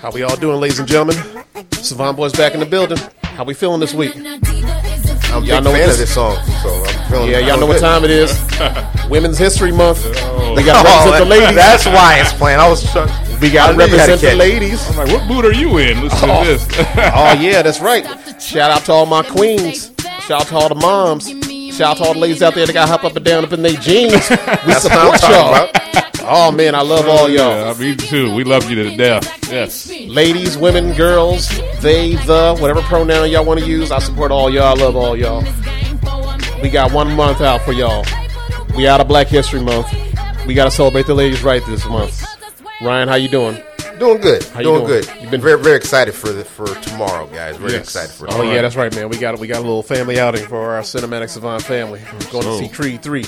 How we all doing, ladies and gentlemen? Savant Boys back in the building. How we feeling this week? I'm a Y'all big know what fan of this song, so I'm feeling. Yeah, y'all know what time it is. Women's History Month. We Oh, got to oh, represent the ladies. That's why it's playing. I was. Trying, We got to I knew you had represent the ladies. I'm like, what mood are you in? Listen Oh. to this. Oh yeah, that's right. Shout out to all my queens. Shout out to all the moms. Shout out to all the ladies out there that got hop up and down up in their jeans. We That's what I'm support y'all. Oh man, I love all y'all. Yeah, me too. We love you to death. Yes. Ladies, women, girls, they, the, whatever pronoun y'all want to use, I support all y'all. I love all y'all. We got one month out for y'all. We out of Black History Month. We got to celebrate the ladies' right this month. Ryan, how you doing? Doing good. you doing, doing? good. You've You've been- been very, very excited for the for tomorrow, guys. Very Yes. excited for. Oh, tomorrow. Oh tomorrow. yeah, that's right, man. We got we got a little family outing for our Cinematic Savant family. We're going to oh. see Creed three.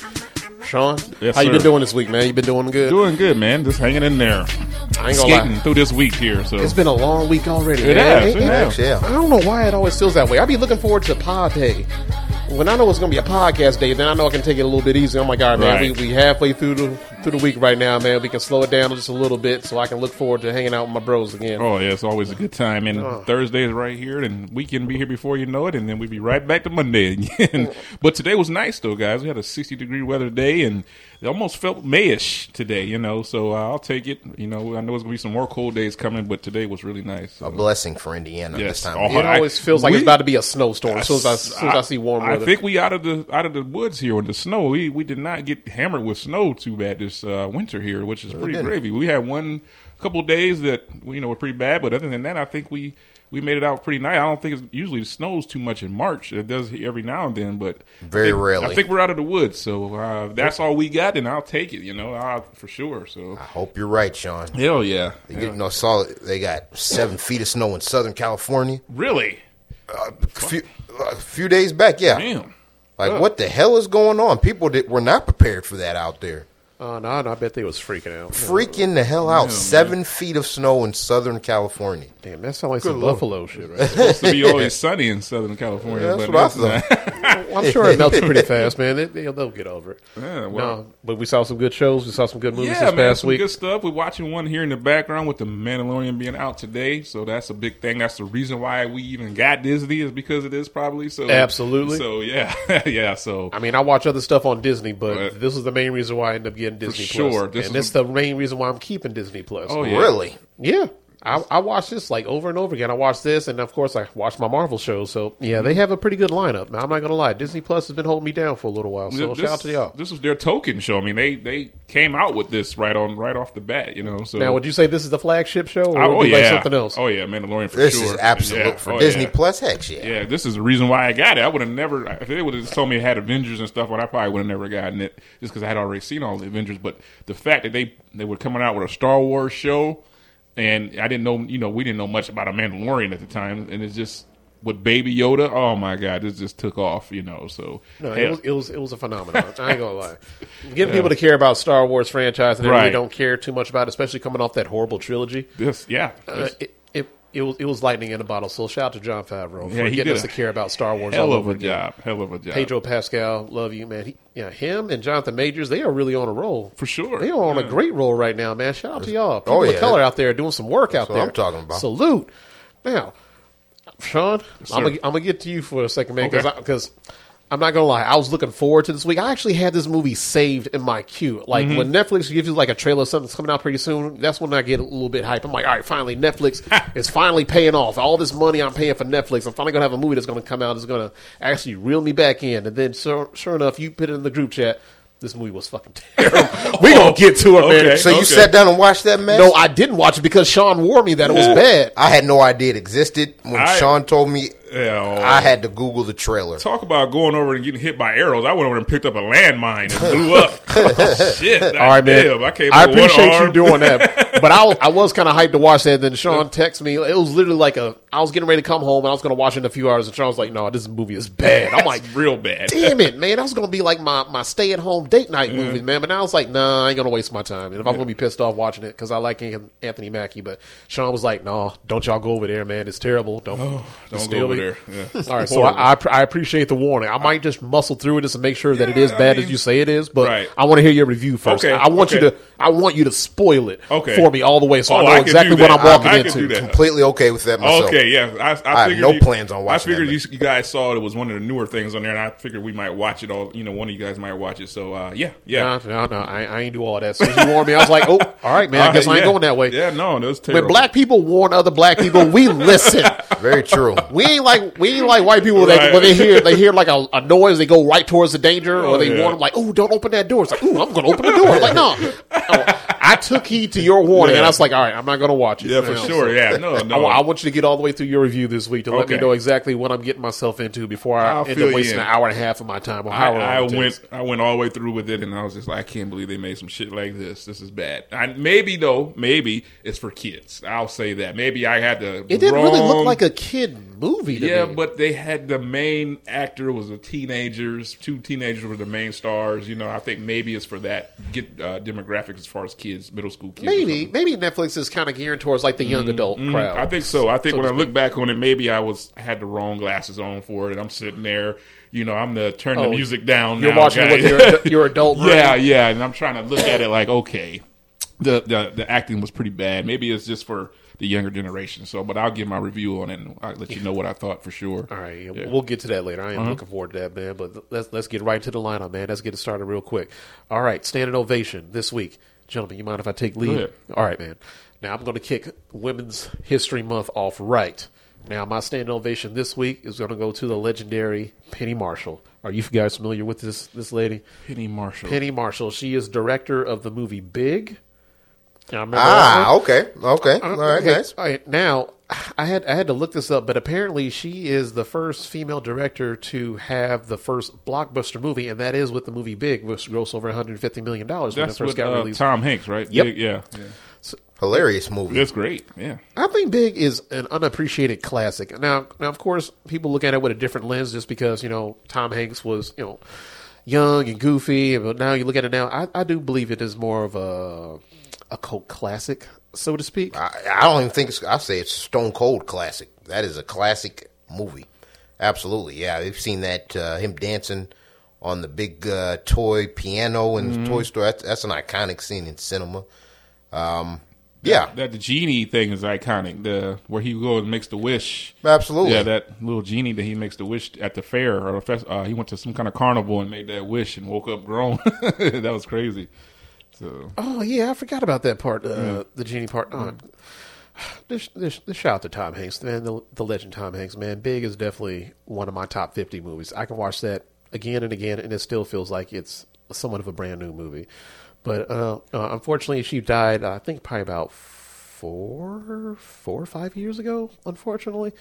Sean, Yes, how you sir. been doing this week, man? You been doing good? Doing good, man. Just hanging in there. I ain't gonna Skating lie. through this week here. So It's been a long week already. It man. has, Ain't- it has. Actually, I don't know why it always feels that way. I be looking forward to pod day. When I know it's gonna be a podcast day, then I know I can take it a little bit easier. I'm like, all right, man, Right. we, we halfway through the through the week right now, man. We can slow it down just a little bit so I can look forward to hanging out with my bros again. Oh yeah, it's always a good time. And Oh. Thursday is right here, and weekend be here before you know it, and then we be right back to Monday again. but today was nice though, guys. We had a sixty degree weather day, and it almost felt Mayish today. You know, so uh, I'll take it. You know, I know it's gonna be some more cold days coming, but today was really nice. So. A blessing for Indiana Yes. this time. Oh. It I- always feels like it's about to be a snowstorm as soon as I, as soon as I see warm weather. I think we out of the out of the woods here with the snow. We we did not get hammered with snow too bad this uh, winter here, which is pretty gravy. We had one couple days that you know were pretty bad, but other than that, I think we we made it out pretty nice. I don't think it usually snows too much in March. It does every now and then, but Very I think, rarely. I think we're out of the woods, so uh, that's all we got, and I'll take it. You know, uh, for sure. So I hope you're right, Sean. hell yeah, They get, you know, saw they got seven feet of snow in Southern California. really, A few, a few days back, yeah. damn. Like, what the hell is going on? People that were not prepared for that out there. Oh no, no, I bet they was freaking out. Freaking the hell out! Seven feet of snow in Southern California. Damn, that sounds like some Lord. Buffalo shit, right? Supposed to be always sunny in Southern California. That's but what I thought. well, I'm sure it melts pretty fast, man. They, they'll, they'll get over it. Yeah, well- no, but we saw some good shows. We saw some good movies Yeah, this man, past some week. good stuff. We're watching one here in the background with the Mandalorian being out today, so that's a big thing. That's the reason why we even got Disney is because of this, probably. So Absolutely. So yeah, yeah. So I mean, I watch other stuff on Disney, but Right. this is the main reason why I end up getting Disney sure. Plus, This and is it's the main reason why I'm keeping Disney Plus. oh yeah, Really? Yeah, I, I watch this like over and over again. I watch this, and of course, I watch my Marvel shows. So yeah, they have a pretty good lineup. Now, I'm not gonna lie, Disney Plus has been holding me down for a little while. So This- shout out to y'all. This was their token show. I mean, they they came out with this right on right off the bat. You know, so Now, would you say this is the flagship show, or oh would it be yeah, like something else? Oh yeah, Mandalorian for This sure. is absolute Yeah. for Oh, Disney yeah. Plus. Heck yeah. Yeah, this is the reason why I got it. I would have never, if they would have told me it had Avengers and stuff, well, I probably would have never gotten it just because I had already seen all the Avengers. But the fact that they they were coming out with a Star Wars show, and I didn't know, you know, we didn't know much about a Mandalorian at the time, and it's just with Baby Yoda. Oh my God, this just took off, you know. So No, it was, it was it was a phenomenon. I ain't gonna lie. Getting people to care about Star Wars franchise and they really Right. don't care too much about, it, especially coming off that horrible trilogy. this, yeah, Uh, it, it it was it was lightning in a bottle. So shout out to Jon Favreau for Yeah, he getting us to care about Star Wars. hell all of over a again. job, hell of a job. Pedro Pascal, love you, man. He, yeah, him and Jonathan Majors, they are really on a roll. For sure. They are on a great roll right now, man. Shout out to y'all. People Oh, of color out there doing some work out what there. I'm talking about. Salute. Now, Sean, I'm gonna, I'm gonna get to you for a second, man, Okay. because I'm not gonna lie, I was looking forward to this week. I actually had this movie saved in my queue. Like Mm-hmm. when Netflix gives you like a trailer of something that's coming out pretty soon, that's when I get a little bit hype. I'm like, all right, finally, Netflix is finally paying off. All this money I'm paying for Netflix, I'm finally gonna have a movie that's gonna come out that's gonna actually reel me back in. And then, sure, sure enough, you put it in the group chat. This movie was fucking terrible. we gonna get to it, man. Okay. So you Okay. sat down and watched that mess? No, I didn't watch it because Sean warned me that it was bad. I had no idea it existed. When I- Sean told me, Yeah, I oh. had to Google the trailer. Talk about going over and getting hit by arrows. I went over and picked up a landmine and blew up. oh, Shit. All right, man. Damn, I, came I appreciate you doing that, but I, was- I was kind of hyped to watch that. Then Sean texted me. It was literally like a. I was getting ready to come home and I was going to watch it in a few hours, and Sean was like, "No, this movie is bad." I'm like, real bad. damn it, man. That was gonna be like my, my stay at home date night mm-hmm. movie, man. But now was like, nah, I ain't gonna waste my time. And if I'm gonna be pissed off watching it because I like Anthony Mackie, but Sean was like, no, don't y'all go over there, man. It's terrible. Don't oh, Don't go over really- there. Yeah. All right, so I, I, I appreciate the warning. I might just muscle through it just to make sure that it is Yeah, I bad mean- as you say it is, but Right. I want to hear your review first. Okay, I want you to I want you to spoil it Okay. for me all the way, so Oh, I know I exactly what. I'm walking I into. do. Completely okay with that myself. Okay, yeah. I, I, I have figured no you- plans on watching I figured that, you, you guys saw it was one of the newer things on there, and I figured we might watch it all. You know, one of you guys might watch it. So, uh, yeah, yeah. No, no, no, I, I ain't do all that. As soon as you warned me, I was like, oh, all right, man. I All guess right, I ain't going that way. Yeah, no, that was terrible. When black people warn other black people, we listen. Very true. We ain't like we ain't like white people that Right. when they hear they hear like a, a noise, they go right towards the danger, or Oh, they yeah. warn them like, "Oh, don't open that door." It's like, oh, I'm going to open the door." Like, no, Oh, I took heed to your warning, and I was like, "All right, I'm not going to watch it." yeah, for know, sure. Yeah, no, I, no. wa- I want you to get all the way through your review this week to let me know exactly what I'm getting myself into before I I'll end up wasting in. an hour and a half of my time. I, I went takes. I went all the way through with it, and I was just like, I can't believe they made some shit like this. This is bad. I, maybe though, maybe it's for kids. I'll say that. Maybe I had the It didn't really look like a kid movie. Yeah, me. but they had the main actor was a teenagers. Two teenagers were the main stars. You know, I think maybe it's for that get uh, demographics as far as kids, middle school kids. maybe maybe Netflix is kind of gearing towards like the young adult crowd. I think so. I think So when I look back on it, maybe I was I had the wrong glasses on for it. I'm sitting there, you know, I'm the turn the Oh, music down. You're now, watching guys. with your your adult brain. yeah, yeah, and I'm trying to look at it like, okay, the the the acting was pretty bad. Maybe it's just for the younger generation. So, but I'll give my review on it. and I'll let you know what I thought for sure. All right, yeah, Yeah. we'll get to that later. I am uh-huh. looking forward to that, man. But let's let's get right to the lineup, man. Let's get it started real quick. All right, standing ovation this week, gentlemen. You mind if I take lead? All right, man. Now I'm going to kick Women's History Month off right. Now my standing ovation this week is going to go to the legendary Penny Marshall. Are you guys familiar with this this lady? Penny Marshall. Penny Marshall. She is director of the movie Big. Now, remember that Ah, okay, okay, all right, Okay, nice. All right, now I had I had to look this up, but apparently she is the first female director to have the first blockbuster movie, and that is with the movie Big, which grossed over 150 million dollars when it first with got uh, released. Tom Hanks, right? Yep. Big- yeah, yeah. Hilarious movie. That's great. Yeah. I think Big is an unappreciated classic. Now, now of course, people look at it with a different lens just because you know Tom Hanks was you know young and goofy, but now you look at it now, I, I do believe it is more of a a cult classic, so to speak. I, I don't even think it's. I say it's Stone Cold classic. That is a classic movie. Absolutely, yeah. We've seen that uh, him dancing on the big uh, toy piano in the toy store. That's, that's an iconic scene in cinema. Um, yeah, That the genie thing is iconic. The where he goes and makes the wish. absolutely. Yeah, that little genie that he makes the wish at the fair or a fest, uh, he went to some kind of carnival and made that wish and woke up grown. that was crazy. So Oh yeah, I forgot about that part. Uh, The genie part. Oh, this, this, this shout out to Tom Hanks, man. The, the legend Tom Hanks, man. Big is definitely one of my top fifty movies. I can watch that again and again, and it still feels like it's somewhat of a brand new movie. But uh, uh, unfortunately, she died. I think probably about four, four or five years ago. Unfortunately,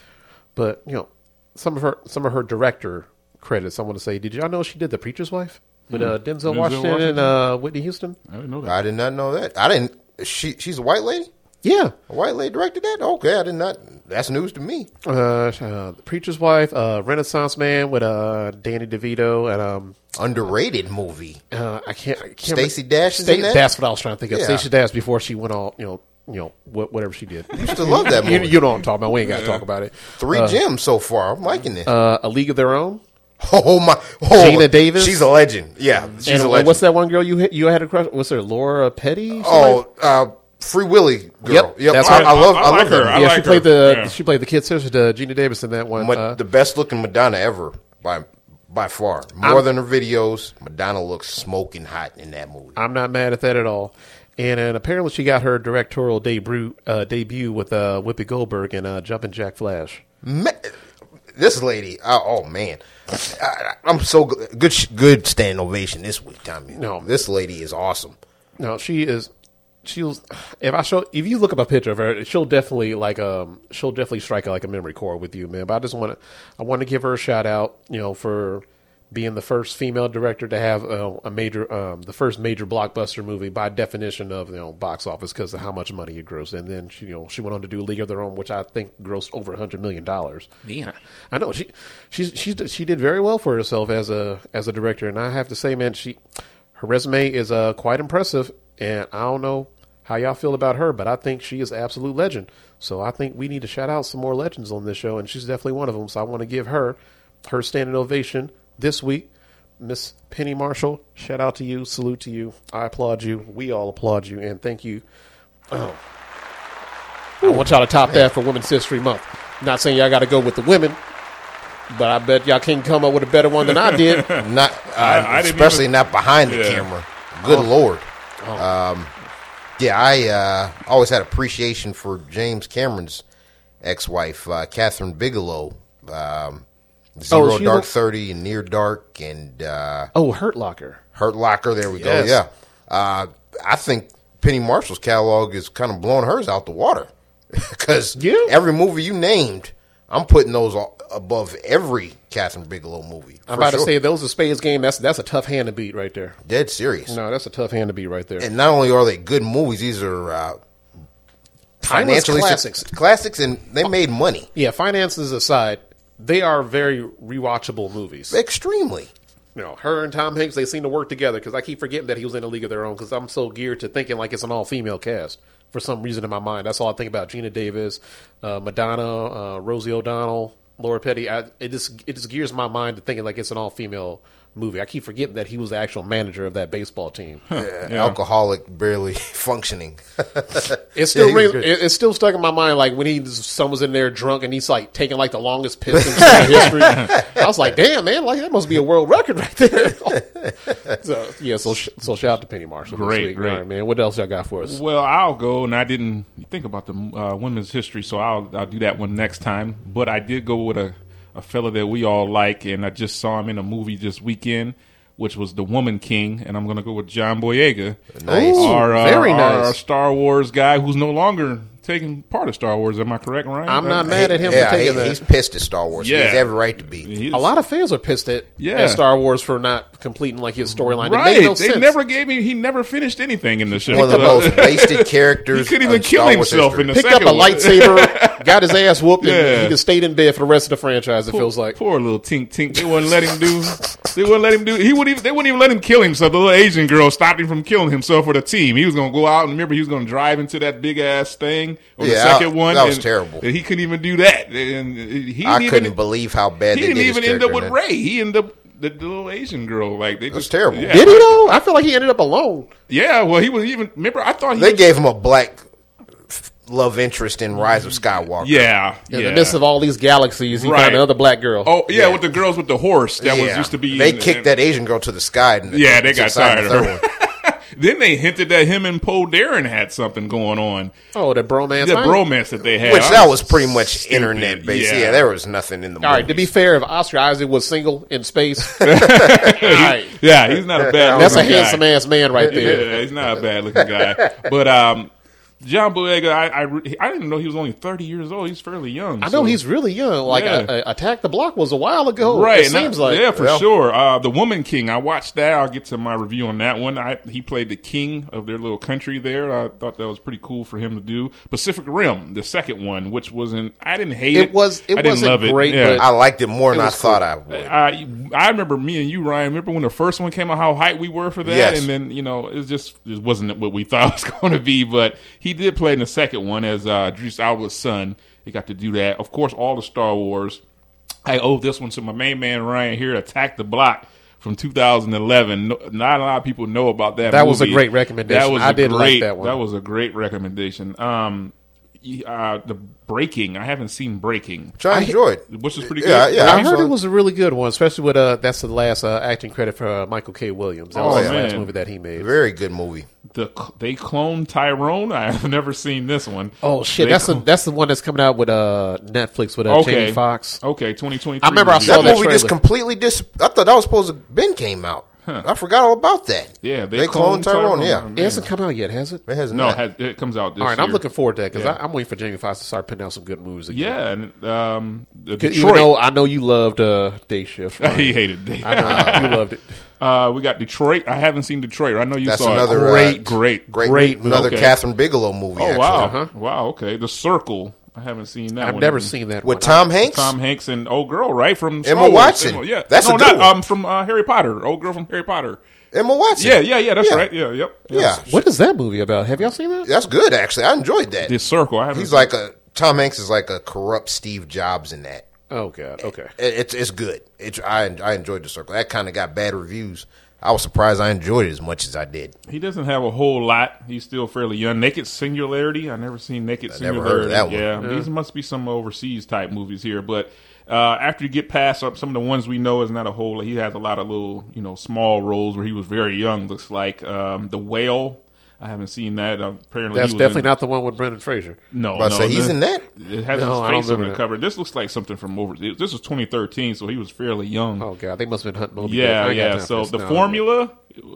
but you know, some of her some of her director credits. I want to say, did y'all know she did The Preacher's Wife with uh, Denzel, Denzel Washington, and uh, Whitney Houston? I didn't know that. I did not know that. I didn't. She she's a white lady. Yeah. A white lady directed that. Okay, I did not. That's news to me. uh, uh, the preacher's wife, uh, Renaissance Man with uh, Danny DeVito, and um, Underrated movie. uh, I can't, I can't Stacey Dash is Sta- that? That's what I was trying to think of. Yeah. Stacey Dash before she went all, you know, you know, whatever she did. Used to love that movie. you know what I'm talking about. We ain't got to talk about it. Three gems so far. I'm liking this. Uh, a League of Their Own. oh my! Oh, Geena Davis? She's a legend. Yeah, she's and a uh, legend. what's that one girl you hit, you had a crush? What's her? Lori Petty. Oh, uh, Free Willy girl. Yep, Yep, that's I, her. I love. I- I, I love like her. her. I yeah, like she played her. the Yeah. she played the kid sister to Geena Davis in that one. Ma- Uh, the best looking Madonna ever by by far. More than her videos. Madonna looks smoking hot in that movie. I'm not mad at that at all. And, and apparently she got her directorial debut uh, debut with uh, Whoopi Goldberg in uh, Jumpin' Jack Flash. Ma- this lady, oh, oh, man, I, I'm so good. Good, good stand ovation this week, Tommy. No. this lady is awesome. No, she is. She'll. If I show, if you look up a picture of her, she'll definitely like um, she'll definitely strike like a memory core with you, man. But I just want to, I want to give her a shout out, you know, for being the first female director to have uh, a major, um, the first major blockbuster movie by definition of you know box office because of how much money it grossed. And then she, you know, she went on to do League of Their Own, which I think grossed over a hundred million dollars. Yeah. I know she, she's she's she did very well for herself as a as a director, and I have to say, man, she her resume is uh, quite impressive. And I don't know how y'all feel about her, but I think she is absolute legend. So I think we need to shout out some more legends on this show, and she's definitely one of them. So I want to give her her standing ovation this week. Miss Penny Marshall, shout out to you, salute to you. I applaud you. We all applaud you, and thank you. Oh. I want y'all to top that for Women's History Month. Not saying y'all got to go with the women, but I bet y'all can come up with a better one than I did. Not, uh, I didn't especially even- not behind the Yeah. camera. Good lord. Um, yeah, I uh, always had appreciation for James Cameron's ex-wife, uh, Kathryn Bigelow. Um, Zero Oh, Dark look- Thirty and Near Dark and uh, oh, Hurt Locker. Hurt Locker. There we Yes. go. Yeah, uh, I think Penny Marshall's catalog is kind of blowing hers out the water because Yeah. every movie you named, I'm putting those above every Kathryn Bigelow movie. I'm about to say those are Spades game. That's that's a tough hand to beat right there. dead serious. No, that's a tough hand to beat right there. And not only are they good movies, these are uh, financially classics. classics, and they made money yeah, finances aside, they are very rewatchable movies. extremely. You know, her and Tom Hanks, they seem to work together because I keep forgetting that he was in a league of their own because I'm so geared to thinking like it's an all female cast for some reason in my mind. That's all I think about. Geena Davis, uh, Madonna, uh, Rosie O'Donnell, Lori Petty. I, it just it just gears my mind to thinking like it's an all female movie. I keep forgetting that he was the actual manager of that baseball team. Alcoholic, barely functioning. It's still Yeah, he was ring, good. it- it's still stuck in my mind. Like when he someone's in there drunk and he's like taking like the longest piss in history. I was like, damn man, like that must be a world record right there. so yeah, so so shout out to Penny Marshall. this Great, week. great. All right, man. What else y'all got for us? Well, I'll go, and I didn't think about the uh, women's history, so I'll I'll do that one next time. But I did go with a a fella that we all like, and I just saw him in a movie this weekend, which was The Woman King, and I'm going to go with John Boyega, Nice. Our, uh, very our nice. Star Wars guy who's no longer taking part of Star Wars. Am I correct, Ryan? I'm not Uh, mad at him yeah, for taking he- that. he's pissed at Star Wars. He Yeah. has every right to be. he's- a lot of fans are pissed at, Yeah. at Star Wars for not completing like his storyline. It Right, made no they sense. never gave me. He never finished anything in the show. One of the most wasted characters. He couldn't even kill Star himself history. in the picked up a one. lightsaber, got his ass whooped, and Yeah. he just stayed in bed for the rest of the franchise. It feels like. Poor little tink tink. They wouldn't let him do. They wouldn't let him do. He would even. They wouldn't even let him kill himself. The little Asian girl stopped him from killing himself for the team. He was going to go out and remember he was going to drive into that big ass thing on the second that- one. that was and- terrible. And he couldn't even do that. And he I couldn't even, believe how bad He didn't even end up with Rey. He ended up the, the little Asian girl. Like they was just terrible. Yeah, Did he though? I feel like he ended up alone. Yeah. Well, he was even. Remember, I thought he. They was- gave him a black love interest in Rise of Skywalker. Yeah. In the midst of all these galaxies, he Right. found another black girl. Oh yeah, Yeah. with the girls with the horse that was used to be. They in- kicked in- that Asian girl to the sky. And Yeah, they got tired of her. Then they hinted that him and Poe Darin had something going on. Oh, the bromance. The I bromance that they had. Which that was pretty much stupid. internet based. Yeah. Yeah. there was nothing in the movie. All right. To be fair, if Oscar Isaac was single in space, all right, Yeah, he's not a bad. that's a guy. handsome ass man right there. Yeah, he's not a bad looking guy. But um, John Boyega, I, I I didn't know he was only thirty years old. He's fairly young. I know so- he's really young. Like Yeah. Attack the Block was a while ago. Right, It and I- seems like yeah, for Well. sure. Uh, the Woman King, I watched that. I'll get to my review on that one. I, he played the king of their little country there. I thought that was pretty cool for him to do. Pacific Rim, the second one, which wasn't. I didn't hate it. It was- it I didn't wasn't love it. great, Yeah. but- I liked it more than I was thought I would. I I remember me and you, Ryan. Remember when the first one came out? How hyped we were for that, Yes. and then you know it just it wasn't what we thought it was going to be. But he did play in the second one as uh, Idris Elba's son. He got to do that. Of course, all the Star Wars. I owe this one to my main man Ryan here. Attack the Block from 2011. No, not a lot of people know about that. That was a great recommendation. That was I a did like that one. That was a great recommendation. Um, uh, the Breaking. I haven't seen Breaking, Which I enjoyed. which is pretty good. yeah. I I'm heard it was a really good one, especially with uh, that's the last uh, acting credit for uh, Michael K. Williams. That Oh, was the last man. movie that he made. Very good movie. The they cloned Tyrone. I have never seen this one. Oh shit, They that's the clone- that's the one that's coming out with uh Netflix with uh, okay. Jamie Foxx. Okay, twenty twenty. I remember I saw That that movie just completely dis. I thought that was supposed to been came out. I forgot all about that. Yeah, they, cloned Tyrone. Yeah, It hasn't come out yet, has it? it has No, not. it, has, it comes out this All right, I'm looking forward to that because Yeah. I'm waiting for Jamie Foxx to start putting out some good movies again. Yeah, and um, the 'Cause Detroit. Even though I know you loved uh, Day Shift. he hated it. I know you loved it. Uh, we got Detroit. I haven't seen Detroit. I know you That's saw another it. uh, Great, great, great, great another movie. Kathryn Bigelow movie. Oh actually. wow, Uh-huh. wow. Okay, The Circle. I haven't seen that. I've one never either. seen that with one. Tom Hanks. Tom Hanks and old girl, right from Star Emma Wars. Watson. Emma- yeah, That's no, a good not um from uh, Harry Potter. Old girl from Harry Potter. Emma Watson. Yeah, yeah, yeah. That's Yeah. right. Yeah, yep. yeah. What is that movie about? Have y'all seen that? That's good actually. I enjoyed that. The Circle. I haven't. He's seen- like a Tom Hanks is like a corrupt Steve Jobs in that. Oh God. Okay. It- It's it's good. It's I I enjoyed the circle. That kind of got bad reviews. I was surprised I enjoyed it as much as I did. He doesn't have a whole lot. He's still fairly young. Naked Singularity. I never seen Naked never Singularity. heard of that one. Yeah, these must be some overseas type movies here. But uh, after you get past some, some of the ones we know is not a whole. He has a lot of little, you know, small roles where he was very young. Looks like um, the Whale. I haven't seen that. Uh, apparently, That's he was definitely in, not the one with Brendan Fraser. No, But no, say he's the- in that. It has No, his face on the that. cover. This looks like something from over. This was 2013, so he was fairly young. Oh God, they must have been hunting Moby Yeah, yeah. So this. the No. formula,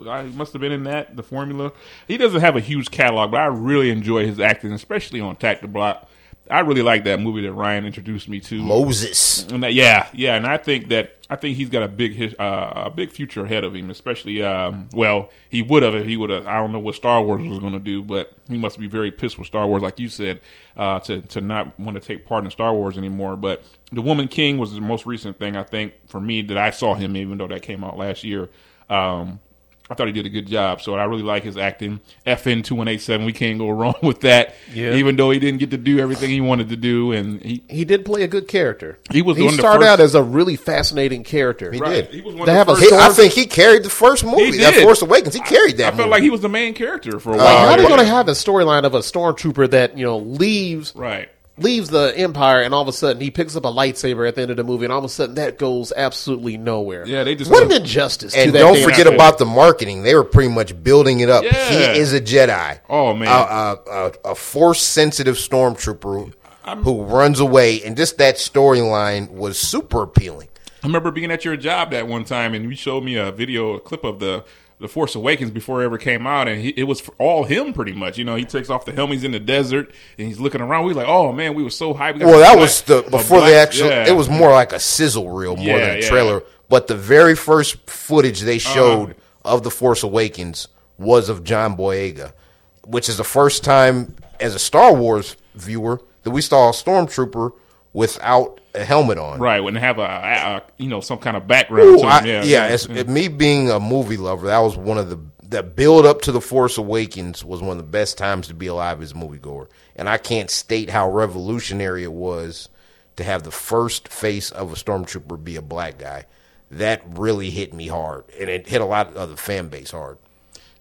I must have been in that. The formula. He doesn't have a huge catalog, but I really enjoy his acting, especially on Tack the Block. I really like that movie that Ryan introduced me to. Moses. And that, yeah, yeah, and I think that I think he's got a big his, uh, a big future ahead of him. Especially, um, well, he would have if he would have. I don't know what Star Wars was going to do, but he must be very pissed with Star Wars, like you said, uh, to to not want to take part in Star Wars anymore. But the Woman King was the most recent thing I think for me that I saw him, even though that came out last year. Um, I thought he did a good job, so I really like his acting. FN two one eight seven, we can't go wrong with that. Yeah. Even though he didn't get to do everything he wanted to do, and he He did play a good character. He was He one of the started first- out as a really fascinating character. He Right. did. He was one They of have the a first. He, I think he carried the first movie. That did. Force Awakens. He carried that I felt like he was the main character for a Like, while. how are they Yeah. going to have a storyline of a stormtrooper that you know leaves right. Leaves the Empire and all of a sudden he picks up a lightsaber at the end of the movie and all of a sudden that goes absolutely nowhere. Yeah, they just what an injustice. to and that don't damn forget story. about the marketing. They were pretty much building it up. Yeah. He is a Jedi. Oh, man. a, a, a, a force sensitive stormtrooper who runs away, and just that storyline was super appealing. I remember being at your job that one time, and you showed me a video, a clip of the the Force Awakens before it ever came out, and he, it was all him pretty much. You know, he takes off the helmet, he's in the desert, and he's looking around. We were like, oh man, we were so hyped. We Well, that black- was the before the black- actual. yeah. It was more like a sizzle reel more Yeah, than a yeah. trailer. But the very first footage they Uh-huh. showed of the Force Awakens was of John Boyega, which is the first time as a Star Wars viewer that we saw a stormtrooper without a helmet on. right when they have a, a, a you know some kind of background. Ooh, to I- yeah, it- me being a movie lover, that was one of the that build up to the Force Awakens was one of the best times to be alive as a moviegoer, and I can't state how revolutionary it was to have the first face of a stormtrooper be a black guy. That really hit me hard, and it hit a lot of the fan base hard.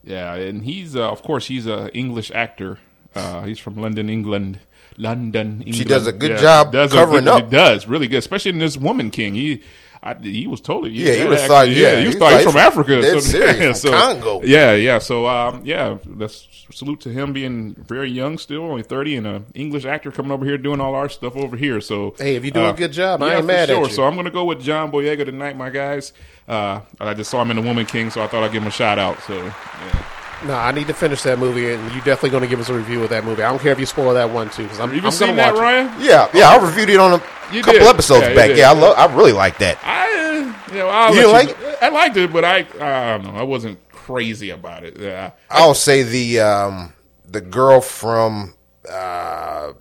Yeah, and he's uh, of course he's a English actor. Uh, he's from London, England. London, England. does a good job does covering good- up. He does really good, especially in this Woman King. He, I, he was totally Yeah, he was actually- thought- yeah, he was thought he's from Africa. dead serious, from so, Congo. Yeah, yeah. So um, yeah, that's salute to him being very young still, only thirty, and an English actor coming over here doing all our stuff over here. So Hey, if you're doing uh, a good job, I yeah, ain't mad at sure. you. So I'm gonna go with John Boyega tonight, my guys. Uh, I just saw him in the Woman King, so I thought I'd give him a shout out. So yeah. No, I need to finish that movie, and you're definitely going to give us a review of that movie. I don't care if you spoil that one too, because I'm, Have you I'm seen going to that, it. Ryan? Yeah, yeah, I reviewed it on a You couple did. episodes Yeah, you back. did. Yeah, I love, I really like that. I, uh, you know, I'll You let didn't like I liked it, but I, I don't know. I wasn't crazy about it. Yeah. I'll say the um, the girl from uh,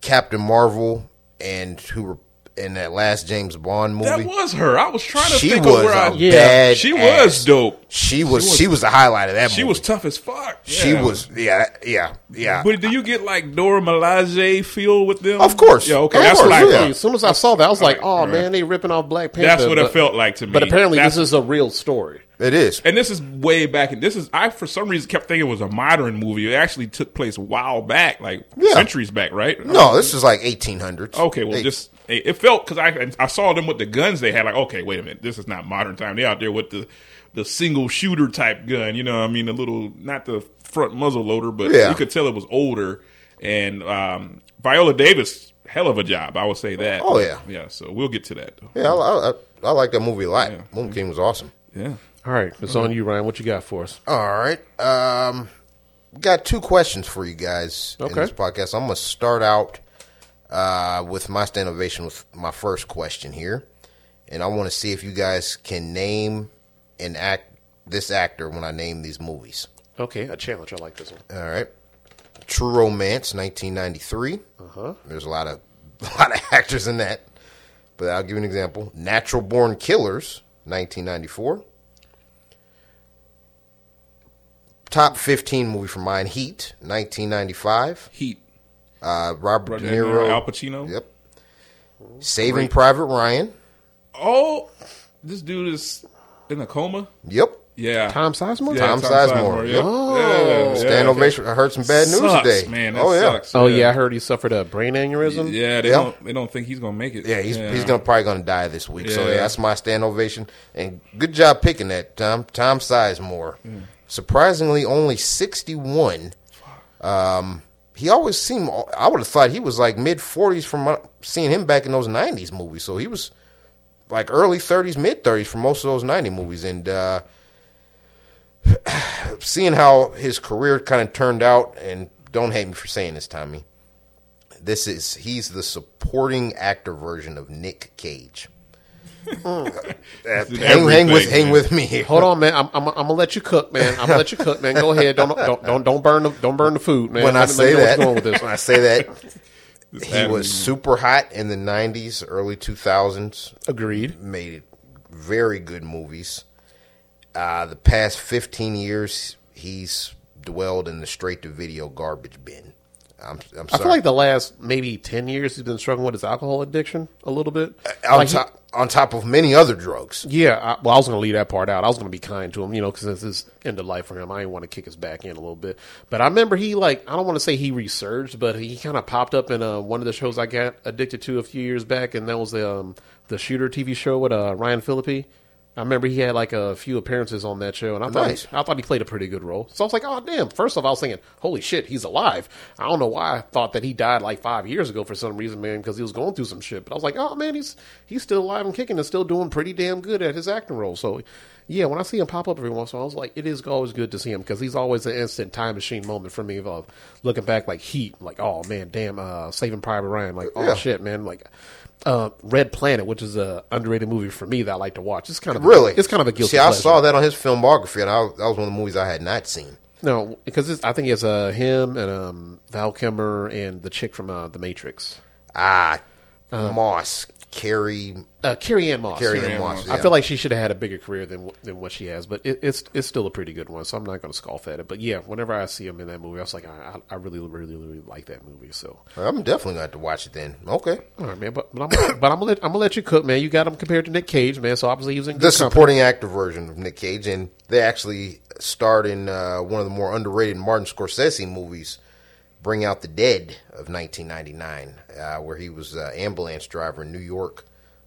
Captain Marvel and who were in that last James Bond movie. That was her. I was trying to she think was of where I. a Yeah. bad. She ass. was dope. She was. was- She was the highlight of that. She movie. was tough as fuck. She was. Yeah. Yeah. Yeah. But do you get like Dora Milaje feel with them? Of course. Yeah. Okay. Of that's course, what I yeah. As soon as I saw that, I was like, Right, "Oh right. man, they ripping off Black Panther." That's what it felt like to me. But apparently, That's- this is a real story. It is. And this is way back. And this is I for some reason kept thinking it was a modern movie. It actually took place a while back, like Yeah. centuries back, right? No, this is like 1800s. Okay, well, Hey, just it it felt because I I saw them with the guns they had. Like, okay, wait a minute, this is not modern time. They out there with the the single shooter type gun. You know, what I mean, the little not the front muzzle loader, but Yeah. you could tell it was older. And um, Viola Davis, hell of a job, I would say that. Oh, yeah. yeah. So we'll get to that. Though. Yeah, I, I, I like that movie a lot. Moon King was awesome. Yeah. All right, it's on you, Ryan. What you got for us? All right. Um, got two questions for you guys in Okay. this podcast. I'm going to start out uh, with my stand ovation with my first question here, and I want to see if you guys can name and act this actor when I name these movies. Okay, a challenge. I like this one. All right. True Romance, 1993. Uh-huh. There's a lot of a lot of actors in that, but I'll give you an example. Natural Born Killers, 1994. Top 15 movie for mine, Heat, 1995. Heat. Uh, Robert Robert De De Niro, Niro. Al Pacino. Yep. Saving Private Ryan. Oh, this dude is in a coma. Yep. Yeah. Tom Sizemore. Yeah, Tom Sizemore, Yep. yep. Yeah, Stand yeah. ovation. I heard some bad news Sucks, today. man. That oh yeah. sucks. Oh yeah, I heard he suffered a brain aneurysm. Yeah, they Yeah. don't. They don't think he's gonna make it. Yeah, he's he's gonna probably gonna die this week. So Yeah. yeah, that's my stand ovation. And good job picking that, Tom. Tom Sizemore. Mm. Surprisingly, only sixty one. Um, he always seemed. I would have thought he was like mid forties from seeing him back in those nineties movies. So he was like early thirties, mid thirties for most of those ninety movies. And uh, seeing how his career kind of turned out, and don't hate me for saying this, Tommy. This is he's the supporting actor version of Nick Cage. Hang, hang with hang man. with me. Hold on, man. I'm, I'm, I'm gonna let you cook, man. I'm gonna let you cook, man. Go ahead. Don't don't don't, don't burn the don't burn the food, man. when I Let me- let say me know where that, going with this. when I say that, he happened. was super hot in the '90s, early 2000s. Agreed. Made very good movies. Uh, the past 15 years, he's dwelled in the straight to video garbage bin. I'm, I'm I feel like the last maybe ten years he's been struggling with his alcohol addiction a little bit. on, Like, he- top, on top of many other drugs. yeah, I, well, I was going to leave that part out. I was going to be kind to him, you know, because this is end of life for him. I didn't want to kick his back in a little bit. But I remember he, like, I don't want to say he resurged, but he kind of popped up in uh, one of the shows I got addicted to a few years back, and that was the, um, the Shooter TV show with uh, Ryan Phillippe. I remember he had like a few appearances on that show, and I thought Nice. he, I thought he played a pretty good role. So I was like, oh damn! First off, I was thinking, holy shit, he's alive. I don't know why I thought that he died like five years ago for some reason, man, because he was going through some shit. But I was like, oh man, he's he's still alive and kicking and still doing pretty damn good at his acting role. So yeah, when I see him pop up every once in a while, I was like, it is always good to see him because he's always an instant time machine moment for me of looking back like Heat, like oh man, damn, uh, Saving Private Ryan, like oh Yeah. shit, man, like. Uh, Red Planet, which is a underrated movie for me that I like to watch. It's kind of Really? it's kind of a guilty. See, I pleasure. saw that on his filmography, and I, that was one of the movies I had not seen. No, because it's, I think it's uh, him and um, Val Kilmer and the chick from uh, The Matrix, Ah, the Moss, Carrie, uh, Carrie Ann Moss. Carrie Carrie Ann Ann Moss. Moss. Yeah. I feel like she should have had a bigger career than than what she has, but it, it's it's still a pretty good one. So I'm not going to scoff at it. But yeah, whenever I see him in that movie, I was like, I, I I really, really, really like that movie. So I'm definitely going to have to watch it then. Okay. all right, man. But but I'm gonna- but I'm gonna let I'm gonna let you cook, man. You got him compared to Nick Cage, man. So obviously he was in The good company. supporting actor version of Nick Cage, and they actually starred in uh, one of the more underrated Martin Scorsese movies, Bring Out the Dead of 1999, uh, where he was uh, ambulance driver in New York.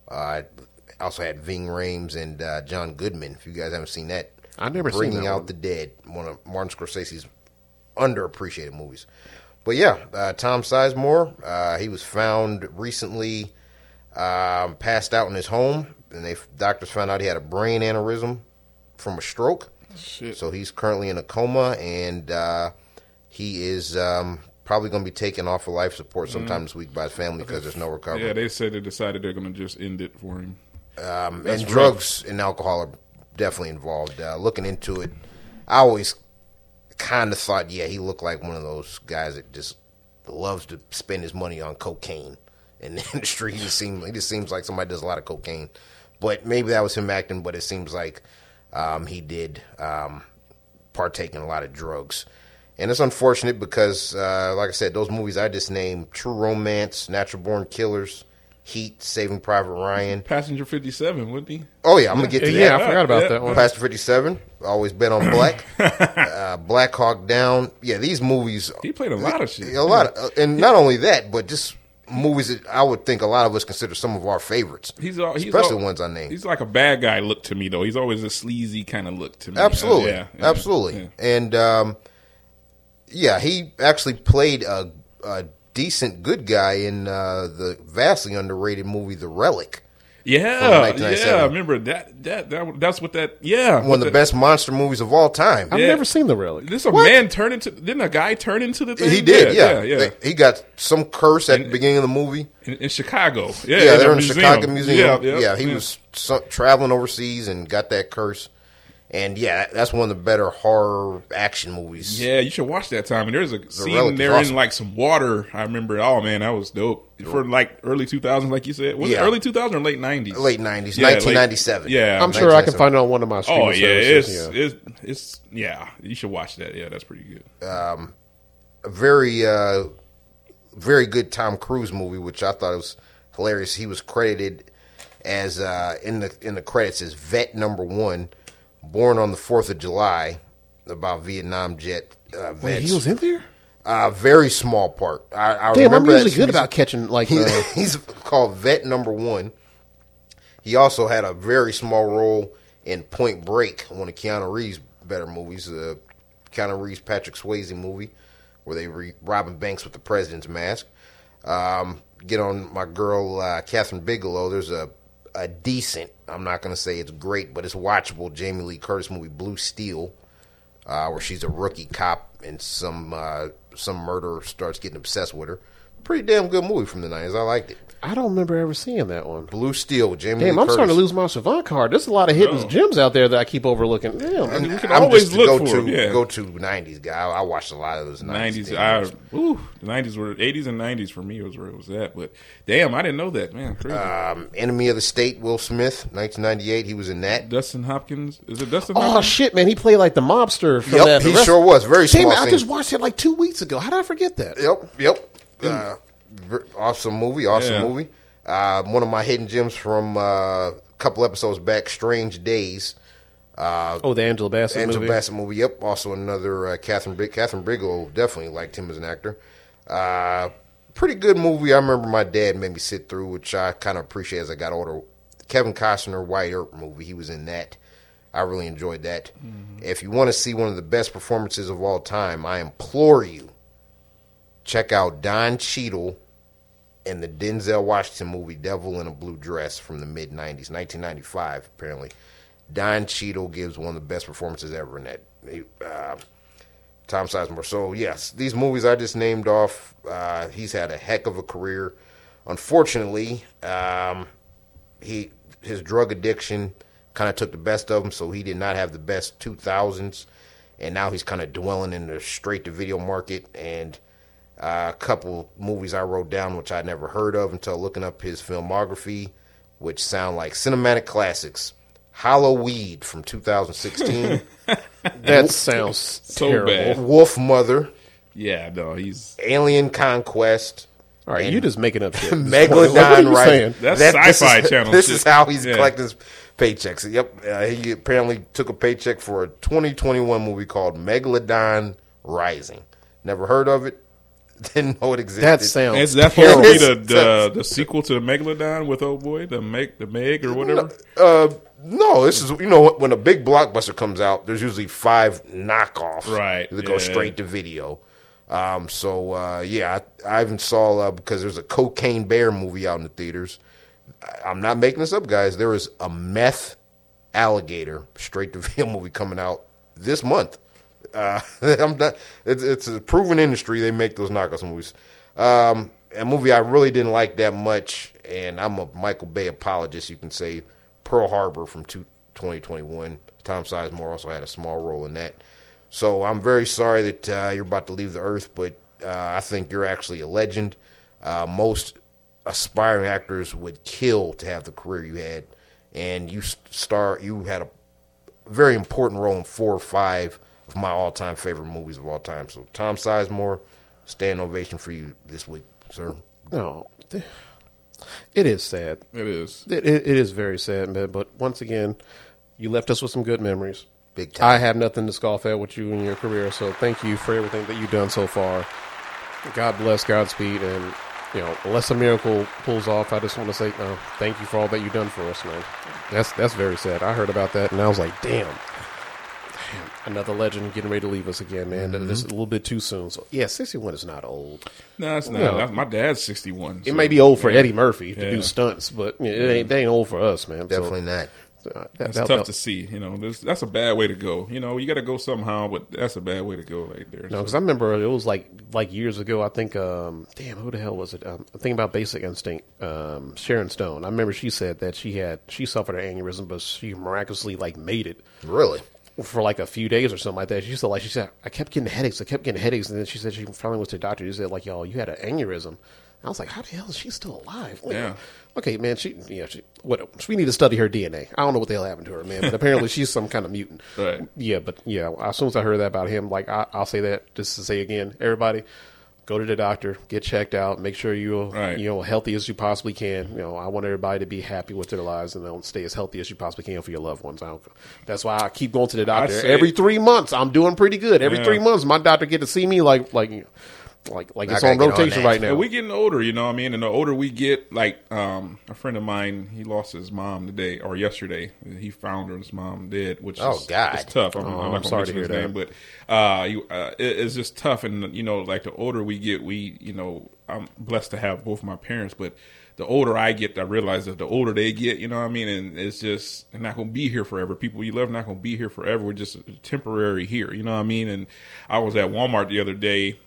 Uh, also had Ving Rhames and uh, John Goodman. If you guys haven't seen that, I've never seen Bringing that Out one. the Dead, one of Martin Scorsese's underappreciated movies. But yeah, uh, Tom Sizemore, uh, he was found recently um, passed out in his home, and they doctors found out he had a brain aneurysm from a stroke. Shit. So he's currently in a coma, and uh, he is um, probably going to be taken off of life support sometime this week by his family because there's no recovery. Yeah, they said they decided they're going to just end it for him. Um, and rough. drugs and alcohol are definitely involved. Uh, looking into it, I always kind of thought, yeah, he looked like one of those guys that just loves to spend his money on cocaine in the industry. He just seems he just seems like somebody does a lot of cocaine. But maybe that was him acting. But it seems like um, he did um, partake in a lot of drugs. And it's unfortunate because, uh, like I said, those movies I just named True Romance, Natural Born Killers, Heat, Saving Private Ryan. Passenger 57, wouldn't he? Oh, yeah, I'm going to get to yeah, that. I forgot about Yeah. that one. Passenger 57, always bet on black. uh, Black Hawk Down. Yeah, these movies, He played a lot of shit. a lot. Of, uh, and not only that, but just movies that I would think a lot of us consider some of our favorites. He's, all, he's especially all- the ones I named. He's like a bad guy look to me, though. He's always a sleazy kind of look to me. Absolutely, Uh, yeah, yeah, absolutely. yeah. And um, yeah, he actually played a, a decent good guy in uh, the vastly underrated movie The Relic. Yeah, yeah. I remember that. That that that's what that. Yeah, One of the best monster movies of all time. I've Yeah. never seen the relic. This a man turn into? Didn't a guy turn into the thing? He did, yeah. yeah. They- He got some curse at the beginning of the movie. In, in Chicago, yeah, Yeah, in they're a in the Chicago Museum. Yeah, Yeah, he was traveling overseas and got that curse. And yeah, that's one of the better horror action movies. Yeah, you should watch that time. And there's a scene Relic is there awesome. in like some water. I remember. Oh man, that was dope for like early 2000s, like you said. Was Yeah. it early 2000s or late 90s? Late 90s, Yeah, late- 1997. yeah, I'm sure I can find it on one of my streaming Oh yeah, it's, yeah. it's it's yeah. You should watch that. Yeah, that's pretty good. a very uh, very good Tom Cruise movie, which I thought was hilarious. He was credited as uh, in the in the credits as vet number one, born on the Fourth of July, about Vietnam jet uh, vets. Wait, he was in there. uh, very small part. I, I Damn, I'm usually good about catching like. he- Uh, he's called vet number one. He also had a very small role in Point Break, one of Keanu Reeves' better movies, the Keanu Reeves Patrick Swayze movie, where they re- robbing banks with the president's mask. Um, get on my girl uh, Kathryn Bigelow. There's a a decent. I'm not going to say it's great, but it's watchable. Jamie Lee Curtis movie Blue Steel, uh, where she's a rookie cop and some uh, some murderer starts getting obsessed with her. Pretty damn good movie from the '90s. I liked it. I don't remember ever seeing that one. Blue Steel with Jamie Damn, Lee I'm Curtis. starting to lose my Savant card. There's a lot of hidden Oh. gems out there that I keep overlooking. Damn, And we can I'm always just look go for to 'em, yeah. go to '90s guy. I, I watched a lot of those '90s. Nineties, damn I, movies. ooh, the nineties were eighties and nineties for me was where it was at. But damn, I didn't know that, man. Crazy. Um, Enemy of the State, Will Smith, 1998. He was in that. Dustin Hopkins, is it Dustin? Oh Hopkins? shit, man! He played like the mobster. From Yep, that. he sure was. Very Damn, small it, I scene. just watched it like two weeks ago. How did I forget that? Yep, yep. Uh, awesome movie, awesome Yeah. movie. Uh, one of my hidden gems from uh, a couple episodes back, Strange Days. Oh, the Angela Bassett Angela movie. Bassett movie. Yep. Also another uh, Catherine Big Kathryn Bigelow definitely liked him as an actor. Uh, pretty good movie. I remember my dad made me sit through, which I kind of appreciate as I got older. Kevin Costner Wyatt Earp movie. He was in that. I really enjoyed that. If you want to see one of the best performances of all time, I implore you check out Don Cheadle in the Denzel Washington movie Devil in a Blue Dress from the mid 90s, 1995, apparently. Don Cheadle gives one of the best performances ever in that. Uh, Tom Sizemore. So, yes, these movies I just named off, uh, he's had a heck of a career. Unfortunately, um, he his drug addiction kind of took the best of him, so he did not have the best 2000s. And now he's kind of dwelling in the straight to video market. And uh, a couple movies I wrote down, which I never heard of until looking up his filmography, which sound like cinematic classics. Hollow Weed from 2016, That sounds So terrible. bad. Wolf Mother, Yeah, no, he's Alien Conquest, All right, And- you just making up shit. Megalodon. What are you right? saying? That's this sci-fi is, channel This shit. is how he's Yeah. collecting his paychecks. Yep, uh, he apparently took a paycheck for a 2021 movie called Megalodon Rising. Never heard of it. Didn't know it existed. That sounds. is that supposed to be the, the the sequel to the Megalodon with old boy, the Meg, the Meg or whatever? Uh, no, this is you know when a big blockbuster comes out, there's usually five knockoffs, Right, That go yeah. straight to video. Um, so uh, yeah, I, I even saw uh, because there's a Cocaine Bear movie out in the theaters. I, I'm not making this up, guys. There is a meth alligator straight to video movie coming out this month. Uh, not. It's, it's a proven industry. They make those knockoff movies. Um, a movie I really didn't like that much, and I'm a Michael Bay apologist. You can say Pearl Harbor from 2021. Tom Sizemore also had a small role in that. So I'm very sorry that uh, you're about to leave the earth, but uh, I think you're actually a legend. Uh, most aspiring actors would kill to have the career you had, and you star you had a very important role in four or five of my all-time favorite movies of all time. So Tom Sizemore, stand ovation for you this week, sir. no, it is sad. It is. It, it, it is very sad, man. But once again, you left us with some good memories. Big time. I have nothing to scoff at with you in your career, so thank you for everything that you've done so far. God bless, Godspeed, and you know, unless a miracle pulls off, I just want to say, no, thank you for all that you've done for us, man. That's that's very sad. I heard about that, and I was like, damn. Another legend getting ready to leave us again, man. Mm-hmm. This is a little bit too soon. So yeah, sixty one is not old. No, it's not. No. That's- my dad's sixty one. It may be old for Eddie Murphy to Yeah. do stunts, but you know, it ain't, they ain't old for us, man. So, Definitely not. uh, that- That's that- tough that- to see. You know, There's, that's a bad way to go. You know, you got to go somehow, but that's a bad way to go right there. No, because I remember it was like like years ago. I think, um, damn, who the hell was it? Um, I'm thinking about Basic Instinct. Um, Sharon Stone. I remember she said that she had she suffered an aneurysm, but she miraculously like made it Really? For like a few days or something like that. She said like she said I kept getting headaches. I kept getting headaches, and then she said she finally went to the doctor. She said like, y'all, you had an aneurysm. I was like, how the hell is she still alive? Wait, Yeah. Okay, man. She yeah. She, what? We need to study her DNA. I don't know what the hell happened to her, man. But apparently she's some kind of mutant. Right. Yeah, but yeah. As soon as I heard that about him, like I, I'll say that just to say again, everybody. Go to the doctor, get checked out, make sure you're Right. you know healthy as you possibly can. You know, I want everybody to be happy with their lives and they'll stay as healthy as you possibly can for your loved ones. I don't, that's why I keep going to the doctor say- every three months. I'm doing pretty good. Every Yeah. three months, my doctor get to see me like like like like I it's on get on rotation right now. And we getting older, you know what I mean? And the older we get, like um, a friend of mine, he lost his mom today or yesterday. He found her his mom dead, which Oh, is God. it's tough. I'm, Oh, I'm I'm not gonna sorry to mention hear his that. name, but uh, you, uh, it, it's just tough. And you know, like the older we get, we you know, I'm blessed to have both my parents, but the older I get, I realize that the older they get, you know what I mean? And it's just they're not going to be here forever. People you love not going to be here forever. We're just temporary here, you know what I mean? And I was at Walmart the other day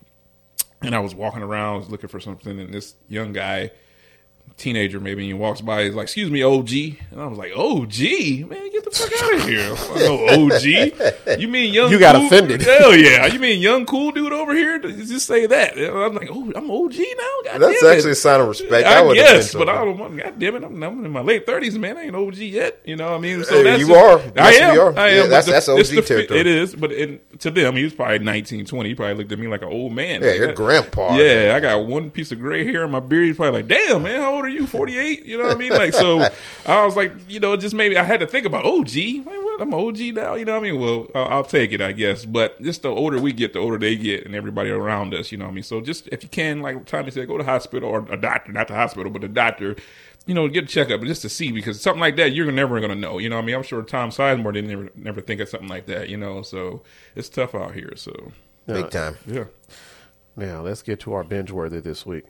and I was walking around, I was looking for something, and this young guy, teenager maybe, and he walks by, he's like, "Excuse me, OG," and I was like, "OG, man, get the fuck out of here!" I go, OG, you mean young? You got cool- offended. Hell yeah, you mean young cool dude over here? Just say that. And I'm like, oh, I'm OG now. God That's damn it. actually a sign of respect. I would guess, been but I don't want. God damn it, I'm, I'm in my late thirties, man. I ain't OG yet. You know what I mean? Hey, that's you just- are. I Yes, am. you are. I am. Yeah, that's- the- that's OG the territory. It is, but in, to them, he was probably 19, 20. He probably looked at me like an old man. Yeah, Like your grandpa. Yeah, I got one piece of gray hair in my beard. He's probably like, "Damn, man, how old are you? Forty eight? You know what I mean?" Like, so I was like, you know, just maybe I had to think about OG. Like, what? I'm OG now. You know what I mean? Well, I'll, I'll take it, I guess. But just the older we get, the older they get, and everybody around us. You know what I mean? So just if you can, like Tommy said, go to the hospital or a doctor, not the hospital, but the doctor. You know, get a checkup just to see because something like that you're never going to know. You know, what I mean, I'm sure Tom Sizemore didn't never never think of something like that. You know, so it's tough out here. So Big time. yeah, Now let's get to our binge worthy this week.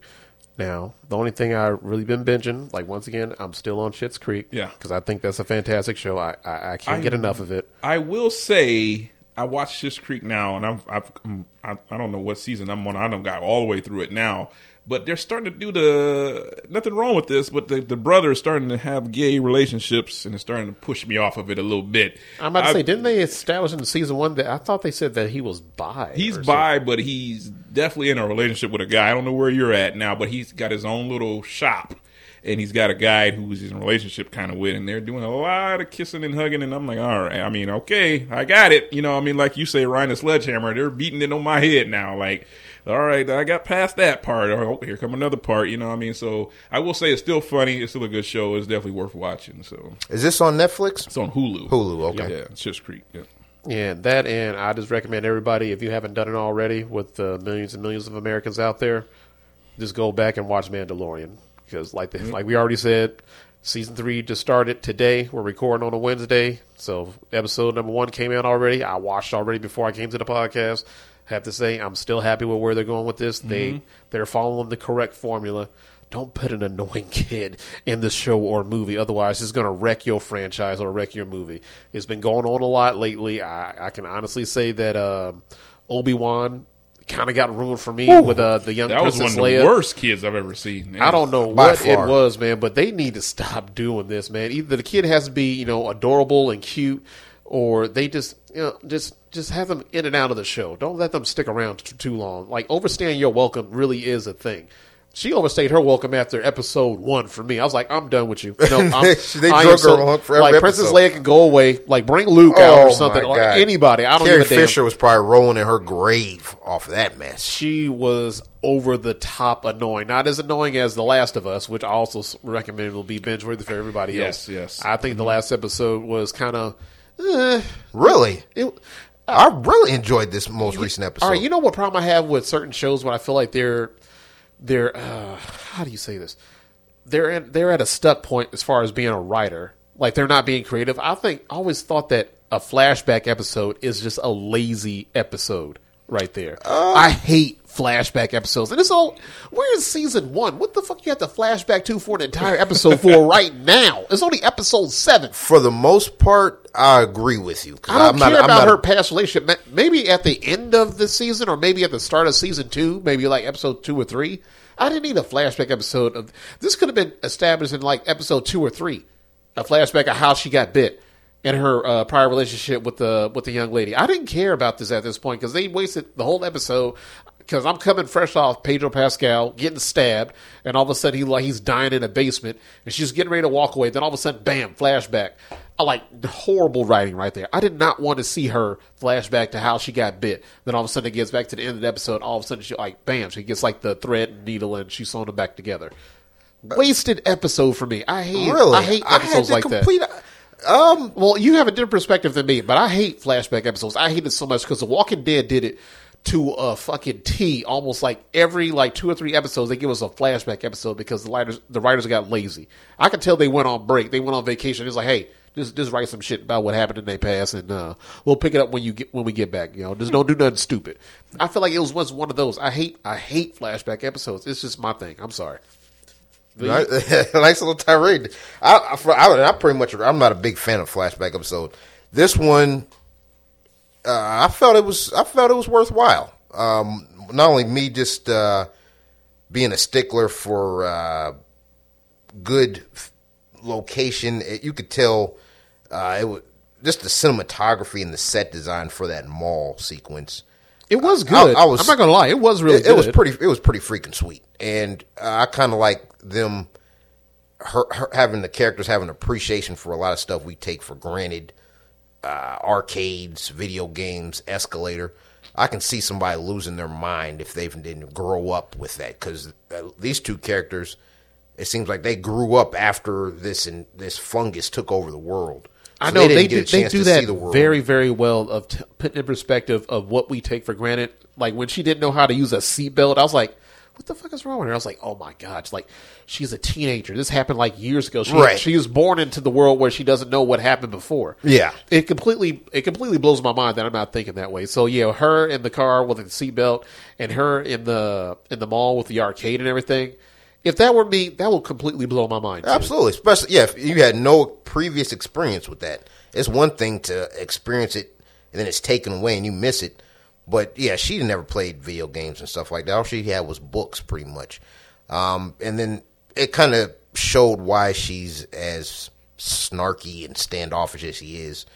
Now, the only thing I've really been binging, like once again, I'm still on Schitt's Creek. Yeah. because I think that's a fantastic show. I I, I can't I- get enough of it. I will say I watch Schitt's Creek now, and I've, I've um, I, I don't know what season I'm on. I don't got all the way through it now, but they're starting to do the nothing wrong with this, but the the brother is starting to have gay relationships, and it's starting to push me off of it a little bit. I'm about to I- say, didn't they establish in season one that I thought they said that he was bi? He's bi, but he's definitely in a relationship with a guy. I don't know where you're at now, but he's got his own little shop. And he's got a guy who's in a relationship kind of with, and they're doing a lot of kissing and hugging. And I'm like, all right, I mean, okay, I got it. You know, I mean, like you say, Ryan the Sledgehammer, they're beating it on my head now. Like, all right, I got past that part. Oh, oh, here come another part. You know what I mean? So I will say it's still funny. It's still a good show. It's definitely worth watching. So Is this on Netflix? it's on Hulu. Hulu, okay. Yeah, it's just Creek. Yeah. Yeah, that and I just recommend everybody if you haven't done it already with the millions and millions of Americans out there, just go back and watch Mandalorian because like the, mm-hmm. like we already said, season three just started today. We're recording on a Wednesday, so episode number one came out already. I watched already before I came to the podcast. Have to say I'm still happy with where they're going with this. They they're following the correct formula. Don't put an annoying kid in the show or movie. Otherwise, it's going to wreck your franchise or wreck your movie. It's been going on a lot lately. I, I can honestly say that um Obi Wan kind of got ruined for me with uh, the young That was Princess one of the Leia. worst kids I've ever seen. I don't know By what it was, man, but they need to stop doing this, man. Either the kid has to be, you know, adorable and cute, or they just, you know, just just have them in and out of the show. Don't let them stick around t- too long. Like overstaying your welcome really is a thing. She overstayed her welcome after episode one for me. I was like, I'm done with you. No, I'm, They I drug her on for every like Princess. Leia can go away. Like bring Luke out Oh, or something, or God. anybody. I don't Carrie give a damn. Fisher was probably rolling in her grave off of that mess. she was over the top annoying. Not as annoying as The Last of Us, which I also s- recommend will be binge worthy for everybody Yes, else. yes. I think the last episode was kind of. Eh, Really? it, I really enjoyed this most recent episode. all right, you know what problem I have with certain shows when I feel like they're they're uh, how do you say this? They're in, they're at a stuck point as far as being a writer. Like they're not being creative. I think I always thought that a flashback episode is just a lazy episode right there. I hate flashback episodes, and it's all. We're in season one. What the fuck you have to flashback to for an entire episode for right now? It's only episode seven. For the most part, I agree with you. I don't I'm not- care I'm about not- her past relationship. Maybe at the end of the season, or maybe at the start of season two, maybe like episode two or three. I didn't need a flashback episode of this. Could have been established in like episode two or three, a flashback of how she got bit in her uh, prior relationship with the with the young lady. I didn't care about this at this point because they wasted the whole episode. Because I'm coming fresh off Pedro Pascal getting stabbed, and all of a sudden he like he's dying in a basement, and she's getting ready to walk away. Then all of a sudden, bam, flashback. I like horrible writing right there. I did not want to see her flashback to how she got bit. Then all of a sudden it gets back to the end of the episode. All of a sudden she like bam, she gets like the thread and needle and she's sewn them back together. Wasted episode for me. I hate really. I hate episodes the like that. Um, Well, you have a different perspective than me, but I hate flashback episodes. I hate it so much because The Walking Dead did it to a fucking T. Almost like every like two or three episodes, they give us a flashback episode because the writers the writers got lazy. I could tell they went on break. They went on vacation. It's like, hey, just just write some shit about what happened in their past, and uh, we'll pick it up when you get when we get back. You know, just don't do nothing stupid. I feel like it was was one of those. I hate I hate flashback episodes. It's just my thing. I'm sorry. Nice little tirade. I, I, I, I pretty much, I'm not a big fan of flashback episode. This one, uh, I felt it was, I felt it was worthwhile. Um, not only me just uh, being a stickler for uh, good f- location, it, you could tell uh, it was just the cinematography and the set design for that mall sequence. It was good. I- I was- I'm not gonna lie. It was really it, good. it was pretty. It was pretty freaking sweet, and uh, I kind of like them her, her having the characters having appreciation for a lot of stuff we take for granted. Uh, arcades, video games, escalator. I can see somebody losing their mind if they didn't grow up with that because uh, these two characters, it seems like they grew up after this and this fungus took over the world. I know they, didn't do. They do that the very, very well of t- putting in perspective of what we take for granted. Like when she didn't know how to use a seatbelt, I was like, "What the fuck is wrong with her?" I was like, "Oh my god!" Like she's a teenager. This happened like years ago. She, Right. she was born into the world where she doesn't know what happened before. Yeah. it completely it completely blows my mind that I'm not thinking that way. So yeah, her in the car with the seatbelt and her in the in the mall with the arcade and everything. If that were me, that would completely blow my mind. too. Absolutely, especially yeah, if you had no previous experience with that. It's one thing to experience it and then it's taken away and you miss it. But yeah, she never played video games and stuff like that. All she had was books, pretty much. Um, and then it kind of showed why she's as snarky and standoffish as she is,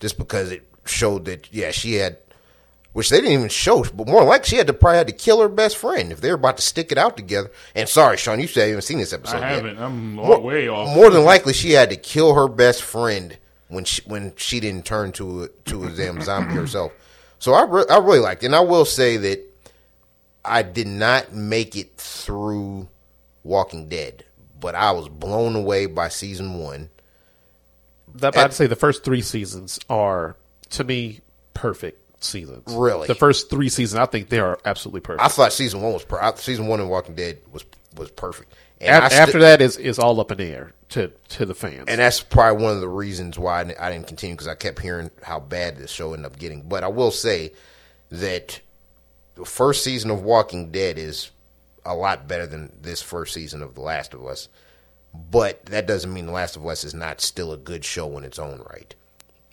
just because it showed that yeah, she had which they didn't even show, but more like she had to probably had to kill her best friend if they were about to stick it out together. And sorry, Sean, you said you haven't seen this episode. I haven't. I'm More, way off. more than likely, she had to kill her best friend when she when she didn't turn to a, to a damn zombie herself. So I re- I really liked it, and I will say that I did not make it through Walking Dead, but I was blown away by season one. That I'd say the first three seasons are to me perfect seasons. Really? the first three seasons, I think they are absolutely perfect. I thought season one was per- I- season one in Walking Dead was was perfect. And Af- I after that is is all up in the air to to the fans. and that's probably one of the reasons why I didn't- continue because I kept hearing how bad this show ended up getting. But I will say that the first season of Walking Dead is a lot better than this first season of The Last of Us. But that doesn't mean The Last of Us is not still a good show in its own right.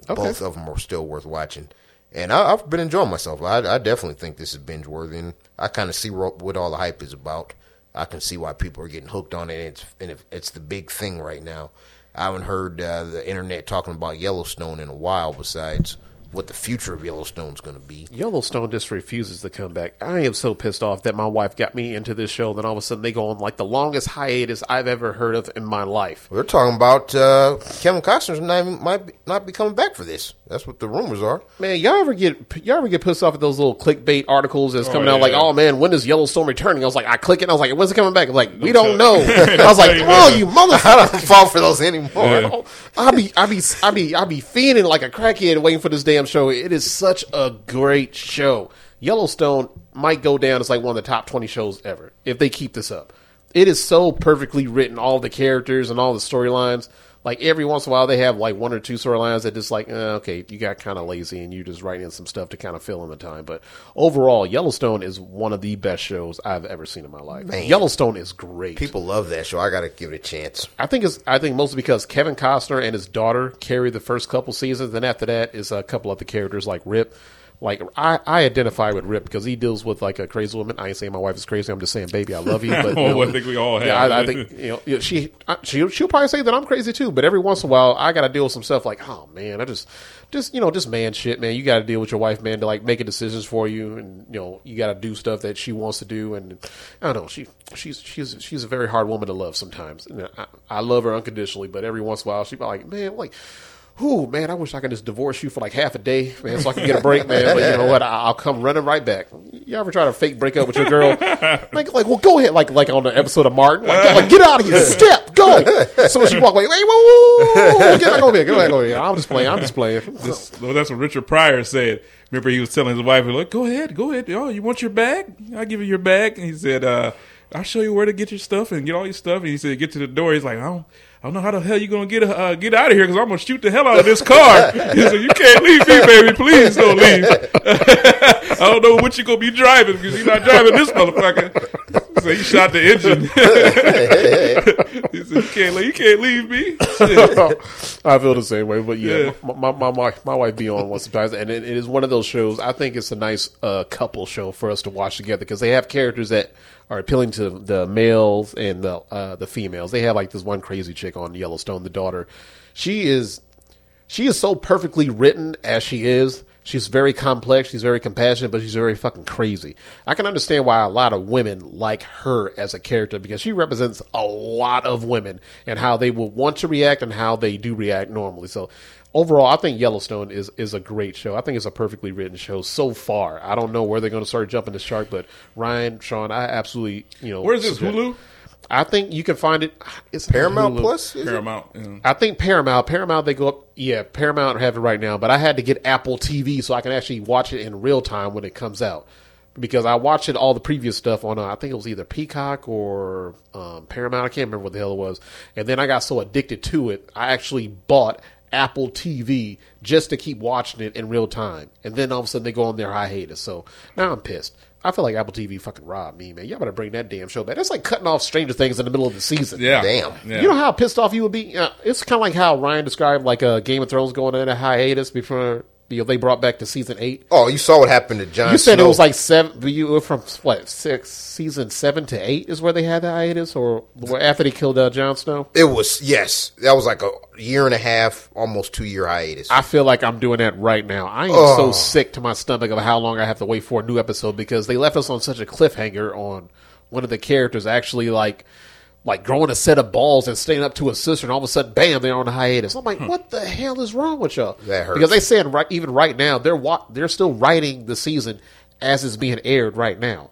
Okay. Both of them are still worth watching. And I, I've been enjoying myself. I, I definitely think this is binge worthy, and I kind of see what all the hype is about. I can see why people are getting hooked on it. And it's and if- it's the big thing right now. I haven't heard uh, the internet talking about Yellowstone in a while. Besides what the future of Yellowstone's going to be. Yellowstone just refuses to come back. I am so pissed off that my wife got me into this show. Then all of a sudden they go on like the longest hiatus I've ever heard of in my life. We're talking about uh, Kevin Costner's not even, might be, not be coming back for this. That's what the rumors are. Man, y'all ever get y'all ever get pissed off at those little clickbait articles that's coming out like, yeah. "Oh man, when is Yellowstone returning?" I was like, I click it, and I was like, "When's it coming back?" I'm like, we don't know. I was like, tell you "Come on, you motherfucker!" I don't fall for those anymore. I be I be I be I be fiending like a crackhead waiting for this damn show. It is such a great show. Yellowstone might go down as like one of the top twenty shows ever if they keep this up. It is so perfectly written, all the characters and all the storylines. Like every once in a while they have like one or two storylines that just like, uh, okay, you got kind of lazy and you just write in some stuff to kind of fill in the time. But overall, Yellowstone is one of the best shows I've ever seen in my life. Man. Yellowstone is great. People love that show. I got to give it a chance. I think it's I think mostly because Kevin Costner and his daughter carry the first couple seasons, and after that is a couple other characters like Rip. Like I, I identify with Rip because he deals with like a crazy woman. I ain't saying my wife is crazy. I'm just saying, baby, I love you. But oh, you Oh, know, I think we all have. Yeah, I, I think you know she, I- she she'll probably say that I'm crazy too. But every once in a while, I got to deal with some stuff like, oh man, I just just you know just man shit, man. You got to deal with your wife, man, to like making decisions for you, and you know you got to do stuff that she wants to do. And I don't know, she she's she's she's a very hard woman to love sometimes. You I, I love her unconditionally, but every once in a while, she be like, man, like. Whew, man, I wish I could just divorce you for like half a day, man, so I can get a break, man. But you know what? I- I'll come running right back. You ever try to fake break up with your girl? Like, like, well, go ahead. Like, like on the episode of Martin, like, like get out of here, step, go. So she walk away, whoa, whoa, whoa, get back over here, get back over here. I'm just playing. I'm just playing. This- well, that's what Richard Pryor said. Remember, he was telling his wife, "Like, go ahead, go ahead. Oh, you want your bag? I'll give you your bag." And he said, uh, "I'll show you where to get your stuff and get all your stuff." And he said, "Get to the door." He's like, "I don't, I don't know how the hell you gonna get uh, get out of here because I'm gonna shoot the hell out of this car." he said, "You can't leave me, baby. Please don't leave. I don't know what you gonna be driving because you're not driving this motherfucker." So he shot the engine. he said, "You can't, leave- you can't leave me." I feel the same way, but yeah, Yeah. My, my, my, my wife be on once sometimes, and it, it is one of those shows. I think it's a nice uh, couple show for us to watch together because they have characters that are appealing to the males and the uh, the females. They have like this one crazy chick on Yellowstone, the daughter. She is she is so perfectly written as she is. She's very complex. She's very compassionate, but she's very fucking crazy. I can understand why a lot of women like her as a character because she represents a lot of women and how they will want to react and how they do react normally. So overall, I think Yellowstone is is a great show. I think it's a perfectly written show so far. I don't know where they're going to start jumping the shark, but Ryan, Sean, I absolutely you know. Where's this suggest- Hulu? I think you can find it. It's Paramount Hulu. Plus? Paramount. yeah. I think Paramount. Paramount, they go up. Yeah, Paramount have it right now, but I had to get Apple TV so I can actually watch it in real time when it comes out. Because I watched it all the previous stuff on, uh, I think it was either Peacock or um, Paramount. I can't remember what the hell it was. And then I got so addicted to it, I actually bought Apple TV just to keep watching it in real time. And then all of a sudden they go on their hiatus. So now I'm pissed. I feel like Apple TV fucking robbed me, man. Y'all better bring that damn show back. That's like cutting off Stranger Things in the middle of the season. Yeah. Damn. Yeah. You know how pissed off you would be? Uh, it's kind of like how Ryan described like uh, Game of Thrones going in a hiatus before you know, they brought back to season eight. Oh, you saw what happened to Jon You said Snow. it was like seven. You were from what six season seven to eight is where they had the hiatus, or after they killed uh, Jon Snow. It was yes, that was like a year and a half, almost two year hiatus. I feel like I'm doing that right now. I am Oh. so sick to my stomach of how long I have to wait for a new episode because they left us on such a cliffhanger on one of the characters actually like like growing a set of balls and staying up to a sister, and all of a sudden, bam, they're on a hiatus. I'm like, hmm. what the hell is wrong with y'all? That hurts. Because they said right even right now they're wa- they're still writing the season as it's being aired right now.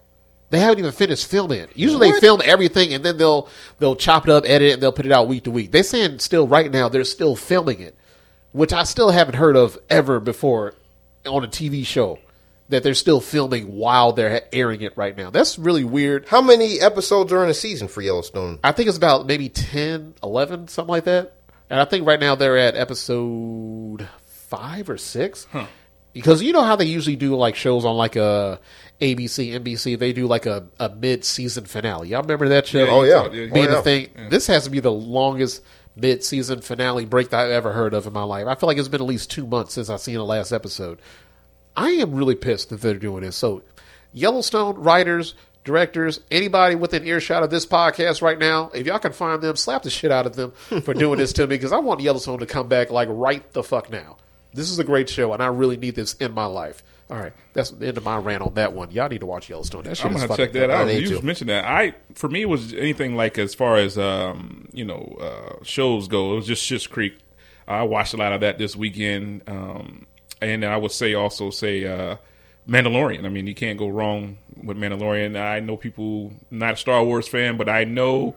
They haven't even finished filming it. Usually they film everything and then they'll they'll chop it up, edit it, and they'll put it out week to week. They're saying still right now they're still filming it, which I still haven't heard of ever before on a TV show. That they're still filming while they're airing it right now. That's really weird. How many episodes are in a season for Yellowstone? I think it's about maybe 10, 11, something like that. And I think right now they're at episode five or six. Because you know how they usually do like shows on like uh, a ABC, NBC. They do like a, a mid season finale. Y'all remember that show? Yeah, Oh yeah, being oh, yeah. the thing. This has to be the longest mid season finale break that I've ever heard of in my life. I feel like it's been at least two months since I've seen the last episode. I am really pissed that they're doing this. So, Yellowstone writers, directors, anybody within earshot of this podcast right now, if y'all can find them, slap the shit out of them for doing this to me because I want Yellowstone to come back like right the fuck now. This is a great show, and I really need this in my life. All right, that's the end of my rant on that one. Y'all need to watch Yellowstone. That shit I'm gonna check that out. You just mentioned that. I for me it was anything like as far as um, you know uh, shows go. It was just Schitt's Creek. I watched a lot of that this weekend, um, and I would say also say uh, Mandalorian. I mean, you can't go wrong with Mandalorian. I know people not a Star Wars fan, but I know.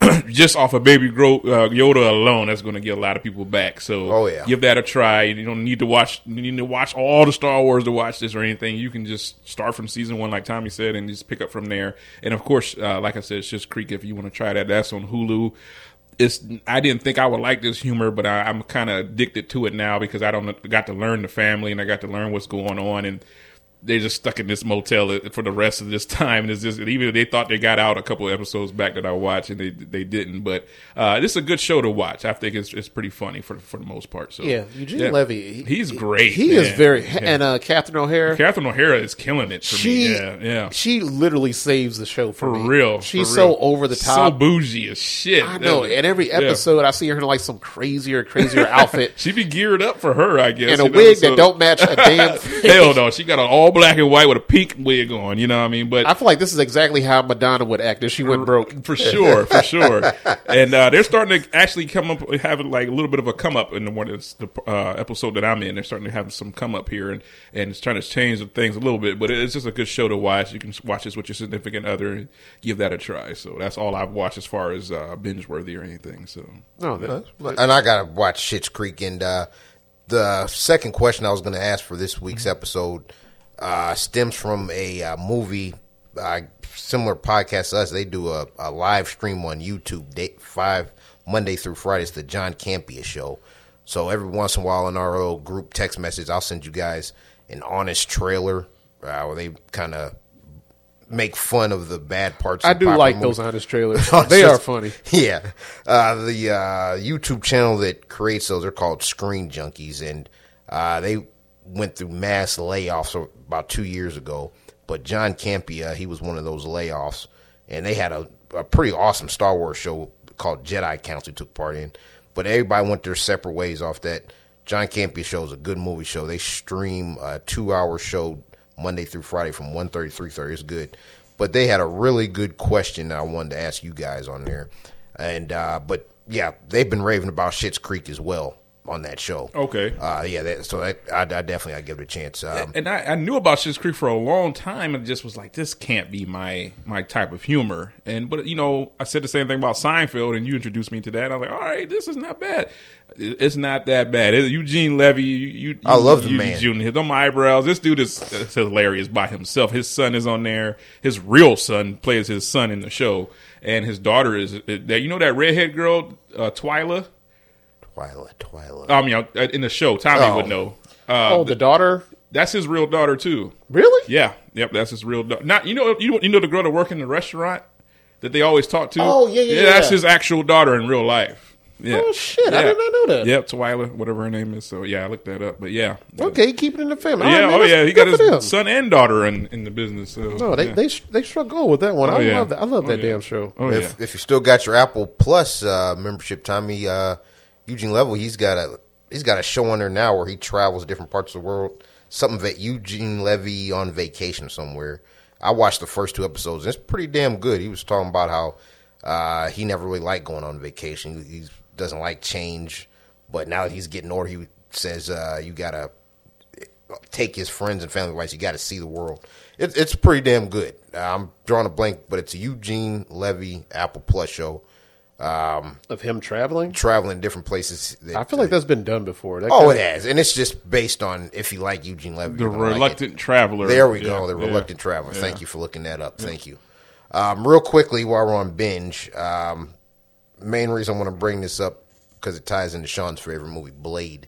just off of Baby Gro- uh, Yoda alone, that's going to get a lot of people back. So, Oh, yeah. give that a try. You don't need to watch. You need to watch all the Star Wars to watch this or anything. You can just start from season one, like Tommy said, and just pick up from there. And of course, uh, like I said, it's just Creek. If you want to try that, that's on Hulu. It's I didn't think I would like this humor, but I, I'm kind of addicted to it now because I don't got to learn the family and I got to learn what's going on and they're just stuck in this motel for the rest of this time. And it's just even they thought they got out a couple episodes back that I watched, and they they didn't. But uh, this is a good show to watch. I think it's it's pretty funny for for the most part. So Yeah, Eugene yeah. Levy. he- he's great. He is very Yeah. and uh, Catherine O'Hara. Catherine O'Hara is killing it for she me. Yeah, yeah. she literally saves the show for, For me. real, She's for so over the top, so bougie as shit. I know. And every yeah. episode, I see her in like some crazier, crazier outfit she be geared up for her, I guess. and a wig that don't match a damn thing. Hell no, she got an all black and white with a pink wig on. You know what I mean? But I feel like this is exactly how Madonna would act if she went broke. for sure, for sure. And uh, they're starting to actually come up, have like a little bit of a come up in the one that's the uh, episode that I'm in. They're starting to have some come up here, and and it's trying to change the things a little bit. But it's just a good show to watch. You can watch this with your significant other and give that a try. So that's all I've watched as far as uh, binge worthy or anything. So No, that, and I gotta watch Schitt's Creek. And uh, the second question I was going to ask for this week's episode uh, stems from a uh, movie, uh, similar podcast to us. They do a, a live stream on YouTube, day, five Monday through Friday. It's the John Campea show. So every once in a while in our little group text message, I'll send you guys an honest trailer uh, where they kind of make fun of the bad parts. I do like movies. those honest trailers. It's they are funny. Yeah. Uh, the uh, YouTube channel that creates those are called Screen Junkies, and uh, they went through mass layoffs about two years ago. But John Campea, he was one of those layoffs, and they had a, a pretty awesome Star Wars show called Jedi Council took part in. But everybody went their separate ways off that. John Campea show is a good movie show. They stream a two-hour show Monday through Friday from 1.30 to 3.30. It's good. But they had a really good question that I wanted to ask you guys on there. And uh, but yeah, they've been raving about Schitt's Creek as well on that show. Okay. Uh, yeah, that, so that, I, I definitely I give it a chance. Um, and I, I knew about Schitt's Creek for a long time, and just was like, this can't be my my type of humor. And but you know, I said the same thing about Seinfeld, and you introduced me to that. I was like, all right, this is not bad. It's not that bad. It- Eugene Levy, you, you, I love the man. Eugene, his them eyebrows. This dude is, is hilarious by himself. His son is on there. His real son plays his son in the show, and his daughter is that. You know that redhead girl, uh, Twyla. Twilight, Twilight. I mean, uh, in the show, Tommy Oh. would know. Uh, oh, the daughter? that's his real daughter too. Really? Yeah, yep, that's his real. daughter. Not you know you know, you know the girl that work in the restaurant that they always talk to. Oh, yeah, yeah, That's yeah. his actual daughter in real life. Yeah. Oh, shit, I did not know that. Yep, Twyla, whatever her name is. So yeah, I looked that up. But yeah, Okay, keep it in the family. yeah, All right, man, oh yeah, he got good them. his son and daughter in, in the business. So No, they yeah. they they struck gold with that one. Oh, I yeah. love that. I love Oh, that yeah. damn show. Oh yeah, if if you still got your Apple Plus uh, membership, Tommy uh, Eugene Levy, he's got a he's got a show on there now where he travels different parts of the world. Something that Eugene Levy on vacation somewhere. I watched the first two episodes. and It's pretty damn good. He was talking about how uh, he never really liked going on vacation. He doesn't like change, but now that he's getting older, he says uh, you gotta take his friends and family advice. You got to see the world. It, it's pretty damn good. I'm drawing a blank, but it's a Eugene Levy Apple Plus show. Um, Of him traveling, traveling different places. that- I feel like that's been done before. That oh, kinda- it has, and it's just based on if you like Eugene Levy. the you're like reluctant traveler. There we Yeah, go. The yeah. reluctant traveler. Yeah. Thank you for looking that up. Thank you. Um, real quickly, while we're on binge, um, main reason I want to bring this up because it ties into Sean's favorite movie, Blade.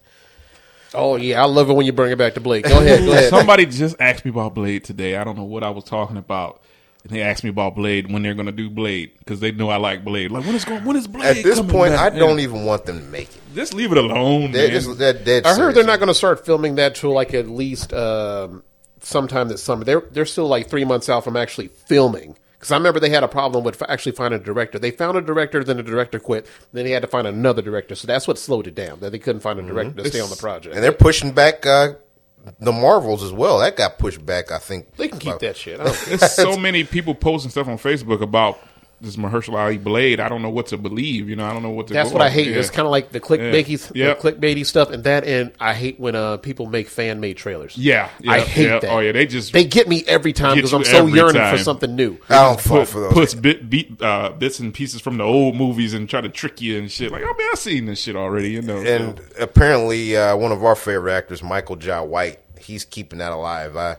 Oh yeah, I love it when you bring it back to Blade. Go ahead, go ahead. Somebody just asked me about Blade today. I don't know what I was talking about. And they asked me about Blade when they're going to do Blade because they know I like Blade. Like when is going? When is Blade? At this point, back? I don't Yeah. even want them to make it. Just leave it alone, They're man. just that dead. I heard serious. they're not going to start filming that till like at least um, sometime this summer. They're they're still like three months out from actually filming. Because I remember they had a problem with f- actually finding a director. They found a director, then the director quit. Then they had to find another director. So that's what slowed it down. That they couldn't find a director to stay on the project. Mm-hmm. and they're pushing back uh, the Marvels as well. That got pushed back. I think they can keep about- that shit. I don't care. There's so many people posting stuff on Facebook about this Mahershala Ali Blade. I don't know what to believe. You know, I don't know what to. That's go what I hate. Yeah. It's kind of like the clickbaity, Yep. the clickbaity stuff, and that. And I hate when uh, people make fan made trailers. Yeah, I hate yeah. that. Oh yeah, they just They get me every time because I'm so yearning time. for something new. I don't fall put, for those. puts bit, beat, uh, bits and pieces from the old movies and try to trick you and shit. Like, oh man, I've seen this shit already. You know, and so. apparently, uh, one of our favorite actors, Michael Jai White, he's keeping that alive. I,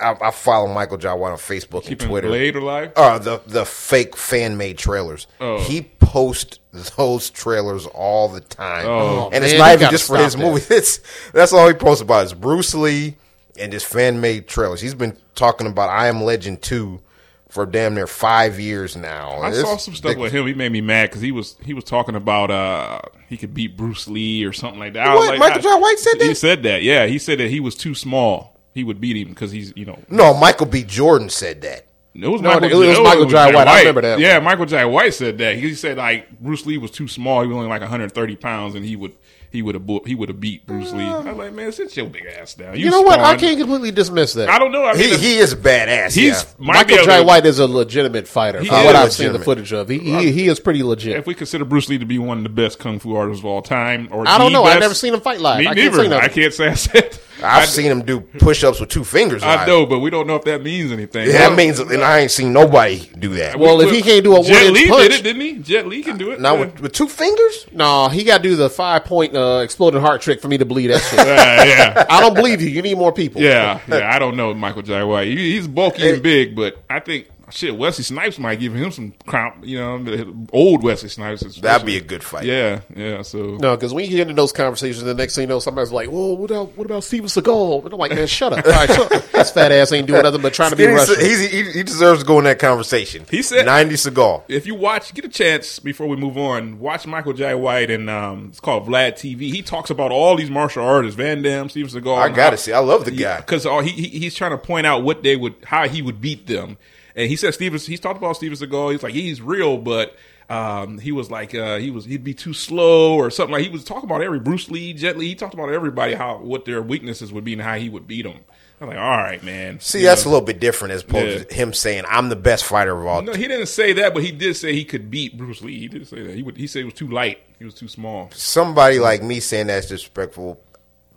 I, I follow Michael Jai White on Facebook and Keeping Twitter. Blade alive. Uh, the the fake fan made trailers. Oh. He posts those trailers all the time, Oh, and it's not even just for his that. movie. It's that's all he posts about is Bruce Lee and his fan made trailers. He's been talking about I Am Legend two for damn near five years now. I It's saw some stuff with him. He made me mad because he was he was talking about uh he could beat Bruce Lee or something like that. What? like, Michael I- Jai White said He that? said that. Yeah, he said that he was too small. He would beat him because he's you know. No, Michael B. Jordan said that. It was No, Michael, it was that Michael Jai White. I remember that Yeah. Michael Jai White said that. He said like Bruce Lee was too small. He was only like 130 pounds, and he would he would have he would have beat Bruce Lee. Um, I'm like, man, sit your big ass down. You know what? I can't completely dismiss that. I don't know. I mean, He he is badass. he's yeah. Michael Jai White is a legitimate fighter. From what I've seen the footage of, he, he he is pretty legit. If we consider Bruce Lee to be one of the best kung fu artists of all time, or I don't know. I've never seen him fight live. Me I can't neither. say. I can't say I said. I've I, seen him do push ups with two fingers. I know, but we don't know if that means anything. Yeah, that means, and I ain't seen nobody do that. Well, if he can't do a Jet one-inch Li punch- did it, didn't he? Jet Li can do it. now yeah. with, with two fingers, No, he got to do the five point uh, exploded heart trick for me to believe that shit. yeah, yeah. I don't believe you. You need more people. Yeah, yeah, I don't know Michael Jai White. He, he's bulky and big, but I think shit Wesley Snipes might give him some crap. You know, old Wesley Snipes. especially. that'd be a good fight. Yeah, yeah. So No, because when you get into those conversations, the next thing you know, somebody's like, "Well, what about what about Steven Seagal?" And I'm like, "Man, shut up! All right, shut up. This fat ass ain't doing nothing but trying to be Skinny Russian." He's, he, he deserves to go in that conversation. He said- ninety Seagal. if you watch, get a chance before we move on. Watch Michael Jai White and um, it's called Vlad TV. He talks about all these martial artists, Van Damme, Steven Seagal. I gotta see. I love the guy. because he, he he's trying to point out what they would how he would beat them. And he said Steven he's talked about Steven Seagal. He's like he's real, but um, he was like uh, he was he'd be too slow or something. Like he was talking about every Bruce Lee, Jet Li. He talked about everybody how what their weaknesses would be and how he would beat them. I'm like, all right, man. See, You that's know. a little bit different as opposed Yeah. to him saying, "I'm the best fighter of all." No, he didn't say that, but he did say he could beat Bruce Lee. He did say that. He would. He said he was too light. He was too small. Somebody like me saying that's disrespectful.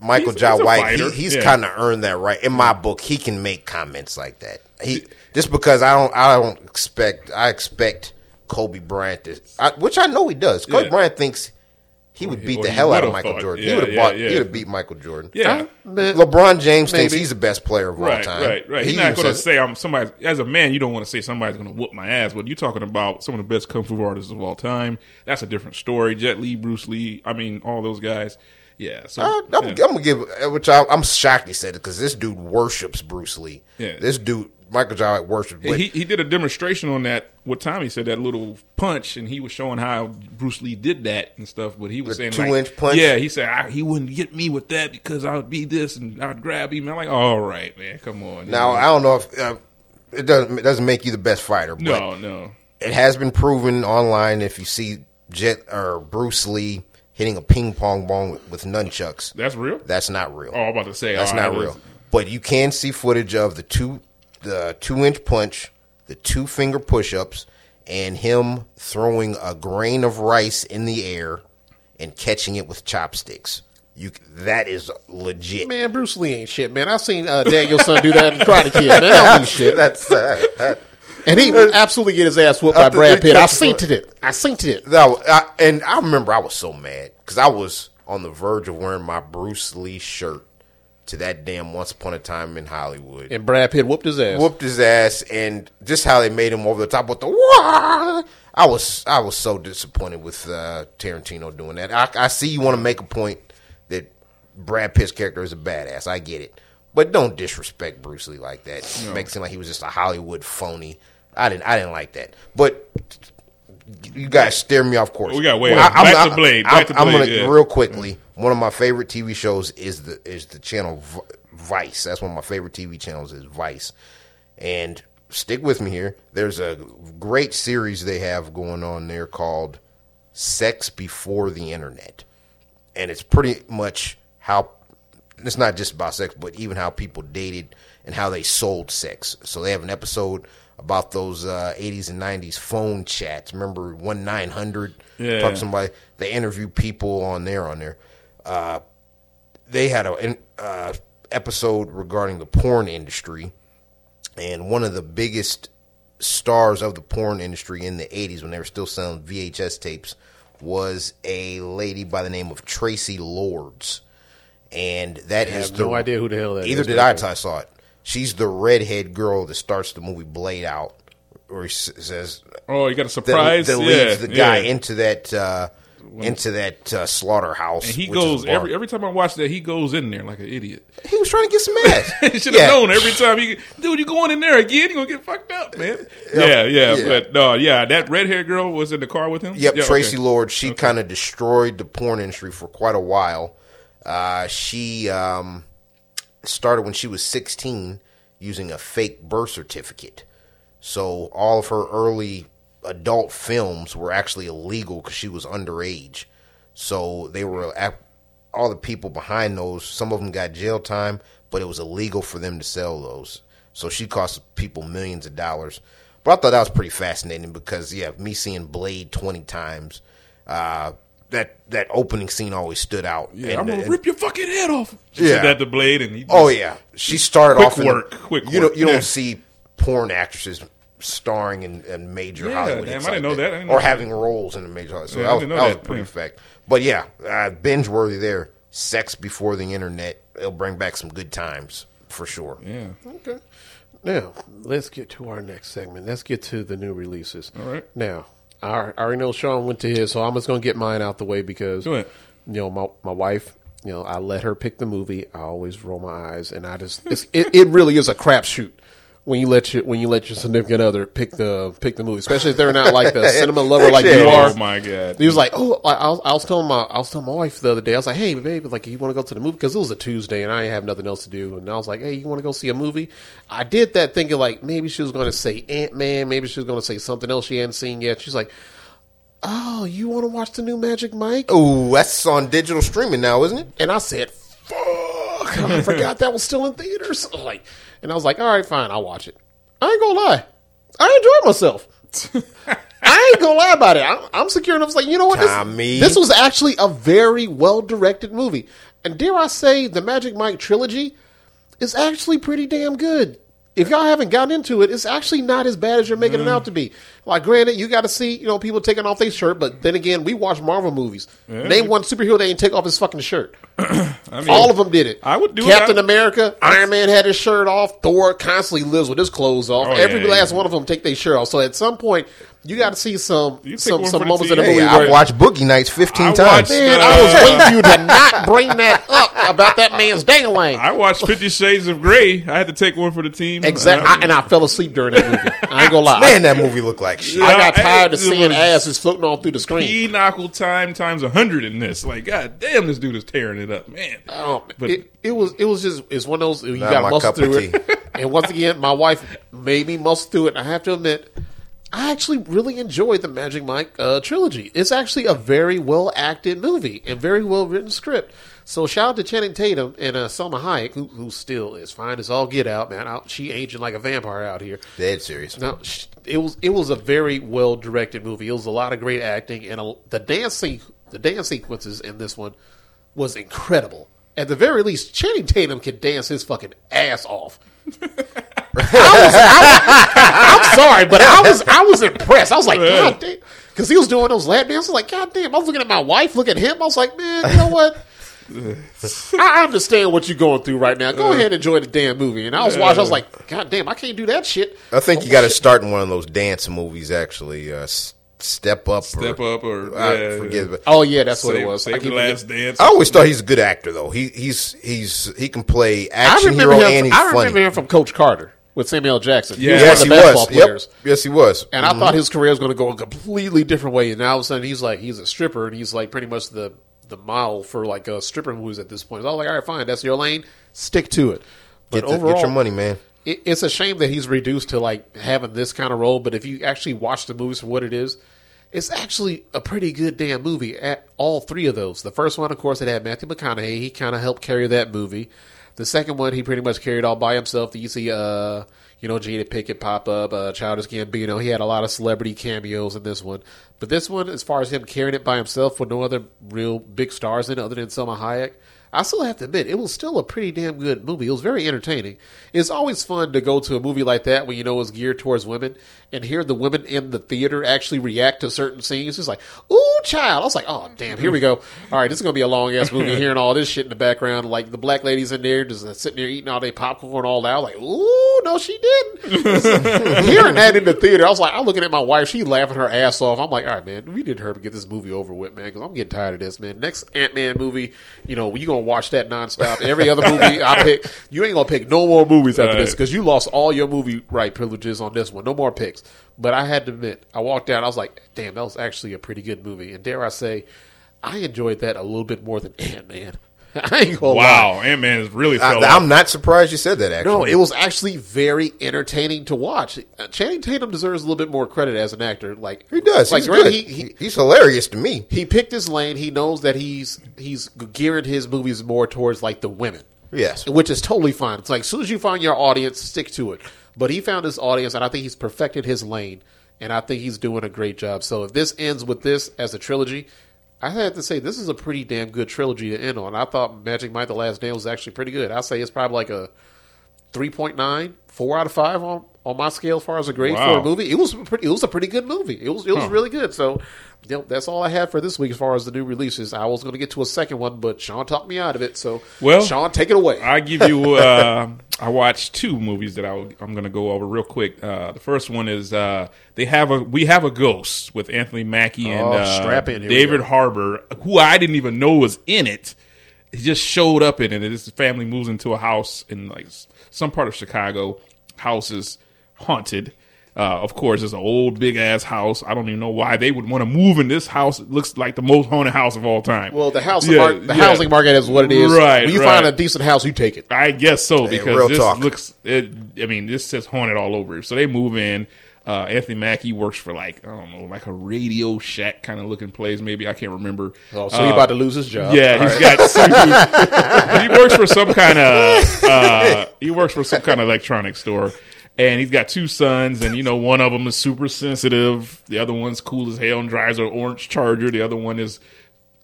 Michael He's- Jai he's White, he, he's Yeah. kind of earned that right. In my book, he can make comments like that. He just because I don't, I don't expect, I expect Kobe Bryant to, I, which I know he does. Kobe Yeah. Bryant thinks he would beat or the he hell out of Michael thought. Jordan. Yeah, he would have yeah, bought, yeah. he would have beat Michael Jordan. Yeah. LeBron James thinks he's the best player of all time. right, right. He's He not going to say I'm somebody. As a man, you don't want to say somebody's going to whoop my ass. But you're talking about some of the best kung fu artists of all time. That's a different story. Jet Li, Bruce Lee. I mean, all those guys. Yeah. So Uh, I'm, yeah. I'm gonna give, which I, I'm shocked he said it because this dude worships Bruce Lee. Yeah. This dude, Michael Jai. But he he did a demonstration on that. What he said that little punch, and he was showing how Bruce Lee did that and stuff. But he was The saying two-inch punch? Yeah, he said I, he wouldn't get me with that because I would be this and I'd grab him. I'm like, all right, man, come on. now I don't know if uh, it doesn't it doesn't make you the best fighter, but no, no. it has been proven online. If you see Jet or Bruce Lee hitting a ping pong ball with, with nunchucks, That's real. that's not real. Oh, I'm about to say That's not real. was- But you can see footage of the two the two inch punch, the two finger push ups, and him throwing a grain of rice in the air and catching it with chopsticks. You that is legit. man, Bruce Lee ain't shit, man. I seen uh, Daniel-san do that in Karate Kid. Man, that don't shit. That's uh, that, And he would absolutely get his ass whooped by Brad Pitt. I seen it. I seen it. was- I, and I remember I was so mad because I was on the verge of wearing my Bruce Lee shirt to that damn Once Upon a Time in Hollywood. And Brad Pitt whooped his ass. whooped his ass, and just how they made him over the top with the Wah! I was I was so disappointed with uh, Tarantino doing that. I, I see you want to make a point that Brad Pitt's character is a badass. I get it, but don't disrespect Bruce Lee like that. Make it seem like he was just a Hollywood phony. I didn't I didn't like that, but. You guys steer me off course. We got way Well, off. Back to Blade. Back I'm, to I'm gonna yeah. real quickly. One of my favorite TV shows is the is the channel V- Vice. That's one of my favorite TV channels is Vice. And stick with me here. There's a great series they have going on there called Sex Before the Internet. And it's pretty much how it's not just about sex, but even how people dated and how they sold sex. So they have an episode about those uh, 80s and 90s phone chats. Remember one nine hundred? Yeah. Talk to somebody. They interview people on there. On there, uh, they had an uh, episode regarding the porn industry, and one of the biggest stars of the porn industry in the 80s when they were still selling VHS tapes was a lady by the name of Traci Lords. And that I is have the, no idea who the hell that either is. did I until I saw it. She's the redhead girl that starts the movie Blade out, where he says Oh, you got a surprise. that yeah, leads the guy yeah. into that uh, into that uh, slaughterhouse. And he goes every every time I watch that, he goes in there like an idiot. He was trying to get some ass. He should have known every time he, dude, you going in there again? You gonna get fucked up, man. Yeah, yeah, Yeah. but no, yeah, that red haired girl was in the car with him. Yep, Yeah, Traci okay. Lord. She kind of destroyed the porn industry for quite a while. Uh, she um, started when she was 16 using a fake birth certificate. So all of her early adult films were actually illegal because she was underage. So they were all the people behind those. Some of them got jail time, but it was illegal for them to sell those. So she cost people millions of dollars. But I thought that was pretty fascinating because yeah, me seeing Blade twenty times, uh, that that opening scene always stood out. Yeah, And- I'm gonna and- rip your fucking head off. She Yeah. said that to Blade, and he Oh yeah, she started Quick off in work, the- quick You work. don't you don't see porn actresses starring in, in major Yeah, Hollywood. damn, I didn't like know that. I didn't or know that. having roles in a major. Hollywood. So Yeah, that was, didn't that was pretty Yeah. fact. But yeah, uh, binge worthy there. Sex before the internet. It'll bring back some good times for sure. yeah. Okay. Now, let's get to our next segment. Let's get to the new releases. All right. Now, I I already know Sean went to his, so I'm just going to get mine out the way because, you know, my, my wife, you know, I let her pick the movie. I always roll my eyes, and I just it, it really is a crapshoot when you let your when you let your significant other pick the pick the movie, especially if they're not like the cinema lover like you are. Oh my god. He was like, "Oh, I, I, was, I was telling my, I was telling my wife the other day. I was like, hey, babe, like, you want to go to the movie? Because it was a Tuesday and I didn't have nothing else to do. And I was like, hey, you want to go see a movie? I did that thinking like maybe she was going to say Ant Man, maybe she was going to say something else she hadn't seen yet. She's like, oh, you want to watch the new Magic Mike? Oh, that's on digital streaming now, isn't it? And I said, fuck, I forgot that was still in theaters. Like, and I was like, all right, fine, I'll watch it. I ain't gonna lie, I enjoyed myself. I ain't gonna lie about it. I'm, I'm secure enough. to say, you know what? This, this was actually a very well directed movie, and dare I say, the Magic Mike trilogy is actually pretty damn good. If y'all haven't gotten into it, it's actually not as bad as you're making it out to be. Like, granted, you got to see, you know, people taking off their shirt, but then again, we watch Marvel movies. Name one superhero that ain't take off his fucking shirt. I mean, All of them did it. I would do. Captain I- America, Iron Man had his shirt off. Thor constantly lives with his clothes off. Oh, Every yeah, last yeah. one of them take their shirt off. So at some point, you got to see some You take some, one some the moments in the team. movie Hey, where I've watched Boogie Nights 15 I times. watched- Man, Uh, I was waiting for you to not bring that up about that man's dangling. I watched Fifty Shades of Grey. I had to take one for the team. Exactly, Uh, I, and I fell asleep during that movie. I ain't gonna lie. Man, that movie looked like shit. I got Yeah, tired of it seeing was- asses floating all through the screen. Pinochle time times a hundred in this. Like, god damn, this dude is tearing it up, man. Oh, But- it, it was it was just it's one of those you Not got my muscle cup of through it. and once again, my wife made me muscle through it. I have to admit, I actually really enjoyed the Magic Mike uh, trilogy. It's actually a very well acted movie and very well written script. So shout out to Channing Tatum and uh, Salma Hayek, who, who still is fine as all get out, man. Out, she aging like a vampire out here. Dead serious. No, sh- it was it was a very well directed movie. It was a lot of great acting, and a, the dancing the dance sequences in this one was incredible. At the very least, Channing Tatum can dance his fucking ass off. I was, I, am sorry, but I was I was impressed. I was like, God damn, because he was doing those lap dances. I was like, God damn. I was looking at my wife, looking at him. I was like, man, you know what? I understand what you're going through right now. Go ahead and enjoy the damn movie. And I was watching. I was like, God damn, I can't do that shit. I think you got to start in one of those dance movies, actually. Uh, Step Up. Step or, up or I yeah, forget. yeah. But Oh yeah, that's what it was. I save keep the last forgetting. dance. I always thought he's a good actor, though. He he's he's he can play action hero him. and he's I remember funny. him from Coach Carter with Samuel L. Jackson. He was Yes, one he of the basketball was. Yep. Yes, he was. And I thought his career was going to go a completely different way. And now all of a sudden, he's like he's a stripper, and he's like pretty much the the model for like uh, stripper movies at this point. I was like, all right, fine, that's your lane, stick to it. But Get, the, overall, get your money, man. it, it's a shame that he's reduced to like having this kind of role. But if you actually watch the movies for what it is, it's actually a pretty good damn movie. At all three of those, the first one, of course, it had Matthew McConaughey. He kind of helped carry that movie. The second one, he pretty much carried all by himself. You see, uh, you know, Jada Pinkett pop up, uh, Childish Gambino. He had a lot of celebrity cameos in this one. But this one, as far as him carrying it by himself with no other real big stars in it other than Salma Hayek, I still have to admit it was still a pretty damn good movie. It was very entertaining. It's always fun to go to a movie like that when you know it's geared towards women and hear the women in the theater actually react to certain scenes. It's like, ooh, child. I was like, oh damn, here we go. All right, this is gonna be a long ass movie. Hearing all this shit in the background, like the black ladies in there just sitting there eating all their popcorn all out. Like, ooh, no, she didn't. Hearing that in the theater, I was like, I'm looking at my wife. She laughing her ass off. I'm like, all right, man, we need her to get this movie over with, man, because I'm getting tired of this, man. Next Ant Man movie, you know, you gonna watch that nonstop. Every other movie I pick, you ain't gonna pick no more movies after this because you lost all your movie right privileges on this one. No more picks. But I had to admit, I walked out. I was like, damn, that was actually a pretty good movie. And dare I say, I enjoyed that a little bit more than Ant Man. I ain't gonna lie. Wow, Ant Man is really I, I'm not surprised you said that. Actually, No, it was actually very entertaining to watch. Uh, Channing Tatum deserves a little bit more credit as an actor. Like he does. Like He's really, he, he he's hilarious to me. he picked his lane. He knows that he's he's gearing his movies more towards like the women. Yes. which is totally fine. It's like as soon as you find your audience, stick to it. But he found his audience, and I think he's perfected his lane, and I think he's doing a great job. So if this ends with this as a trilogy, I have to say this is a pretty damn good trilogy to end on. I thought Magic Mike: The Last Dance was actually pretty good. I'd say it's probably like a 3.9, 4 out of five on, on my scale as far as a grade for a movie. It was pretty. It was a pretty good movie. It was it was really good. So, you know, that's all I had for this week as far as the new releases. I was going to get to a second one, but Sean talked me out of it. So, Well, Sean, take it away. I give you. Uh, I watched two movies that I, am going to go over real quick. Uh, the first one is uh, they have a we have a ghost with Anthony Mackie and Oh, uh. David. Harbour, who I didn't even know was in it. He just showed up in it. And his family moves into a house in like some part of Chicago. Houses haunted. Uh, of course, it's an old big ass house. I don't even know why they would want to move in this house. It looks like the most haunted house of all time. Well, the house, Yeah, mar- the yeah. housing market is what it is. Right, When you right. find a decent house, you take it. I guess so because real this talk. looks. It, I mean, this says haunted all over. So they move in. Uh, Anthony Mackie works for like I don't know, like a Radio Shack kind of looking place. Maybe I can't remember. Oh, so he about to lose his job. Yeah, All he's right. got. some- he works for some kind of. Uh, he works for some kind of electronic store, and he's got two sons, and you know, one of them is super sensitive. The other one's cool as hell and drives an orange Charger. The other one is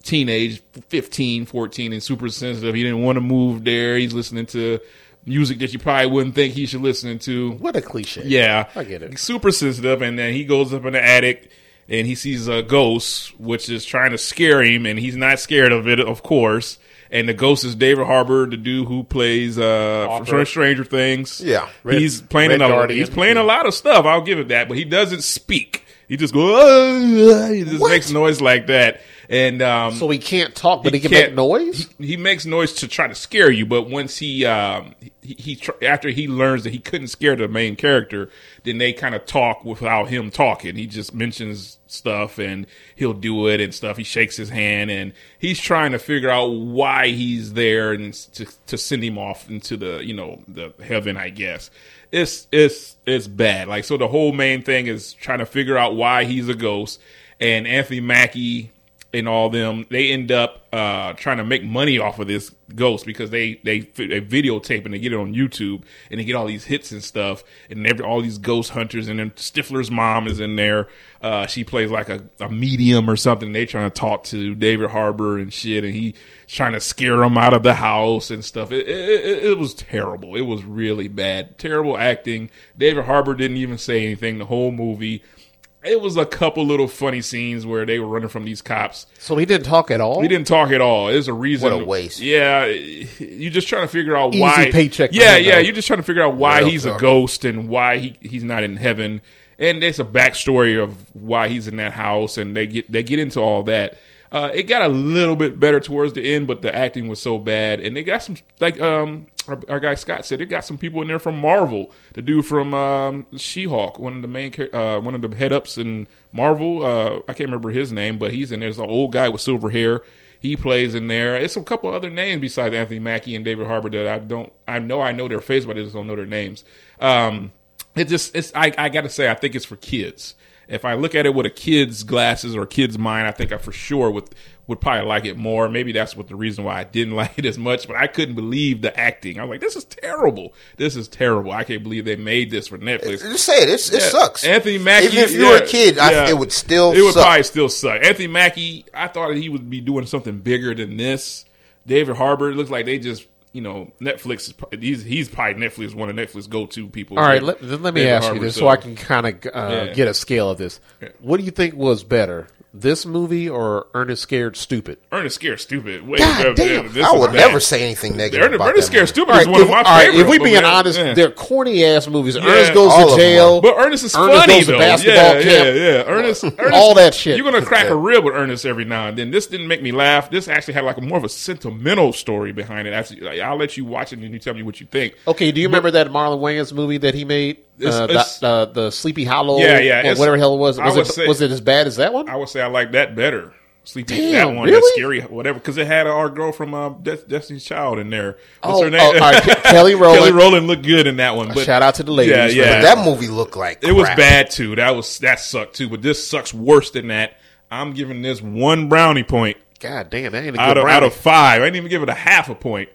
teenage, 15, 14, and super sensitive. He didn't want to move there. He's listening to music that you probably wouldn't think he should listen to. What a cliche. Yeah, I get it. Super sensitive, and then he goes up in the attic and he sees a ghost, which is trying to scare him, and he's not scared of it, of course. And the ghost is David Harbour, the dude who plays uh, Hopper. from Stranger Things. Yeah. Red- he's playing Red a, Guardian. he's playing a lot of stuff. I'll give it that, but he doesn't speak. He just goes, "Ah," he just What? makes noise like that, and um, So he can't talk, but he, can can't- make noise. He, he makes noise to try to scare you, but once he um, he, he tr- after he learns that he couldn't scare the main character, then they kind of talk without him talking. He just mentions stuff and he'll do it and stuff. He shakes his hand and he's trying to figure out why he's there and to to send him off into the you know the heaven, I guess. It's it's it's bad. Like so, the whole main thing is trying to figure out why he's a ghost. And Anthony Mackie and all them they end up uh trying to make money off of this ghost because they they, they videotape and they get it on YouTube and they get all these hits and stuff. And every all these ghost hunters and then Stifler's mom is in there. Uh she plays like a, a medium or something. They trying to talk to David Harbour and shit and he's trying to scare him out of the house and stuff. It, it, it, was terrible. It was really bad. Terrible acting. David Harbour didn't even say anything the whole movie it was a couple little funny scenes where they were running from these cops. So he didn't talk at all. He didn't talk at all. There's a reason. What a waste. Yeah, you're just trying to figure out Easy why. paycheck Yeah, him, yeah. though. You're just trying to figure out why Real he's a ghost and why he he's not in heaven. And there's a backstory of why he's in that house, and they get they get into all that. Uh, it got a little bit better towards the end, but the acting was so bad, and they got some like um our, our guy Scott said, they got some people in there from Marvel. The dude from um, She-Hulk, one of the main uh, one of the head ups in Marvel. Uh, I can't remember his name, but he's in there. There's an old guy with silver hair. He plays in there. It's a couple other names besides Anthony Mackie and David Harbour that I don't. I know I know their face, but I just don't know their names. Um, it just it's I, I got to say I think it's for kids. If I look at it with a kid's glasses or kid's mind, I think I for sure would would probably like it more. Maybe that's what the reason why I didn't like it as much. But I couldn't believe the acting. I was like, this is terrible. This is terrible. I can't believe they made this for Netflix. Just say it. It's, it sucks. Anthony Mackie. Even if you were yeah, a kid, I, it would still It would suck. probably still suck. Anthony Mackie, I thought he would be doing something bigger than this, David Harbour. It looks like they just you know Netflix. Is, he's he's probably Netflix one of Netflix go to people. All right, let, then let me David ask Harbour, you this so, so- I can kind of uh, Yeah. get a scale of this. Yeah. What do you think was better, this movie or Ernest Scared Stupid? Ernest Scared Stupid. Wait, God damn. I would bad. never say anything negative Ernest, about Ernest Scared. Stupid All right, is one if, of my all right, favorites. if we but being man, honest, yeah. they're corny ass movies. Yeah. Ernest goes to jail, But Ernest is Ernest funny goes to though. basketball yeah, camp. yeah, yeah. Ernest, Ernest, all that shit. You're gonna crack a rib with Ernest every now and then. This didn't make me laugh. This actually had like a more of a sentimental story behind it. Actually, like, I'll let you watch it and you tell me what you think. Okay, do you remember that Marlon Wayans movie that he made? It's- Uh, it's- the, uh, the Sleepy Hollow, Yeah, yeah, or whatever hell it was. Was it say- was it as bad as that one? I would say I like that better. Sleepy, Damn, that one, that scary, whatever, because it had our girl from uh, Des- Destiny's Child in there. Oh, What's her oh, name? all right, Ke- Kelly Rowland. Kelly Rowland looked good in that one. But Shout out to the ladies. Yeah, yeah. But that movie looked like It was bad too. That was that sucked too. But this sucks worse than that. I'm giving this one brownie point God damn, that ain't a good out of brownie. out of five. I didn't even give it a half a point,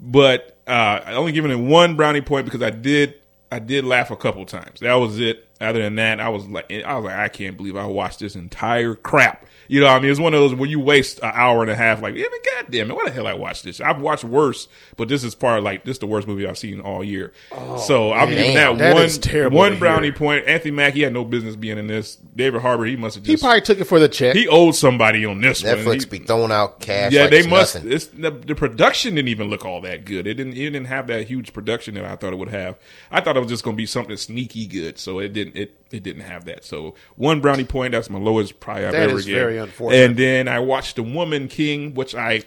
but uh, I only giving it one brownie point because I did I did laugh a couple times. That was it. Other than that, I was like I was like I can't believe I watched this entire crap. You know, what I mean, it's one of those where you waste an hour and a half. Like, God damn it, why the hell I watched this? I've watched worse, but this is part like this is the worst movie I've seen all year. Oh, so I'm giving that, that one terrible one brownie point. Anthony Mackie had no business being in this. David Harbour, he must have he probably took it for the check. he owed somebody on this one. Netflix He- be throwing out cash. yeah, like they it's must. Nothing. It's, the, the production didn't even look all that good. It didn't. It didn't have that huge production that I thought it would have. I thought it was just going to be something sneaky good. So it didn't. It it didn't have that. So one brownie point. That's my lowest probably I've That ever is given. very unfortunate. And then I watched The Woman King, which I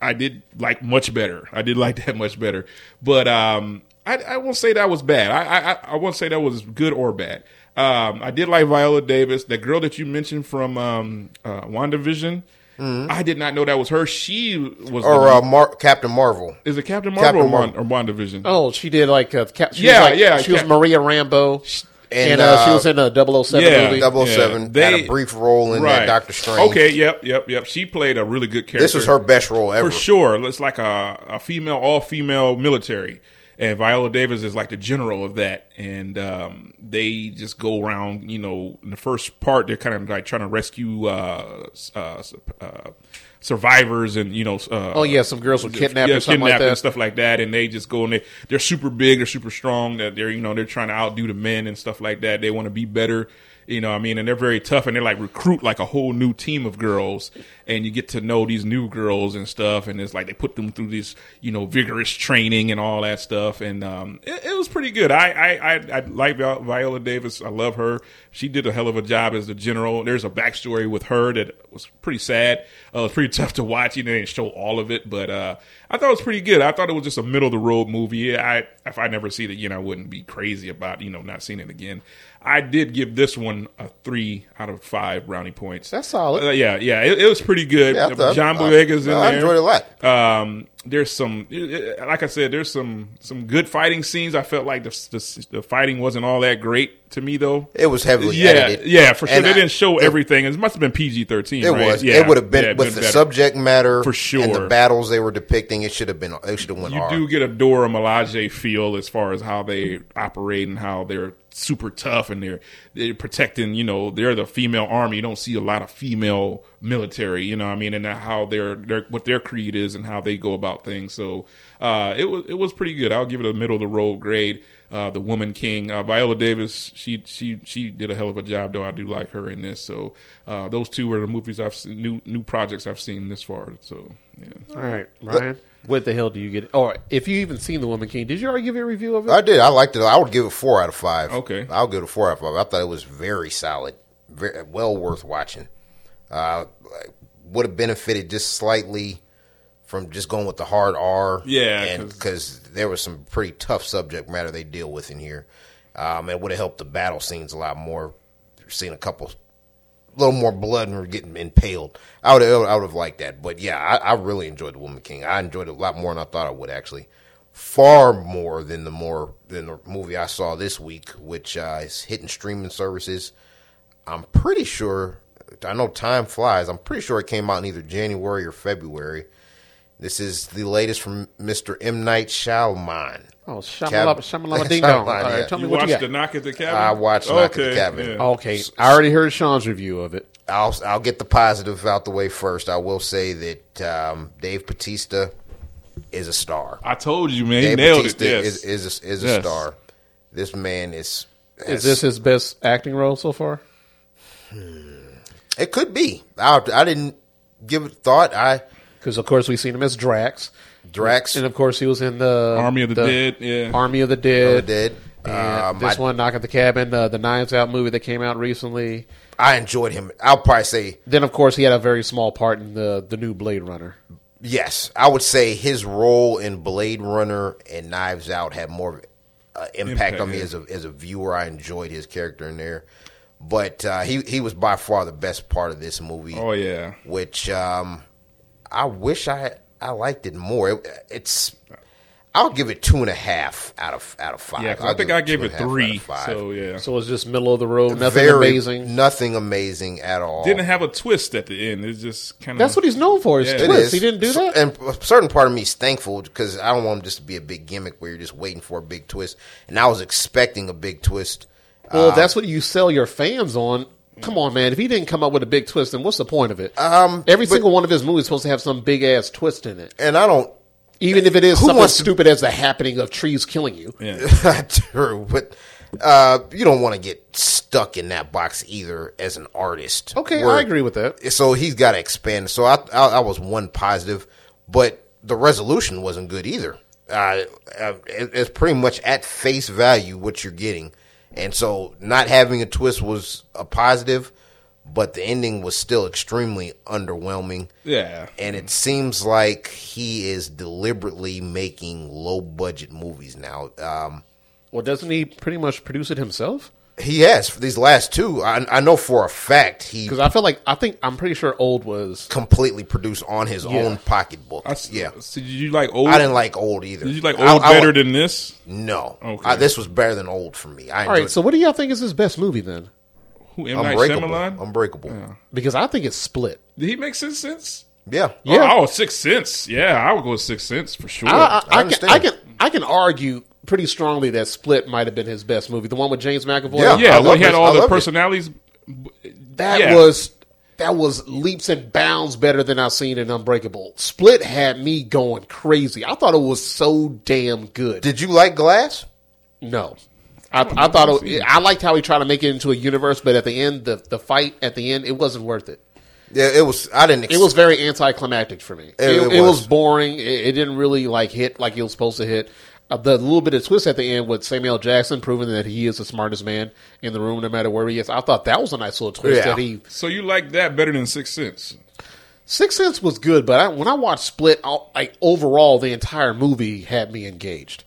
I did like much better. I did like that much better. But um, I, I won't say that was bad. I, I I won't say that was good or bad. Um, I did like Viola Davis, the girl that you mentioned from um, uh, WandaVision. I did not know that was her. She was or uh, Mar- Captain Marvel. is it Captain Marvel Captain or, Wand- Marvel. or WandaVision? oh, she did like a cap. She Yeah, was like, yeah, She was Maria Rambeau, and, And, uh, she uh, was in a 007 yeah. movie. Double Seven Yeah, they- had a brief role in that Doctor Strange. Okay, yep, yep, yep. She played a really good character. this was her best role ever. for sure. It's like a, a female, all female military, and Viola Davis is like the general of that. And um, they just go around. You know, in the first part, they're kind of like trying to rescue uh, uh, uh, survivors, and you know, uh, Oh yeah, some girls were kidnapped yeah, or something like kidnapped and stuff like that, and they just go and they they're super big, they're super strong, that they're you know they're trying to outdo the men and stuff like that. They want to be better, you know. I mean, and they're very tough, and they like recruit like a whole new team of girls, and you get to know these new girls and stuff, and it's like they put them through this you know vigorous training and all that stuff, and um, it, it was pretty good. I I I, I like Vi- Viola Davis. I love her. She did a hell of a job as the general. There's a backstory with her that was pretty sad. Uh, it was pretty tough to watch. You know, they didn't show all of it, but uh, I thought it was pretty good. I thought it was just a middle of the road movie. I if I never see it again, I wouldn't be crazy about you know not seeing it again. I did give this one a three out of five brownie points. That's solid. Uh, yeah, yeah, it, it was pretty good. Yeah, John Boyega's in I there. I enjoyed it a lot. Um, there's some, like I said, there's some some good fighting scenes. I felt like the the, the fighting wasn't all that great to me though. It was heavily Yeah, edited. yeah, for sure. And they I- didn't show it- everything. It must have been PG thirteen. It right? was. Yeah, it would have been yeah, with been the subject matter For sure. and the battles they were depicting. It should have been. It should have went You hard. do get a Dora Milaje feel as far as how they operate and how they're super tough and they're they're protecting. You know, they're the female army. You don't see a lot of female military. You know, what I mean, and how their their what their creed is and how they go about things. So uh, it was it was pretty good. I'll give it a middle of the road grade. Uh, the Woman King, uh, Viola Davis, she she she did a hell of a job. Though I do like her in this. So uh, those two were the movies I've seen, new new projects I've seen this far. So yeah. All right, Ryan. What the hell do you get? Or if you even seen the Woman King, did you already give a review of it? I did. I liked it. I would give it four out of five. Okay. I'll give it a four out of five. I thought it was very solid, very well worth watching. Uh, would have benefited just slightly from just going with the hard R. Yeah, because there was some pretty tough subject matter they deal with in here. Um, it would have helped the battle scenes a lot more. Seen a couple, a little more blood and we're getting impaled. I would, I would have liked that. But yeah, I, I really enjoyed the Woman King. I enjoyed it a lot more than I thought I would actually. Far more than the more than the movie I saw this week, which uh, is hitting streaming services. I'm pretty sure. I know time flies. I'm pretty sure it came out in either January or February. This is the latest from Mr. M Night Shyamalan. Oh, Shamalama, Cab- Shamalama Ding Dong. All Shyamalan, right, yeah. tell me You what you watched got. the Knock at the Cabin? I watched Knock at the Cabin. yeah. Okay, I already heard Sean's review of it. I'll I'll get the positive out the way first. I will say that um, Dave Batista is a star. I told you, man. He Dave nailed Batista it. Yes. is is a, is a Yes. star. This man is. Is this his best acting role so far? It could be. I I didn't give it thought. I Because of course we've seen him as Drax, Drax and of course he was in the Army of the Dead, yeah. Army of the Dead. did. And Um, this I, one, Knock at the Cabin, uh, the Knives Out movie that came out recently. I enjoyed him. I'll probably say Then, of course, he had a very small part in the the new Blade Runner. yes. I would say his role in Blade Runner and Knives Out had more uh, impact, Impact, on me yeah. as a as a viewer. I enjoyed his character in there, but uh, he he was by far the best part of this movie. Oh yeah. which um, I wish I I liked it more. It, it's I'll give it two and a half out of out of five. Yeah, 'cause I'll think I gave it and a half out three. five. So yeah, So it's just middle of the road, nothing Very amazing. nothing amazing at all. didn't have a twist at the end. It's just kind of That's what he's known for. His Yeah. It twists. is. He didn't do that. and a certain part of me is thankful because I don't want him just to be a big gimmick where you're just waiting for a big twist. And I was expecting a big twist. well, uh, that's what you sell your fans on. Come on, man. If he didn't come up with a big twist, then what's the point of it? Um, Every but- single one of his movies is supposed to have some big ass twist in it, And I don't. even if it is Who something wants stupid as the happening of trees killing you. yeah. True, but uh, you don't want to get stuck in that box either as an artist. Okay, Where- I agree with that. so he's got to expand. So I, I, I was one positive, but the resolution wasn't good either. Uh, uh, it's pretty much at face value what you're getting, and so not having a twist was a positive, but the ending was still extremely underwhelming. Yeah. And it seems like he is deliberately making low budget movies now. Um, Well, doesn't he pretty much produce it himself? He has for these last two. I, I know for a fact he Because I feel like I think I'm pretty sure Old was. completely produced on his Yeah. own pocketbook. I, s- yeah, So did you like old? I didn't like old either. Did you like I- old I- better than this? No, Okay. I- this was better than old for me. I All right, enjoyed so what do y'all think is his best movie then? Who M Night Unbreakable. Shyamalan? Unbreakable. Because I think it's Split. Did he make Sixth Sense? Yeah, Yeah. Oh, oh, Sixth Sense. Yeah, I would go with Sixth Sense for sure. I, I, I I, can, understand. I can I can argue pretty strongly that Split might have been his best movie. The one with James McAvoy. Yeah. yeah, well, he had it. all I the loved it. personalities. that yeah. was that was leaps and bounds better than I've seen in Unbreakable. Split had me going crazy. I thought it was so damn good. Did you like Glass? No. I, I thought it, I liked how he tried to make it into a universe, but at the end, the, the fight at the end, it wasn't worth it. Yeah, it was. I didn't. Ex- It was very anticlimactic for me. It, it it was. was. boring. It, it didn't really like hit like it was supposed to hit. Uh, the little bit of twist at the end with Samuel Jackson proving that he is the smartest man in the room, no matter where he is. I thought that was a nice little twist. Yeah. That he So you like that better than Sixth Sense? Sixth Sense was good, but I, when I watched Split, I, like overall, the entire movie had me engaged.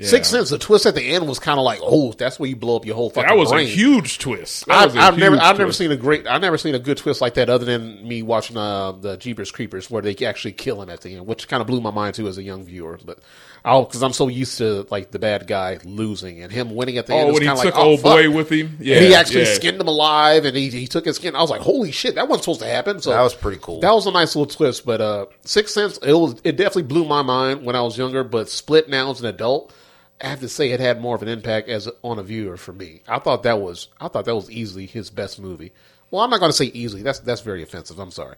Sixth Sense, the twist at the end was kind of like, oh, that's where you blow up your whole fucking That was brain. a huge twist. That I, was a I've never, I've never seen a great, I've never seen a good twist like that, other than me watching uh, the Jeepers Creepers, where they actually kill him at the end, which kind of blew my mind too as a young viewer. But I'll because I'm so used to like the bad guy losing and him winning at the end. Oh, when he took like, oh, old fuck. boy with him, yeah, and he actually yeah. skinned him alive, and he, he took his skin. I was like, holy shit, that wasn't supposed to happen. So That was pretty cool. That was a nice little twist. But uh, Sixth Sense, it was it definitely blew my mind when I was younger. But Split now as an adult, I have to say it had more of an impact as on a viewer for me. I thought that was I thought that was easily his best movie. Well, I'm not going to say easily. That's that's very offensive. I'm sorry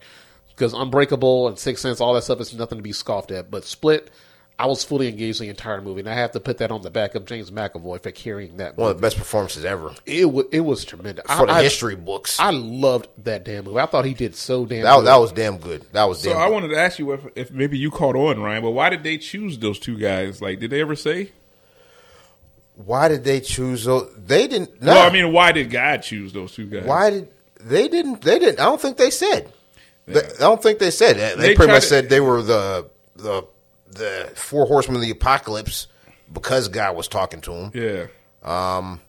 because Unbreakable and Sixth Sense, all that stuff is nothing to be scoffed at. But Split. I was fully engaged in the entire movie, and I have to put that on the back of James McAvoy for carrying that. one Movie. of the best performances ever It was it was tremendous for the I, I- history books. I loved that damn movie. I thought he did so damn. that good. that was damn good. That was So damn. I good. wanted to ask you if, if maybe you caught on, Ryan. But why did they choose those two guys? Like, did they ever say? Why did they choose those? They didn't. No. Well, I mean, why did God choose those two guys? why did they didn't? They didn't. I don't think they said. They- I don't think they said. They, They pretty much to- said they were the the the four horsemen of the apocalypse because God was talking to him. Yeah. Um,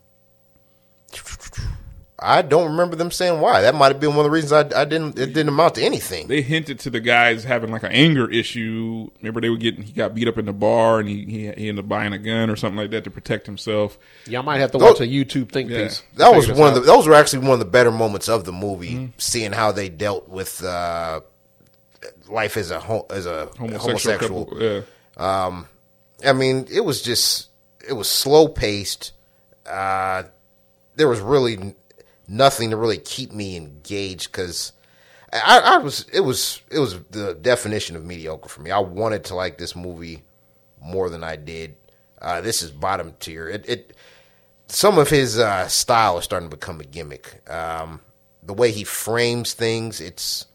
I don't remember them saying why. That might have been one of the reasons I, I didn't. It didn't amount to anything. They hinted to the guys having like an anger issue. Remember, they were getting he got beat up in the bar, and he he, he ended up buying a gun or something like that to protect himself. Y'all might have to Those- watch a YouTube think Yeah. piece. That was figure this one of the. Those were actually one of the better moments of the movie. Mm-hmm. Seeing how they dealt with uh, life as a ho- as a Homosexual, homosexual. Yeah. I mean, it was just it was slow paced. Uh, there was really nothing to really keep me engaged because I, I was it was it was the definition of mediocre for me. I wanted to like this movie more than I did. Uh, this is bottom tier. It, it some of his uh, style is starting to become a gimmick. Um, the way he frames things, it's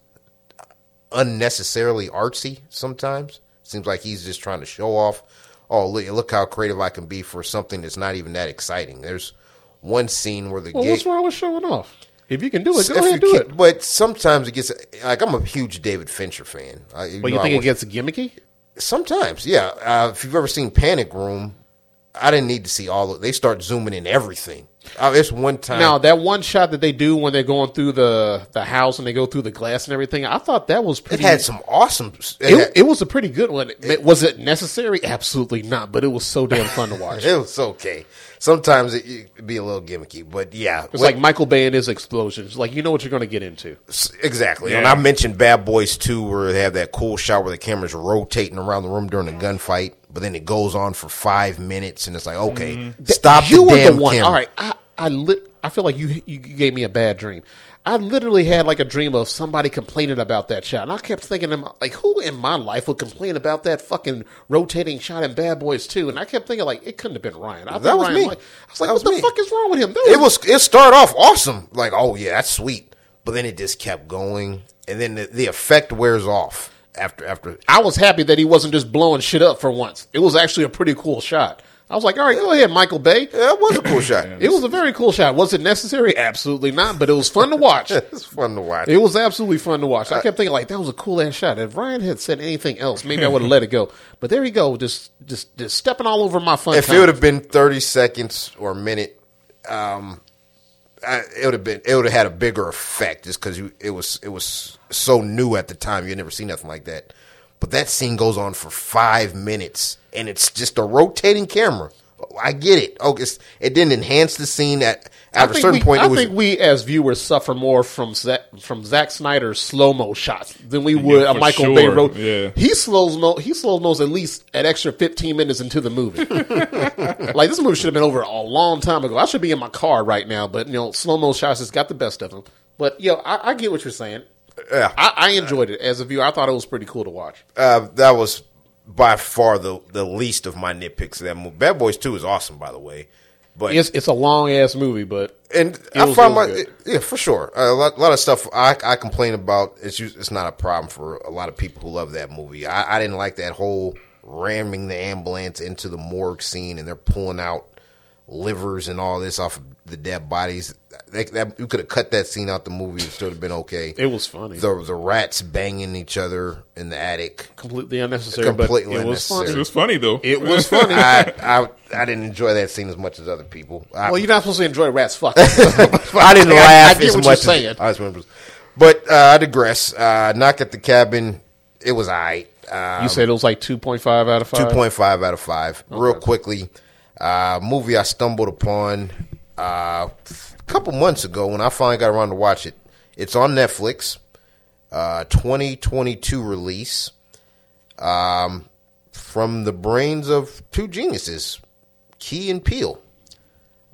unnecessarily artsy sometimes. Seems like he's just trying to show off. Oh, look, look how creative I can be for something that's not even that exciting. There's one scene where the Well, gay- what's wrong with showing off? If you can do it, go ahead and do can- it. But sometimes it gets like I'm a huge David Fincher fan. I, But you know, think I it gets gimmicky? Sometimes, yeah. Uh, if you've ever seen Panic Room, I didn't need to see all of. They start zooming in everything. Uh, it's one time. Now that one shot that they do when they're going through the the house and they go through the glass and everything, I thought that was pretty. it had some awesome. It, It, had- it was a pretty good one. It- was it necessary? Absolutely not. But it was so damn fun to watch. it was okay. Sometimes it, could be a little gimmicky, but yeah, It's like Michael Bay and his explosions. Like you know what you're going to get into. Exactly. Yeah. And I mentioned Bad Boys 2 where they have that cool shot where the camera's rotating around the room during a gunfight, but then it goes on for five minutes and it's like, okay, mm-hmm. stop you the were damn the one. camera. All right, I I lit. I feel like you you gave me a bad dream. I literally had like a dream of somebody complaining about that shot, and I kept thinking, like, who in my life would complain about that fucking rotating shot in Bad Boys Two? And I kept thinking, like, it couldn't have been Ryan. I That was Ryan me. Like, I was like, That what was the me. fuck is wrong with him? That It was it started off awesome. Like, oh yeah, that's sweet. But then it just kept going. And then the, the effect wears off after after I was happy that he wasn't just blowing shit up for once. It was actually a pretty cool shot. I was like, all right, go ahead, Michael Bay. Yeah, it was a cool shot. It was a very cool shot. Was it necessary? Absolutely not. But it was fun to watch. It's fun to watch. It was absolutely fun to watch. I kept thinking like that was a cool ass shot. If Ryan had said anything else, maybe I would have let it go. But there you go, just just just stepping all over my fun. if time. it would have been 30 seconds or a minute, um, I, it would have been it would have had a bigger effect just because it was it was so new at the time. You had never seen nothing like that. But that scene goes on for five minutes, and it's just a rotating camera. I get it. Oh, it's, it didn't enhance the scene at at a certain we, point. I it was think we as viewers suffer more from Zack, from Zack Snyder's slow mo shots than we would a Michael sure. Bay wrote. Yeah. He slows mo he slows mo's at least an extra fifteen minutes into the movie. like this movie should have been over a long time ago. I should be in my car right now, but you know, slow mo shots has got the best of them. But yo, I, I get what you're saying. Yeah. I, I enjoyed it as a viewer. I thought it was pretty cool to watch. uh, that was by far the the least of my nitpicks of that movie. Bad Boys Two is awesome, by the way. But It's it's a long ass movie, but and I was- find my good. yeah for sure a lot, a lot of stuff I, I complain about. It's it's not a problem for a lot of people who love that movie. I, I didn't like that whole ramming the ambulance into the morgue scene and they're pulling out livers and all this off of the dead bodies. They, that, you could have cut that scene out the movie; it still have been okay. it was funny. the the rats banging each other in the attic. completely unnecessary, Completely but it was unnecessary. It funny. was funny though. It was funny. I, I I didn't enjoy that scene as much as other people. I, well, you're not supposed to enjoy rats fucking. I didn't I- laugh I get as what much you're as saying. I was remember. But uh, I digress. Uh, Knock at the Cabin. It was alright. Uh, you said it was like two point five out of five. two point five out of five. Real quickly, uh, movie I stumbled upon uh, a couple months ago when I finally got around to watch it. It's on Netflix. Uh, 2022 release. Um, from the brains of two geniuses, Key and Peele.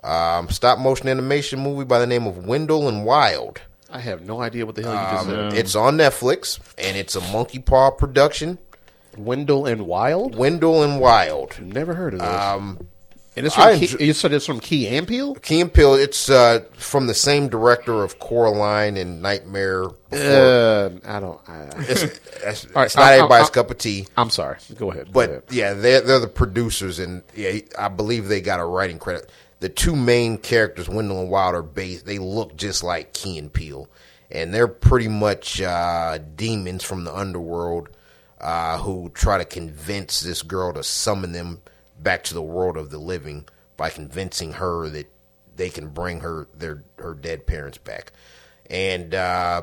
Um, stop motion animation movie by the name of Wendell and Wild. I have no idea what the hell you just said. It's on Netflix and it's a Monkey Paw production. Wendell and Wild. Wendell and Wild. Never heard of this. Um, and it's from Key, you said it's from Key and Peele. Key and Peele. It's uh, from the same director of Coraline and Nightmare. Uh, I don't. I, it's it's, right, it's not I- everybody's I- cup of tea. I'm sorry. Go ahead. Go But ahead. yeah, they're they're the producers, and yeah, I believe they got a writing credit. The two main characters, Wendell and Wild, are based. They look just like Key and Peele, and they're pretty much uh, demons from the underworld uh, who try to convince this girl to summon them back to the world of the living by convincing her that they can bring her their her dead parents back. And uh,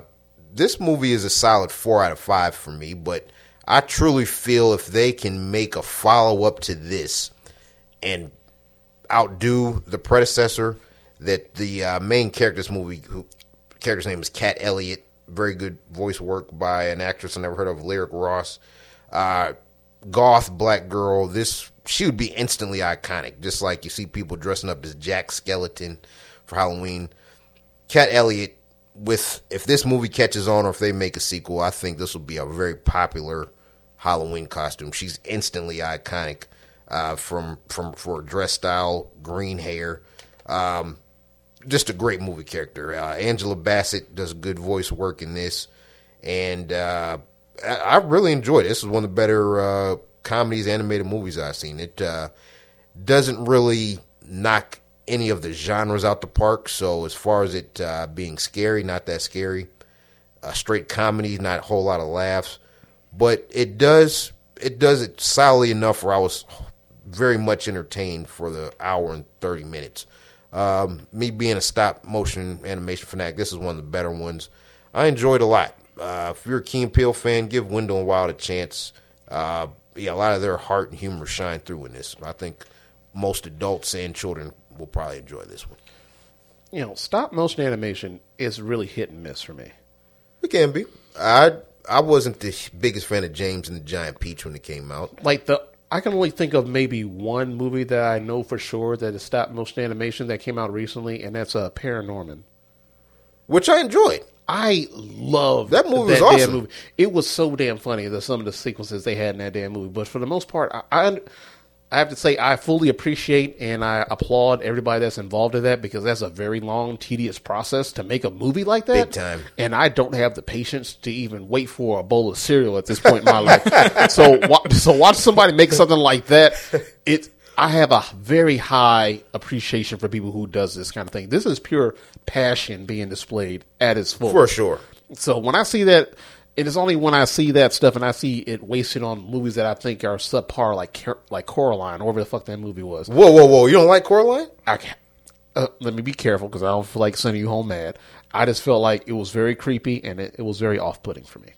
this movie is a solid four out of five for me, but I truly feel if they can make a follow up to this and outdo the predecessor, that the uh, main character's movie, who character's name is Kat Elliott, very good voice work by an actress I never heard of, Lyric Ross. Uh, goth black girl. This she would be instantly iconic, just like you see people dressing up as Jack Skeleton for Halloween. Kat Elliott with if this movie catches on or if they make a sequel, I think this will be a very popular Halloween costume. She's instantly iconic uh, from from for dress style, green hair. Um, just a great movie character. Uh, Angela Bassett does good voice work in this, and uh, I, really enjoyed it. This is one of the better uh, comedies, animated movies I've seen. It uh, doesn't really knock any of the genres out the park. So as far as it uh, being scary, not that scary. A straight comedy, not a whole lot of laughs, but it does it does it solidly enough where I was very much entertained for the hour and thirty minutes. Um, me being a stop motion animation fanatic, this is one of the better ones. I enjoyed a lot. Uh, if you're a Key and Peele fan, give Wendell and Wild a chance. Uh, yeah, a lot of their heart and humor shine through in this. I think most adults and children will probably enjoy this one. You know, stop motion animation is really hit and miss for me. It can be. I I wasn't the biggest fan of James and the Giant Peach when it came out. Like the I can only think of maybe one movie that I know for sure that is stop motion animation that came out recently, and that's uh, Paranorman. Which I enjoyed. I love That movie was damn awesome. movie. It was so damn funny. The some of the sequences they had in that damn movie, but for the most part, I, I I have to say I fully appreciate and I applaud everybody that's involved in that because that's a very long, tedious process to make a movie like that. Big time. And I don't have the patience to even wait for a bowl of cereal at this point in my life. So, so watch somebody make something like that. It. I have a very high appreciation for people who does this kind of thing. This is pure passion being displayed at its full. For sure. So when I see that, it is only when I see that stuff and I see it wasted on movies that I think are subpar, like like Coraline, or whatever the fuck that movie was. Whoa, whoa, whoa! You don't like Coraline? I can't, uh, let me be careful because I don't feel like sending you home mad. I just felt like it was very creepy and it, it was very off putting for me.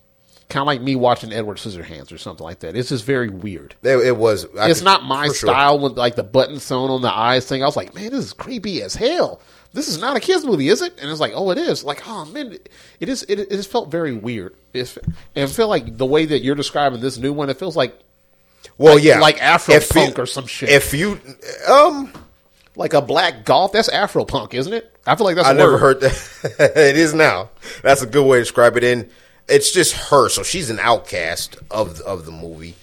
Kind of like me watching Edward Scissorhands or something like that. It's just very weird. It, it was. I it's could- not my for sure. style with like the button sewn on the eyes thing. I was like, man, this is creepy as hell. This is not a kids movie, is it? And it's like, oh, it is. Like, oh man, it is. It, it just felt very weird. It's, and I feel like the way that you're describing this new one, it feels like Well, like- yeah, like Afro punk or some shit. If you, um, like a black goth. That's Afro punk, isn't it? I feel like that's. I never heard that. it is now. That's a good way to describe it. And it's just her, so she's an outcast of of the movie,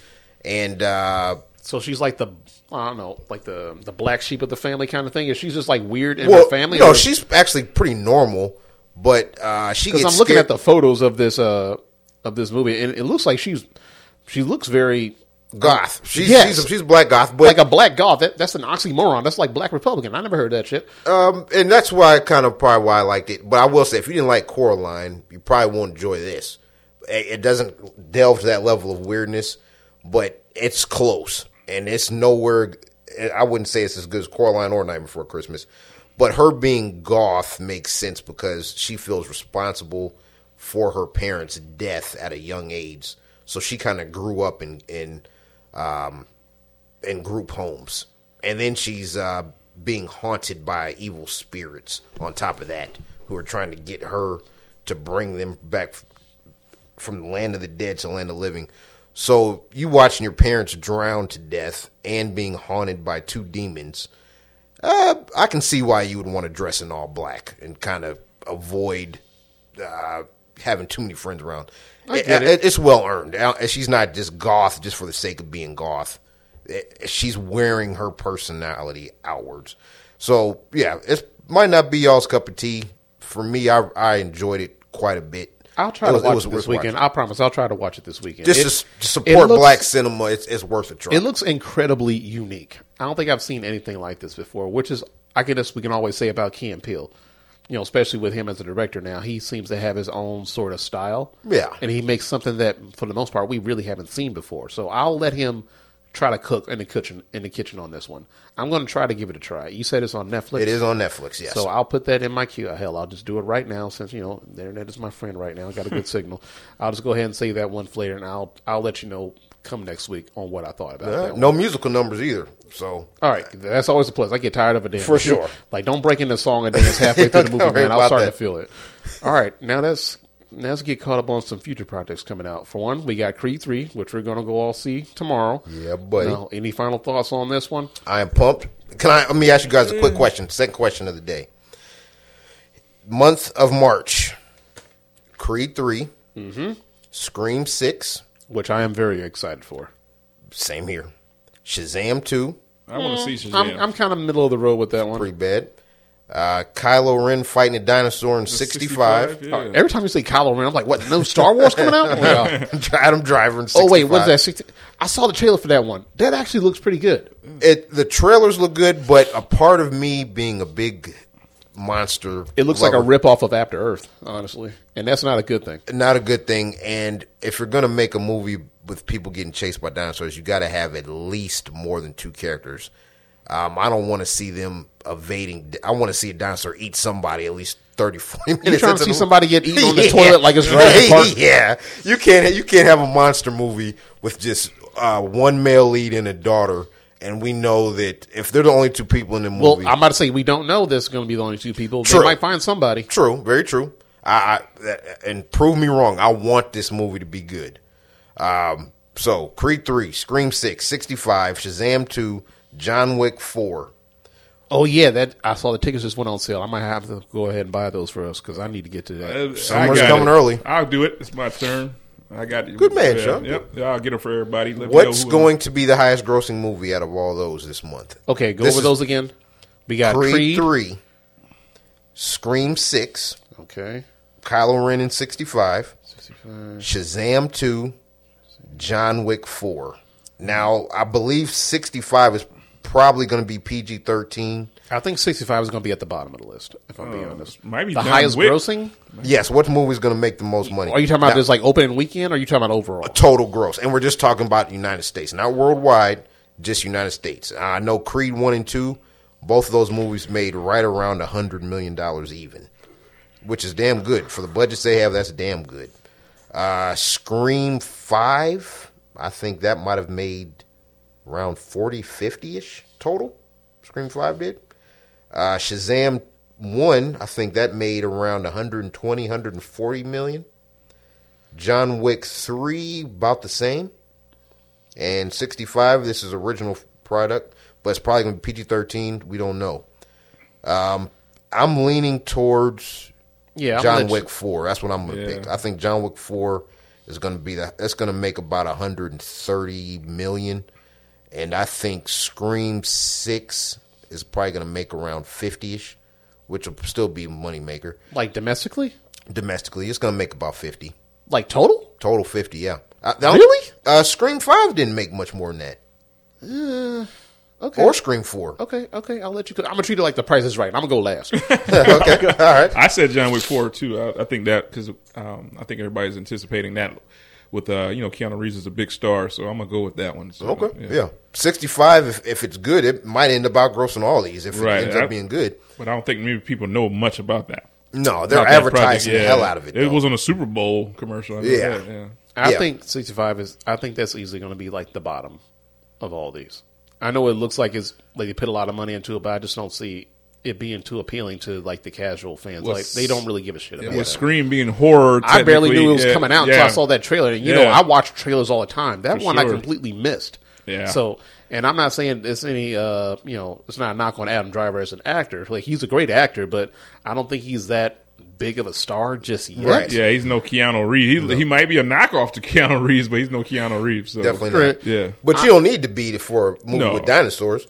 and uh, So she's like the I don't know, like the the black sheep of the family kind of thing. Is she's just like weird in well, her family? no, or- she's actually pretty normal, but uh, she because I'm looking scared- at the photos of this uh of this movie, and it looks like she's she looks very goth. She's Yes. she's, she's a black goth, but like a black goth. That, that's an oxymoron. That's like black Republican. I never heard that shit. Um, and that's why kind of probably why I liked it. But I will say, if you didn't like Coraline, you probably won't enjoy this. It doesn't delve to that level of weirdness, but it's close, and it's nowhere. I wouldn't say it's as good as Coraline or Night Before Christmas, but her being goth makes sense because she feels responsible for her parents' death at a young age. So she kind of grew up in in um, in group homes, and then she's uh, being haunted by evil spirits. On top of that, who are trying to get her to bring them back from the land of the dead to the land of the living. So you watching your parents drown to death and being haunted by two demons. Uh, I can see why you would want to dress in all black and kind of avoid uh, having too many friends around. I get It- it. It's well earned. She's not just goth just for the sake of being goth. It- She's wearing her personality outwards. So yeah, it might not be y'all's cup of tea. For me, I I enjoyed it quite a bit. I'll try It to was- it watch it worth this weekend. watching. I promise. I'll try to watch it this weekend. Just It- to it support looks- black cinema, it's, it's worth a try. It looks incredibly unique. I don't think I've seen anything like this before, which is I guess we can always say about Key and Peele. You know, especially with him as a director now, he seems to have his own sort of style. Yeah. and he makes something that, for the most part, we really haven't seen before. So I'll let him try to cook in the kitchen in the kitchen on this one. I'm going to try to give it a try. You said it's on Netflix. it is on Netflix. Yes. So I'll put that in my queue. Hell, I'll just do it right now since you know the internet is my friend right now. I got a good signal. I'll just go ahead and save that one for later, and I'll I'll let you know come next week on what I thought about that. one. no musical numbers either. So All right, that's always a plus. I get tired of a dance For sure. Like, don't break into song and dance halfway through the movie, man. I'll start that. to feel it. All right, now let's now let's get caught up on some future projects coming out. For one, we got Creed three, which we're gonna go all see tomorrow. Yeah, buddy. Now, any final thoughts on this one? I am pumped. Can I? Let me ask you guys a quick question. Second question of the day. month of March, Creed 3 mm-hmm. Scream six, which I am very excited for. same here. Shazam two, I want to see Shazam. I'm, I'm kind of middle of the road with that one. pretty bad. Uh, Kylo Ren fighting a dinosaur in sixty five. Yeah. Uh, Every time you say Kylo Ren, I'm like, what? No Star Wars coming out? Oh, yeah. Adam Driver in 65. Oh wait, what's that? 60? I saw the trailer for that one. That actually looks pretty good. It the trailers look good, but a part of me being a big monster, It looks like a lover, rip off of After Earth, honestly, and that's not a good thing. not a good thing. And if you're gonna make a movie with people getting chased by dinosaurs, you got to have at least more than two characters. Um, I don't want to see them evading. I want to see a dinosaur eat somebody at least 30, 40 minutes. You trying to see somebody get eaten on the Yeah. toilet like it's Park? yeah, you can't. You can't have a monster movie with just uh, one male lead and a daughter. And we know that if they're the only two people in the movie, Well, I'm about to say we don't know this is going to be the only two people. True. They might find somebody. True, very true. I, I and prove me wrong. I want this movie to be good. Um, so Creed three, Scream six, 65, Shazam two, John Wick four. Oh yeah, that I saw the tickets just went on sale. I might have to go ahead and buy those for us because I need to get to that. Uh, Summer's coming it. early. I'll do it. It's my turn. I got it. Good man, yeah, Sean. Yep. Yeah, I'll get it for everybody. Let me What's know who- going to be the highest grossing movie out of all those this month? okay, go This over is those again. We got Creed, Creed. three, Scream six, Okay, Kylo Ren in sixty five, 65. Shazam two, John Wick four. Now I believe sixty five is probably going to be PG thirteen. I think 65 is going to be at the bottom of the list. If I'm being honest, might be the John highest Wick. grossing. Yes, what movie is going to make the most money? Are you talking about Now, this like opening weekend? or Are you talking about overall? total gross? And we're just talking about United States, not worldwide, just United States. I know Creed one and two, both of those movies made right around a hundred million dollars even, which is damn good for the budgets they have. That's damn good. Uh, Scream five, I think that might have made around 40, 50 ish total. Scream five did. Uh, Shazam one, I think that made around 120, 140 million. John Wick 3, about the same. And 65, this is original product, but it's probably going to be PG 13. We don't know. Um, I'm leaning towards Yeah, John Wick you- 4. That's what I'm going to Yeah. pick. I think John Wick 4 is going to be the, that's going to make about 130 million. And I think Scream 6 is probably going to make around 50 ish, which will still be a moneymaker. like domestically, Domestically, it's going to make about 50. like total. Total fifty, yeah. Uh, Really? Uh, Scream Five didn't make much more than that, Okay, or Scream Four. okay, okay. I'll let you. Go. I'm gonna treat it like the price is right. I'm gonna go last. okay, all right. I said John Wick four too. I, I think that because um, I think everybody's anticipating that with uh, you know Keanu Reeves is a big star, so I'm gonna go with that one. So, Okay, yeah. Sixty-five. If, if it's good, it might end up outgrossing all these. If Right. it ends up being good, But I don't think maybe people know much about that. no, they're About that advertising project, the hell out of it. It though. was on a Super Bowl commercial. I Yeah. that, yeah. I Yeah. think 65 is. I think that's easily going to be like the bottom of all these. I know it looks like it's like they put a lot of money into it, but I just don't see it being too appealing to like the casual fans. Well, like they don't really give a shit about With it. Scream being horror, I barely knew it was technically, coming yeah, out until. I saw that trailer. And you Yeah. know, I watch trailers all the time. That For one I completely missed. Yeah. So, and I'm not saying it's any, uh, you know, it's not a knock on Adam Driver as an actor. Like he's a great actor, but I don't think he's that big of a star just yet. Right. Yeah, he's no Keanu Reeves. He, he might be a knockoff to Keanu Reeves, but he's no Keanu Reeves. So. Definitely not. Yeah. But you don't need to be for a movie No. with dinosaurs.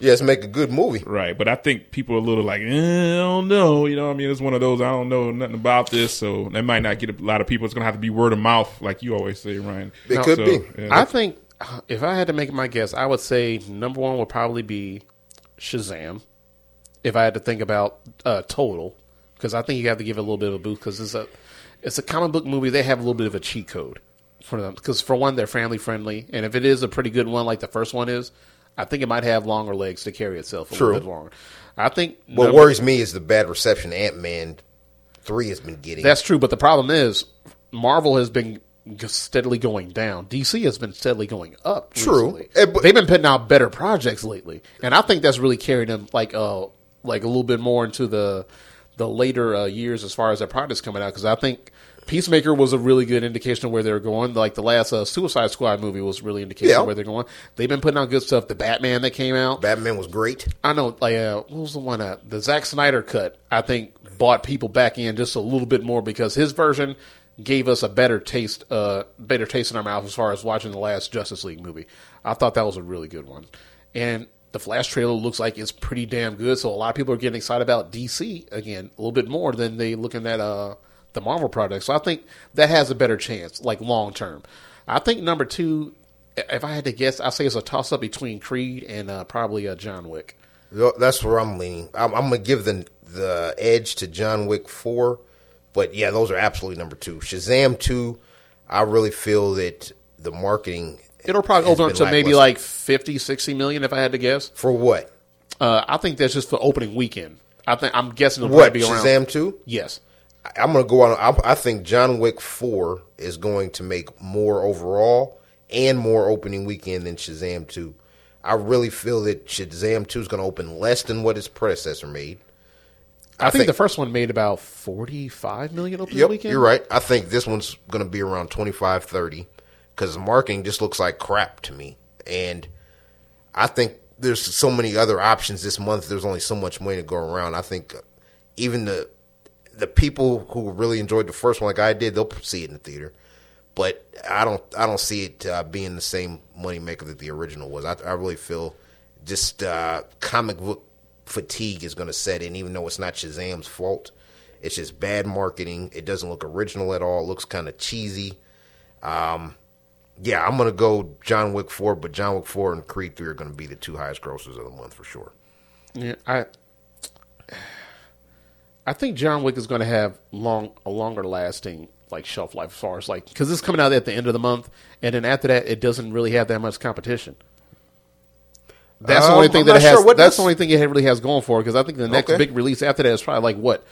Yes, make a good movie. Right, but I think people are a little like, eh, I don't know. You know, what I mean, it's one of those. I don't know nothing about this, so that might not get a lot of people. It's going to have to be word of mouth, like you always say, Ryan. It could So, be. yeah. I think uh, if I had to make my guess, I would say number one would probably be Shazam. If I had to think about uh, total, because I think you have to give it a little bit of a boost because it's a it's a comic book movie. They have a little bit of a cheat code for them because for one, they're family friendly, and if it is a pretty good one like the first one is, I think it might have longer legs to carry itself a True. little bit longer. I think What number- worries me is the bad reception Ant Man three has been getting. That's true, but the problem is Marvel has been steadily going down. DC has been steadily going up. True. recently. Eh, but- They've been putting out better projects lately, and I think that's really carried them like uh like a little bit more into the the later uh, years as far as their products coming out. Because I think Peacemaker was a really good indication of where they're going. Like the last uh, Suicide Squad movie was really indication Yeah. of where they're going. They've been putting out good stuff. The Batman that came out, Batman was great. I know, like uh, what was the one? Uh, the Zack Snyder cut. I think bought people back in just a little bit more because his version gave us a better taste, uh, better taste in our mouth as far as watching the last Justice League movie. I thought that was a really good one, and the Flash trailer looks like it's pretty damn good. So a lot of people are getting excited about DC again a little bit more than they looking at uh, the Marvel product. So I think that has a better chance, like long term. I think number two, if I had to guess, I'd say it's a toss up between Creed and uh, probably uh, John Wick. That's where I'm leaning. I'm, I'm gonna give the the edge to John Wick four, but yeah, those are absolutely number two. Shazam two, I really feel that the marketing It'll probably open up to maybe like 50, 60 million if I had to guess. for what? Uh, I think that's just for opening weekend. I think I'm guessing it'll What probably be around. Shazam two? Yes. I'm gonna go on. I, I think John Wick four is going to make more overall and more opening weekend than Shazam two. I really feel that Shazam two is going to open less than what its predecessor made. I, think, think- the first one made about 45 million opening Yep, weekend. you're right. I think this one's going to be around 25, 30 because the marketing just looks like crap to me. And I think there's so many other options this month. There's only so much money to go around. I think even the the people who really enjoyed the first one, like I did, they'll see it in the theater. But I don't, I don't see it uh, being the same moneymaker that the original was. I, I really feel just uh, comic book fatigue is going to set in, even though it's not Shazam's fault. It's just bad marketing. It doesn't look original at all. It looks kind of cheesy. Um, yeah, I'm going to go John Wick 4, but John Wick 4 and Creed 3 are going to be the two highest grossers of the month for sure. Yeah, I I think John Wick is going to have long a longer lasting like shelf life as far as like because it's coming out at the end of the month, and then after that, it doesn't really have that much competition. That's the Um, only thing I'm that not it has. sure what that's this- the only thing it really has going for because I think the next Okay. big release after that is probably like what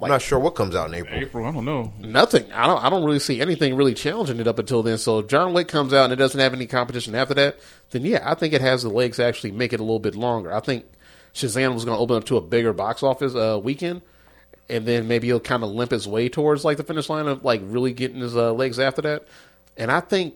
I'm not sure what comes out in April. April, I don't know. nothing. I don't. I don't really see anything really challenging it up until then. So if John Wick comes out and it doesn't have any competition after that, then yeah, I think it has the legs to actually make it a little bit longer. I think Shazam was going to open up to a bigger box office uh, weekend, and then maybe he'll kind of limp his way towards like the finish line of like really getting his uh, legs after that. And I think,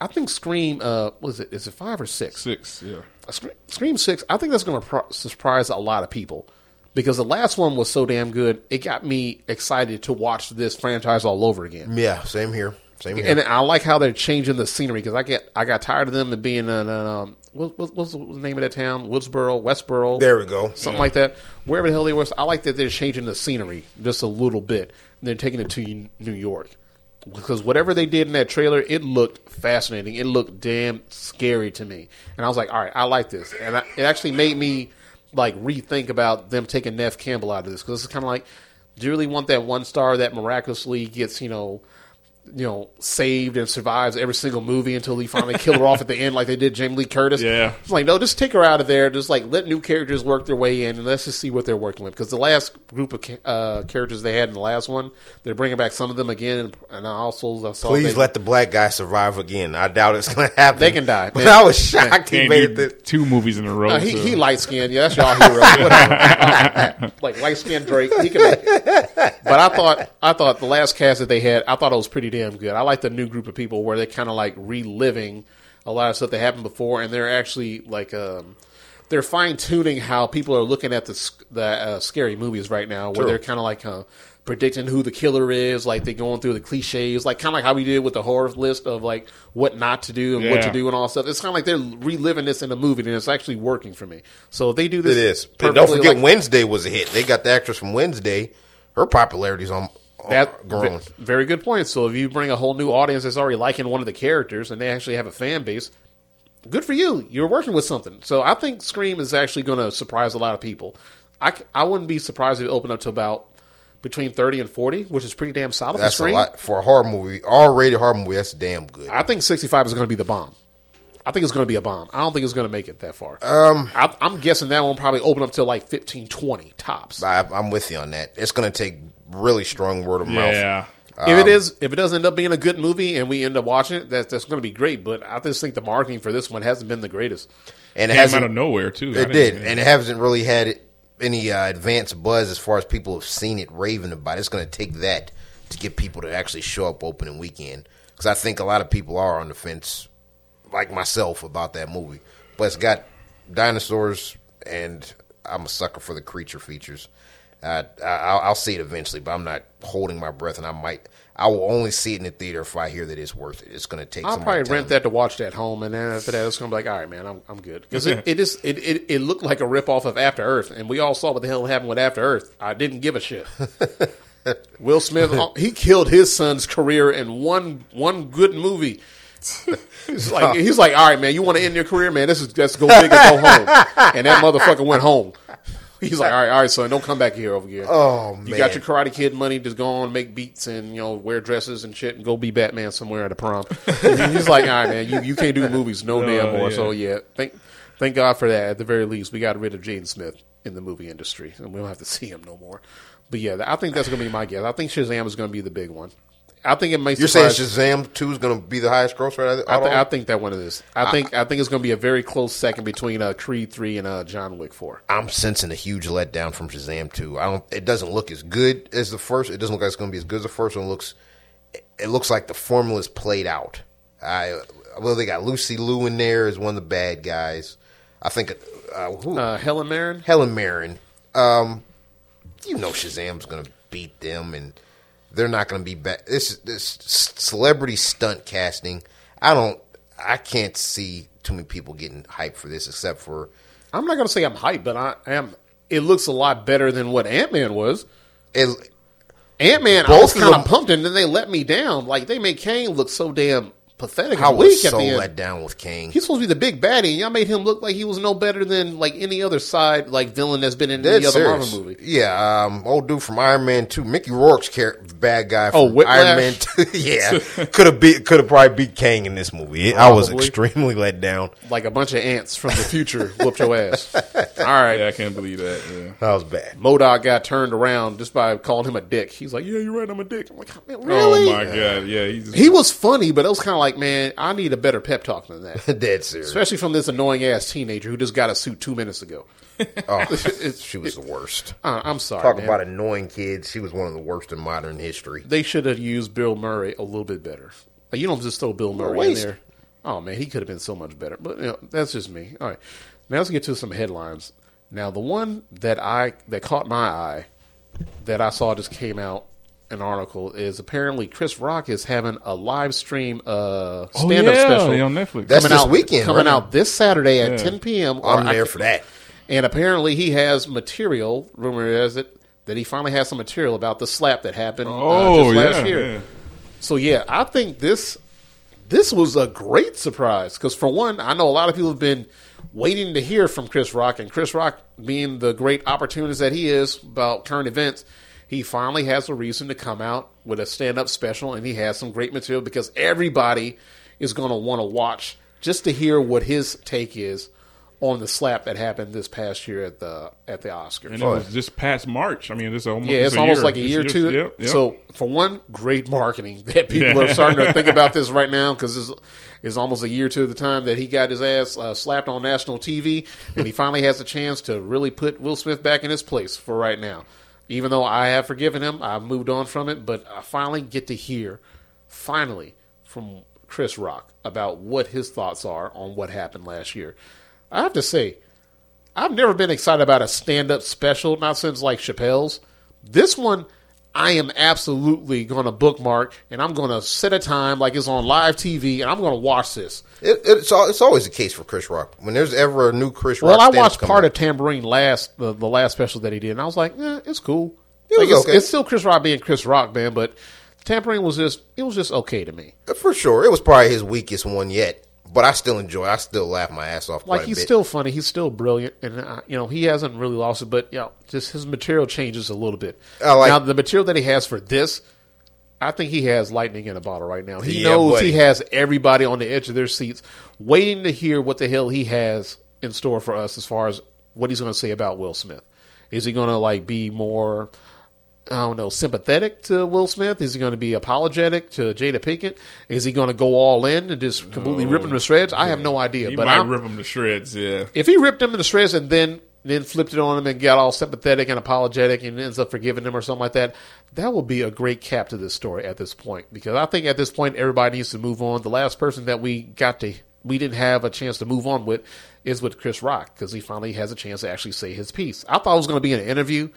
I think Scream. Uh, was it? Is it five or six? Six, yeah. Scream, Scream Six, I think that's going to pro- surprise a lot of people because the last one was so damn good. It got me excited to watch this franchise all over again. Yeah, same here. Same here. And I like how they're changing the scenery because I get I got tired of them being in um what, what, what's the name of that town? Woodsboro Westboro? There we go. something like that. Wherever the hell they were. I like that they're changing the scenery just a little bit. And they're taking it to New York. Because whatever they did in that trailer it looked fascinating. It looked damn scary to me. And I was like all right I like this. And I, it actually made me like rethink about them taking Neve Campbell out of this. Because it's kind of like do you really want that one star that miraculously gets you know you know, saved and survives every single movie until he finally kill her off at the end, like they did Jamie Lee Curtis. Yeah. it's like no, just take her out of there. Just like let new characters work their way in, and let's just see what they're working with. Because the last group of ca- uh, characters they had in the last one, they're bringing back some of them again, and, and I also I saw Please they, let the black guy survive again. I doubt it's going to happen. They can die, But man. I was shocked he made do it. To, two movies in a row. Uh, he, so- he light skinned, yeah, that's y'all hero. Whatever. like light skinned Drake, he can make it. But I thought I thought the last cast that they had, I thought it was pretty damn good. I like the new group of people where they're kind of like reliving a lot of stuff that happened before, and they're actually like um, they're fine tuning how people are looking at the the uh, scary movies right now, where True. they're kind of like uh, predicting who the killer is, like they're going through the cliches, like kind of like how we did with the horror list of like what not to do and what to do and all stuff. It's kind of like they're reliving this in a movie, and it's actually working for me. So they do this, it is. Don't forget, like, Wednesday was a hit. They got the actress from Wednesday. Her popularity's on, on that grown. ve- very good point. So if you bring a whole new audience that's already liking one of the characters, and they actually have a fan base, good for you. You're working with something. So I think Scream is actually going to surprise a lot of people. I, I wouldn't be surprised if it opened up to about between thirty and forty, which is pretty damn solid That's for a Scream. lot for a horror movie. R-rated horror movie. That's damn good. I think 65 is going to be the bomb. I think it's going to be a bomb. I don't think it's going to make it that far. Um, I, I'm guessing that one probably open up to like 15, 20 tops. I, I'm with you on that. It's going to take really strong word of mouth. yeah. if it is, if it does end up being a good movie and we end up watching it, that, that's going to be great. But I just think the marketing for this one hasn't been the greatest. and it Came out hasn't. of nowhere too. It didn't- did, and it hasn't really had any uh, advanced buzz as far as people have seen it raving about. it. It's going to take that to get people to actually show up opening weekend. Because I think a lot of people are on the fence, like myself, about that movie. But it's got dinosaurs, and I'm a sucker for the creature features. Uh, I, I'll, I'll see it eventually, but I'm not holding my breath, and I might. I will only see it in the theater if I hear that it's worth it. It's going to take. I'll probably time. rent that to watch that home, and then after that, it's gonna be like, all right, man, I'm I'm good because it, it is it, it it looked like a rip off of After Earth, and we all saw what the hell happened with After Earth. I didn't give a shit. Will Smith, uh, he killed his son's career in one one good movie. He's like, he's like, all right, man, you want to end your career, man? This is let's go big or go home. And that motherfucker went home. He's like, all right, all right, son, don't come back here over here. Oh, you got your Karate Kid money, just go on, make beats, and you know, wear dresses and shit, and go be Batman somewhere at a prom. He's like, all right, man, you, you can't do movies no damn more. yeah. So yeah, thank thank God for that. At the very least, we got rid of Jaden Smith in the movie industry, and we don't have to see him no more. But yeah, I think that's going to be my guess. I think Shazam is going to be the big one. I think it may. You're saying Shazam Two is going to be the highest grosser of I, th- I think that one is. I think I think it's going to be a very close second between uh, Creed three and uh, John Wick four. I'm sensing a huge letdown from Shazam 2. I don't. It doesn't look as good as the first. It doesn't look like it's going to be as good as the first one. It looks. It looks like the formula's played out. I well, they got Lucy Liu in there as one of the bad guys. I think uh, who Uh, Helen Mirren. Helen Mirren. Um, you know Shazam's going to beat them, and they're not going to be back. This this celebrity stunt casting. I don't. I can't see too many people getting hyped for this, except for I'm not going to say I'm hyped, but I am. It looks a lot better than what Ant Man was. it. Ant Man, I was kind of pumped, and then they let me down. Like they made Kang look so damn pathetic. I and weak was at so the end. let down with Kang. He's supposed to be the big baddie, and y'all made him look like he was no better than like any other side like villain that's been in Dead any other serious. Marvel movie. Yeah, um, old dude from Iron Man Two, Mickey Rourke's character, bad guy Oh, from Whiplash? Iron Man Two. yeah, could have beat, could have probably beat Kang in this movie. I was Probably. extremely let down. Like a bunch of ants from the future whooped your ass. All right, Yeah, I can't believe that. Yeah. That was bad. MODOK got turned around just by calling him a dick. He's like, "Yeah, you're right, I'm a dick." I'm like, man, "Really?" Oh my god, yeah. He's He was funny, but it was kind of like, man, I need a better pep talk than that. Dead serious. Especially from this annoying ass teenager who just got a suit two minutes ago. Oh, she was the worst. Uh, I'm sorry. Talk man. about annoying kids. She was one of the worst in modern history. They should have used Bill Murray a little bit better. Like, you don't just throw Bill Murray in there. Oh man, he could have been so much better. But you know, that's just me. All right, now let's get to some headlines. Now the one that I that caught my eye that I saw just came out an article is apparently Chris Rock is having a live stream uh oh, stand up yeah, special on Netflix. That's coming this out weekend, coming right? out this Saturday at Yeah. 10 p.m. I'm there ca- for that. and apparently he has material. Rumor is it that he finally has some material about the slap that happened uh, oh just yeah, last year. yeah. So yeah, I think this this was a great surprise because for one, I know a lot of people have been waiting to hear from Chris Rock, and Chris Rock being the great opportunist that he is about current events, he finally has a reason to come out with a stand up special, and he has some great material because everybody is going to want to watch just to hear what his take is on the slap that happened this past year at the at the Oscars. And it was just past March. I mean, this almost Yeah, it's almost year. like a It's year or just- two. Yep, yep. So, for one, great marketing that people are starting to think about this right now because it's, it's almost a year to the time that he got his ass uh, slapped on national TV, and he finally has a chance to really put Will Smith back in his place for right now. Even though I have forgiven him, I've moved on from it, but I finally get to hear, finally, from Chris Rock about what his thoughts are on what happened last year. I have to say, I've never been excited about a stand up special, not since like Chappelle's. This one, I am absolutely going to bookmark and I'm going to set a time like it's on live TV and I'm going to watch this. It, it's it's always the case for Chris Rock. When there's ever a new Chris Rock, Well, I watched part of Tambourine last, the, the last special that he did, and I was like, eh, it's cool. It Like, it's, okay. it's still Chris Rock being Chris Rock, man, but Tambourine was just, it was just okay to me. for sure. It was probably his weakest one yet, but I still enjoy. I still laugh my ass off. like he's still funny. He's still brilliant, and uh, you know he hasn't really lost it. But you know, just his material changes a little bit. I like- now the material that he has for this, I think he has lightning in a bottle right now. He Yeah, knows buddy. he has everybody on the edge of their seats, waiting to hear what the hell he has in store for us as far as what he's going to say about Will Smith. Is he going to like be more? I don't know, sympathetic to Will Smith? Is he going to be apologetic to Jada Pinkett? Is he going to go all in and just completely rip him to shreds? I have no idea. He but might I'm, rip him to shreds. Yeah. if he ripped him to shreds and then then flipped it on him and got all sympathetic and apologetic and ends up forgiving him or something like that. That will be a great cap to this story at this point because I think at this point everybody needs to move on. The last person that we got to we didn't have a chance to move on with is with Chris Rock because he finally has a chance to actually say his piece. I thought it was going to be an interview.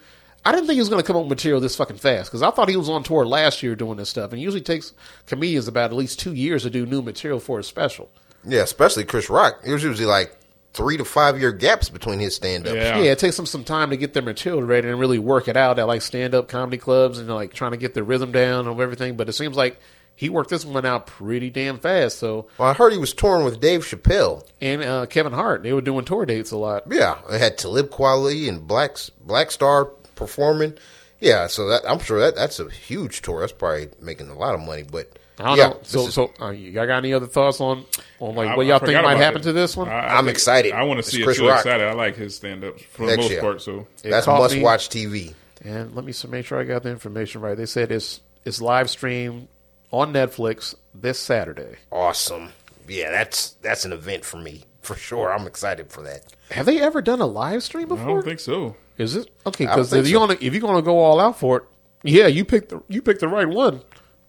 I didn't think he was going to come up with material this fucking fast because I thought he was on tour last year doing this stuff, and it usually takes comedians about at least two years to do new material for a special. Yeah, especially Chris Rock. It was usually like three to five year gaps between his stand ups. Yeah. Yeah, it takes them some time to get their material ready and really work it out at like stand up comedy clubs and like trying to get their rhythm down and everything. But it seems like he worked this one out pretty damn fast. So Well, I heard he was touring with Dave Chappelle. and uh, Kevin Hart, they were doing tour dates a lot. Yeah, it had Talib Kweli and Black Black Star performing. Yeah, so that I'm sure that that's a huge tour. That's probably making a lot of money. But I don't yeah, know. So, is- so uh, y'all got any other thoughts on on like I- what y'all think might happen that. to this one? I, I I'm excited. I want to see Chris it. Rock. excited. I like his stand ups for the most yeah. part. So that's must me. watch TV. And let me s- make sure I got the information right. They said it's it's live streamed on Netflix this Saturday. Awesome. Yeah, that's that's an event for me for sure. I'm excited for that. Have they ever done a live stream before? I don't think so. Is it okay? Because if you so. gonna if you're gonna go all out for it, yeah, you picked the you picked the right one.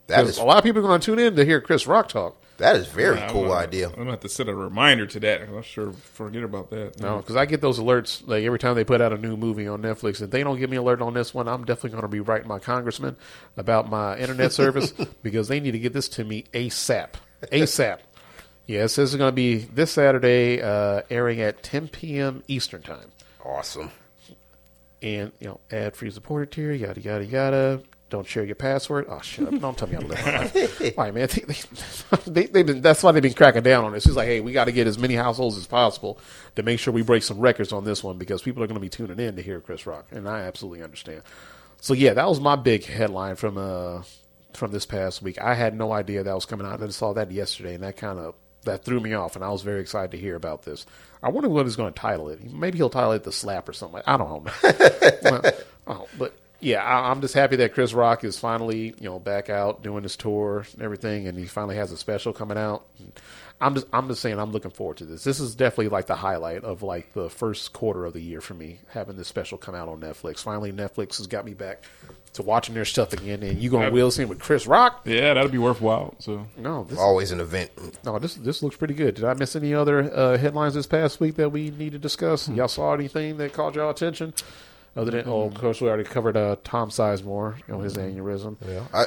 That 'Cause is a lot of people are gonna tune in to hear Chris Rock talk. that is very I'm cool gonna- idea. I'm gonna have to set a reminder to that. I'm not sure. Forget about that. No, because I get those alerts like every time they put out a new movie on Netflix. If they don't give me an alert on this one, I'm definitely going to be writing my congressman about my internet service because they need to get this to me ASAP. ASAP. Yes, this is going to be this Saturday, uh, airing at 10 p.m. Eastern time. Awesome. And you know, ad free supported tier, yada yada yada. Don't share your password. Oh shut up! Don't tell me how to live my life. Why, man? They, they, they've been, that's why they've been cracking down on this. It's like, hey, we got to get as many households as possible to make sure we break some records on this one because people are going to be tuning in to hear Chris Rock, and I absolutely understand. So yeah, that was my big headline from uh from this past week. I had no idea that was coming out. I just saw that yesterday, and that kind of that threw me off, and I was very excited to hear about this. I wonder what he's going to title it. Maybe he'll title it "The Slap" or something. I don't know. well, oh, but yeah, I, I'm just happy that Chris Rock is finally you know back out doing his tour and everything, and he finally has a special coming out. I'm just I'm just saying I'm looking forward to this. This is definitely like the highlight of like the first quarter of the year for me having this special come out on Netflix. Finally, Netflix has got me back to watching their stuff again, and you gonna wheel in with Chris Rock? Yeah, that'll be worthwhile. So No, this Always an event. no, this this looks pretty good. Did I miss any other uh, headlines this past week that we need to discuss? Y'all saw anything that caught y'all attention? Other than, oh, of course, we already covered uh, Tom Sizemore, you know, his aneurysm. Yeah. I,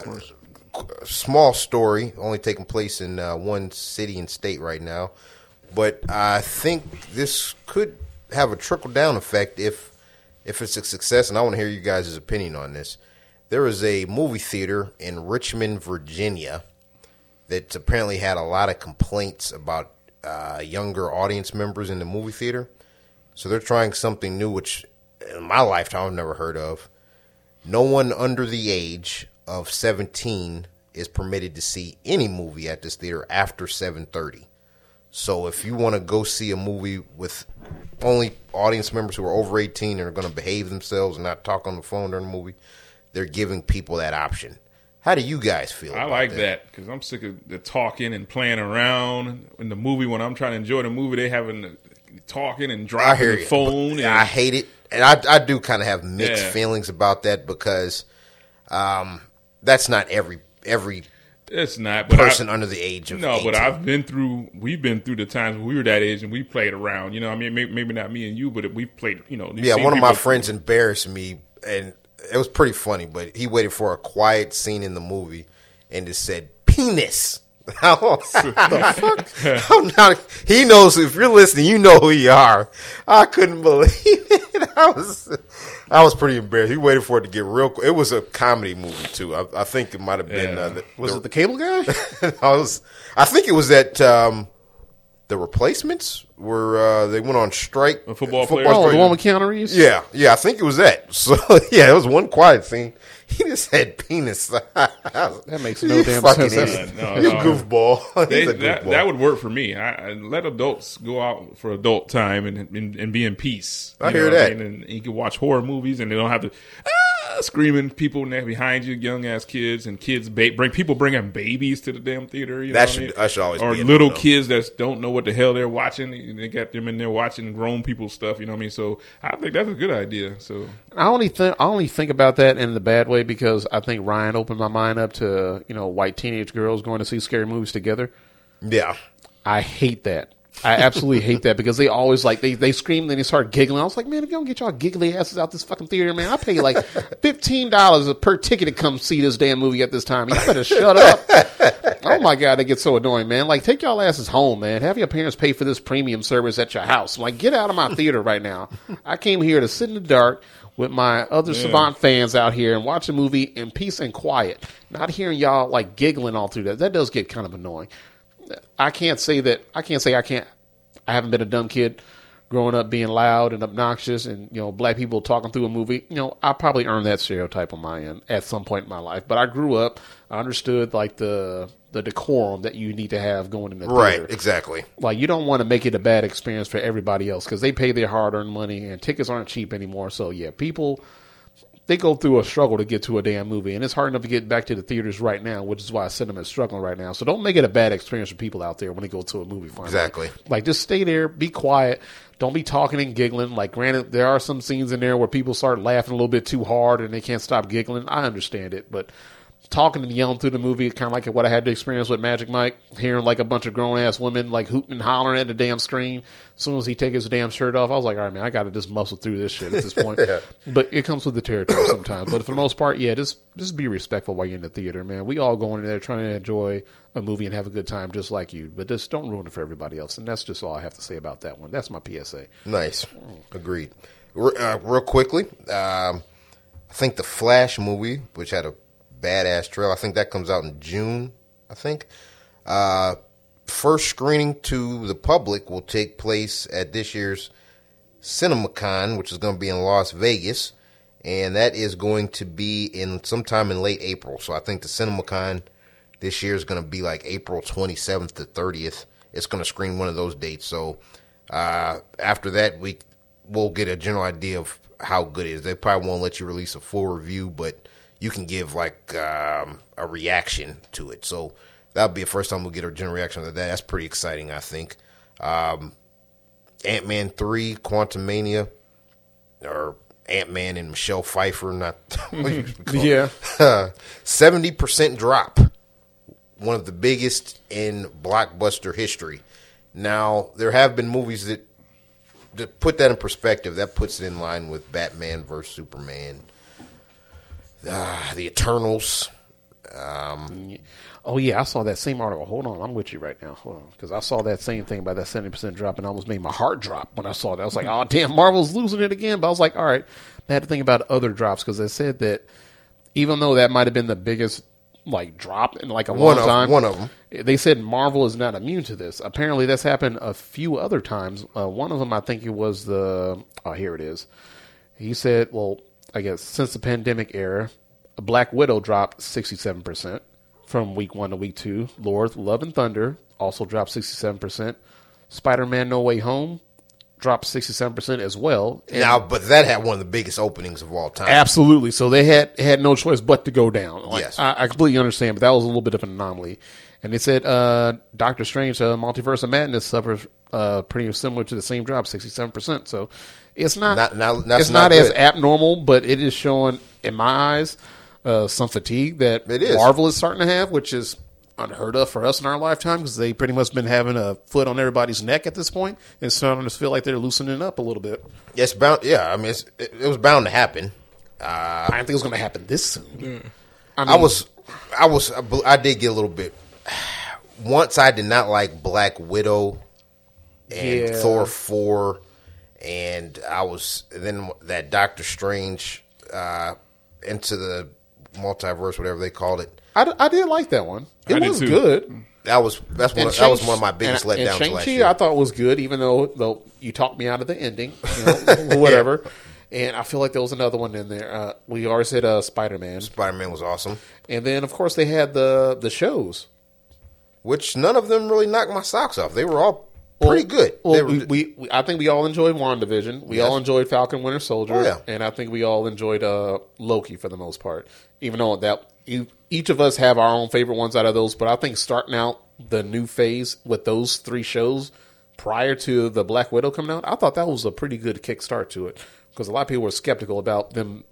small story, only taking place in uh, one city and state right now, but I think this could have a trickle down effect if if it's a success. And I want to hear you guys' opinion on this. There is a movie theater in Richmond, Virginia, that apparently had a lot of complaints about uh, younger audience members in the movie theater. So they're trying something new, which in my lifetime I've never heard of no one under the age of 17 is permitted to see any movie at this theater after 7:30. So if you want to go see a movie with only audience members who are over 18 and are going to behave themselves and not talk on the phone during the movie, they're giving people that option. How do you guys feel? I like that? because I'm sick of the talking and playing around in the movie. When I'm trying to enjoy the movie, they having the talking and dropping the phone. And, I hate it, and I I do kind of have mixed Yeah. feelings about that because um, that's not every every it's not but person I, under the age of No, 18. but I've been through. We've been through the times when we were that age and we played around. You know, I mean, maybe, maybe not me and you, but we played. You know, Yeah, one of my friends embarrassed me, and it was pretty funny. But he waited for a quiet scene in the movie, and it said penis. I'm not, he knows if you're listening, you know who you are. I couldn't believe it. I was, I was pretty embarrassed. He waited for it to get real. It was a comedy movie too. I, I think it might have been. Yeah. Uh, the, Was it the cable guy? I was. I think it was that um, the replacements were. Uh, they went on strike. A football player? oh, the one with Keanu Reeves? Yeah, yeah, I think it was that. So yeah, it was one quiet scene. He just had penis. that makes no damn sense. Idiot. No, He's a no. goofball. They, He's a that, goofball. that would work for me. I, I let adults go out for adult time and and, and be in peace. I hear know what that. mean? And you can watch horror movies and they don't have to. Ah, Uh, screaming people behind you, young ass kids, and kids ba- bring people bringing babies to the damn theater. You know That what I should- mean? that should always or be little no-no. kids that don't know what the hell they're watching. and They got them in there watching grown people stuff. You know what I mean? So I think that's a good idea. So I only think I only think about that in the bad way because I think Ryan opened my mind up to you know white teenage girls going to see scary movies together. Yeah. I hate that. I absolutely hate that because they always like they they scream then they start giggling. I was like, man, if you don't get y'all giggly asses out this fucking theater, man, I pay like fifteen dollars per ticket to come see this damn movie at this time. You better shut up. oh my god, they get so annoying, man. Like take y'all asses home, man. Have your parents pay for this premium service at your house. Like get out of my theater right now. I came here to sit in the dark with my other savant fans out here and watch a movie in peace and quiet. Not hearing y'all like giggling all through that. That does get kind of annoying. I can't say that I can't say I can't I haven't been a dumb kid growing up being loud and obnoxious and you know black people talking through a movie you know I probably earned that stereotype on my end at some point in my life but I grew up I understood like the the decorum that you need to have going in the Right. theater Exactly. like you don't want to make it a bad experience for everybody else because they pay their hard-earned money and tickets aren't cheap anymore so yeah people they go through a struggle to get to a damn movie and it's hard enough to get back to the theaters right now which is why cinema is struggling right now so don't make it a bad experience for people out there when they go to a movie finally. Exactly. like just stay there be quiet don't be talking and giggling like granted there are some scenes in there where people start laughing a little bit too hard and they can't stop giggling i understand it but talking and yelling through the movie, kind of like what I had to experience with Magic Mike, hearing like a bunch of grown ass women like hooting and hollering at the damn screen. As soon as he take his damn shirt off, I was like, all right, man, I got to just muscle through this shit at this point. But it comes with the territory sometimes. But for the most part, yeah, just just be respectful while you're in the theater, man. We all going in there trying to enjoy a movie and have a good time, just like you. But just don't ruin it for everybody else. And that's just all I have to say about that one. That's my PSA. Nice. Agreed. Uh, real quickly, um, I think the Flash movie, which had a badass trail, I think that comes out in June. I think. Uh, first screening to the public will take place at this year's CinemaCon, which is going to be in Las Vegas, and that is going to be in sometime in late April. So I think the CinemaCon this year is going to be like April 27th to 30th. It's going to screen one of those dates. So uh, after that, we we'll get a general idea of how good it is. They probably won't let you release a full review, but you can give like um, a reaction to it. So that'll be the first time we'll get a general reaction to that. That's pretty exciting, I think. Um, Ant Man three, Quantumania, or Ant Man and Michelle Pfeiffer, not what you call it. Yeah. seventy percent drop, one of the biggest in blockbuster history. Now there have been movies that to put that in perspective, that puts it in line with Batman versus Superman, uh, the Eternals. Oh yeah, I saw that same article. Hold on, I'm with you right now. Hold on, because I saw that same thing about that seventy percent drop, and almost made my heart drop when I saw that. I was like, oh damn, Marvel's losing it again. But I was like, all right, I had to think about other drops because they said that even though that might have been the biggest like drop in like a long One of- time, one of 'em. they said Marvel is not immune to this. Apparently, that's happened a few other times. Uh, one of them, I think it was the. Oh, here it is. He said, well, I guess since the pandemic era, Black Widow dropped 67% from week one to week two. Thor, Love and Thunder also dropped 67%. Spider Man No Way Home dropped 67% as well. And Now, but that had one of the biggest openings of all time. Absolutely. So they had had no choice but to go down. Like, Yes. I, I completely understand, but that was a little bit of an anomaly. And they said uh, Doctor Strange, uh, Multiverse of Madness, suffers uh, pretty similar to the same drop, sixty-seven percent. So it's not, Not- now- that's it's not, not as abnormal, but it is showing, in my eyes, uh, some fatigue that It is. Marvel is starting to have, which is unheard of for us in our lifetime because they pretty much been having a foot on everybody's neck at this point and starting to feel like they're loosening up a little bit. It's bound. Yeah, I mean, it's, it, it was bound to happen. I didn't think it was going to happen this soon. I was, I was, I bel- I did get a little bit. Once I did not like Black Widow and Yeah. Thor four, and I was then that Doctor Strange uh, into the multiverse, whatever they called it. I, I did like that one. It I was good. That was that's one. Of, that was one of my biggest and, letdowns and last Shang-Chi, year. I thought was good, even though though you talked me out of the ending, you know, whatever. And I feel like there was another one in there. Uh, we already said uh, Spider Man, Spider Man was awesome, and then of course they had the the shows. which none of them really knocked my socks off. They were all pretty good. Well, were- we, we, we I think we all enjoyed WandaVision. We all enjoyed Falcon Winter Soldier. Oh, yeah. And I think we all enjoyed uh, Loki for the most part. Even though that you, each of us have our own favorite ones out of those, but I think starting out the new phase with those three shows prior to the Black Widow coming out, I thought that was a pretty good kickstart to it because a lot of people were skeptical about them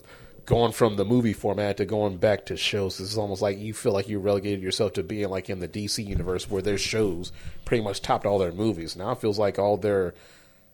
going from the movie format to going back to shows. It's almost like you feel like you relegated yourself to being like in the DC universe where their shows pretty much topped all their movies. Now it feels like all their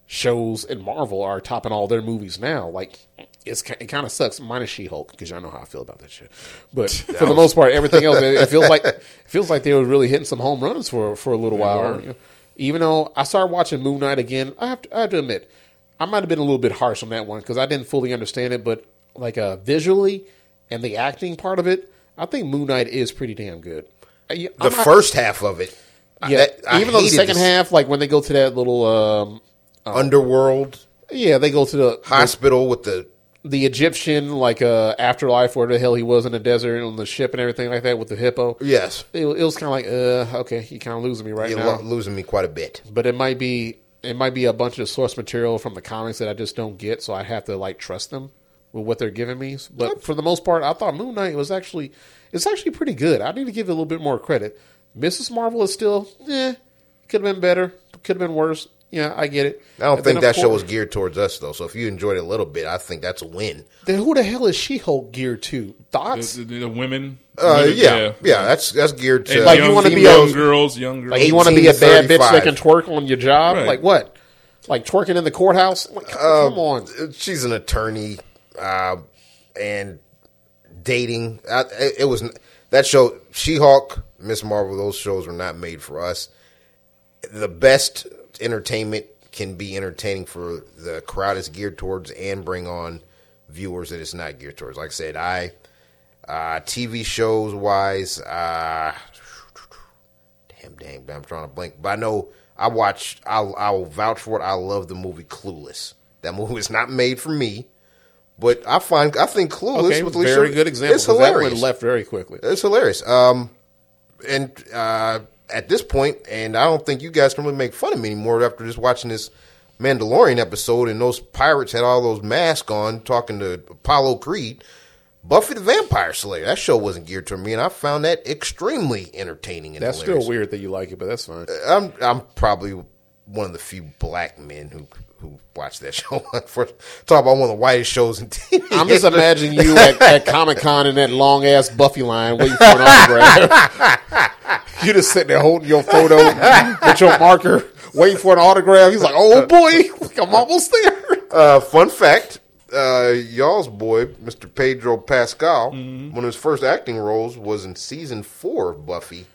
shows in Marvel are topping all their movies now. Like it's it kind of sucks. Minus She Hulk because y'all know how I feel about that shit. But for the most part, everything else it, it feels like it feels like they were really hitting some home runs for for a little while. were. Even though I started watching Moon Knight again, I have to, I have to admit I might have been a little bit harsh on that one because I didn't fully understand it. But like uh, visually and the acting part of it, I think Moon Knight is pretty damn good. I- the not- first half of it. Yeah, that- I even though the second this half, like when they go to that little, um, underworld yeah, they go to the hospital with the the Egyptian like uh, afterlife, where the hell he was in the desert on the ship and everything like that with the hippo. yes, It, it was kind of like, uh, okay, you kind of losing me right you're now. lo- losing me quite a bit. but it might be it might be a bunch of source material from the comics that I just don't get, so I have to like trust them with what they're giving me. But for the most part, I thought Moon Knight was actually it's actually pretty good. I need to give it a little bit more credit. Mrs. Marvel is still, eh, could have been better, could have been worse. Yeah, I get it. I don't And think then, of that show was geared towards us though. So if you enjoyed it a little bit, I think that's a win. Then who the hell is She Hulk geared to? Thoughts? The, the- the women. Uh, women, yeah, yeah, that's that's geared to And Like, you wanna be young a- girls, young girls. Like you want to be a to bad bitch that can twerk on your job? Right. Like what? Like twerking in the courthouse? Like, come on. she's an attorney uh, and dating. I, it, was that show, She Hulk, Miss Marvel. Those shows were not made for us. The best entertainment can be entertaining for the crowd it's geared towards, and bring on viewers that it's not geared towards. Like I said, I uh, TV shows wise, uh, damn, dang, I'm trying to blink, but I know I watched. I'll, I'll vouch for it. I love the movie Clueless. That movie was not made for me, but I find I think Clueless Okay, with Alicia, very good example. It's that hilarious. one left very quickly. It's hilarious. Um, and uh, at this point, and I don't think you guys can really make fun of me anymore after just watching this Mandalorian episode, and those pirates had all those masks on, talking to Apollo Creed. Buffy the Vampire Slayer. That show wasn't geared to me, and I found that extremely entertaining and That's hilarious. still weird that you like it, but that's fine. I'm I'm probably one of the few black men who who watch that show. For talk about one of the whitest shows in TV. I'm just imagining you at, at Comic Con in that long ass Buffy line waiting for an autograph. you just sitting there holding your photo with your marker, waiting for an autograph. He's like, "Oh boy, I'm almost there." Uh, fun fact: uh, y'all's boy, Mr. Pedro Pascal, one of his first acting roles was in season four of Buffy,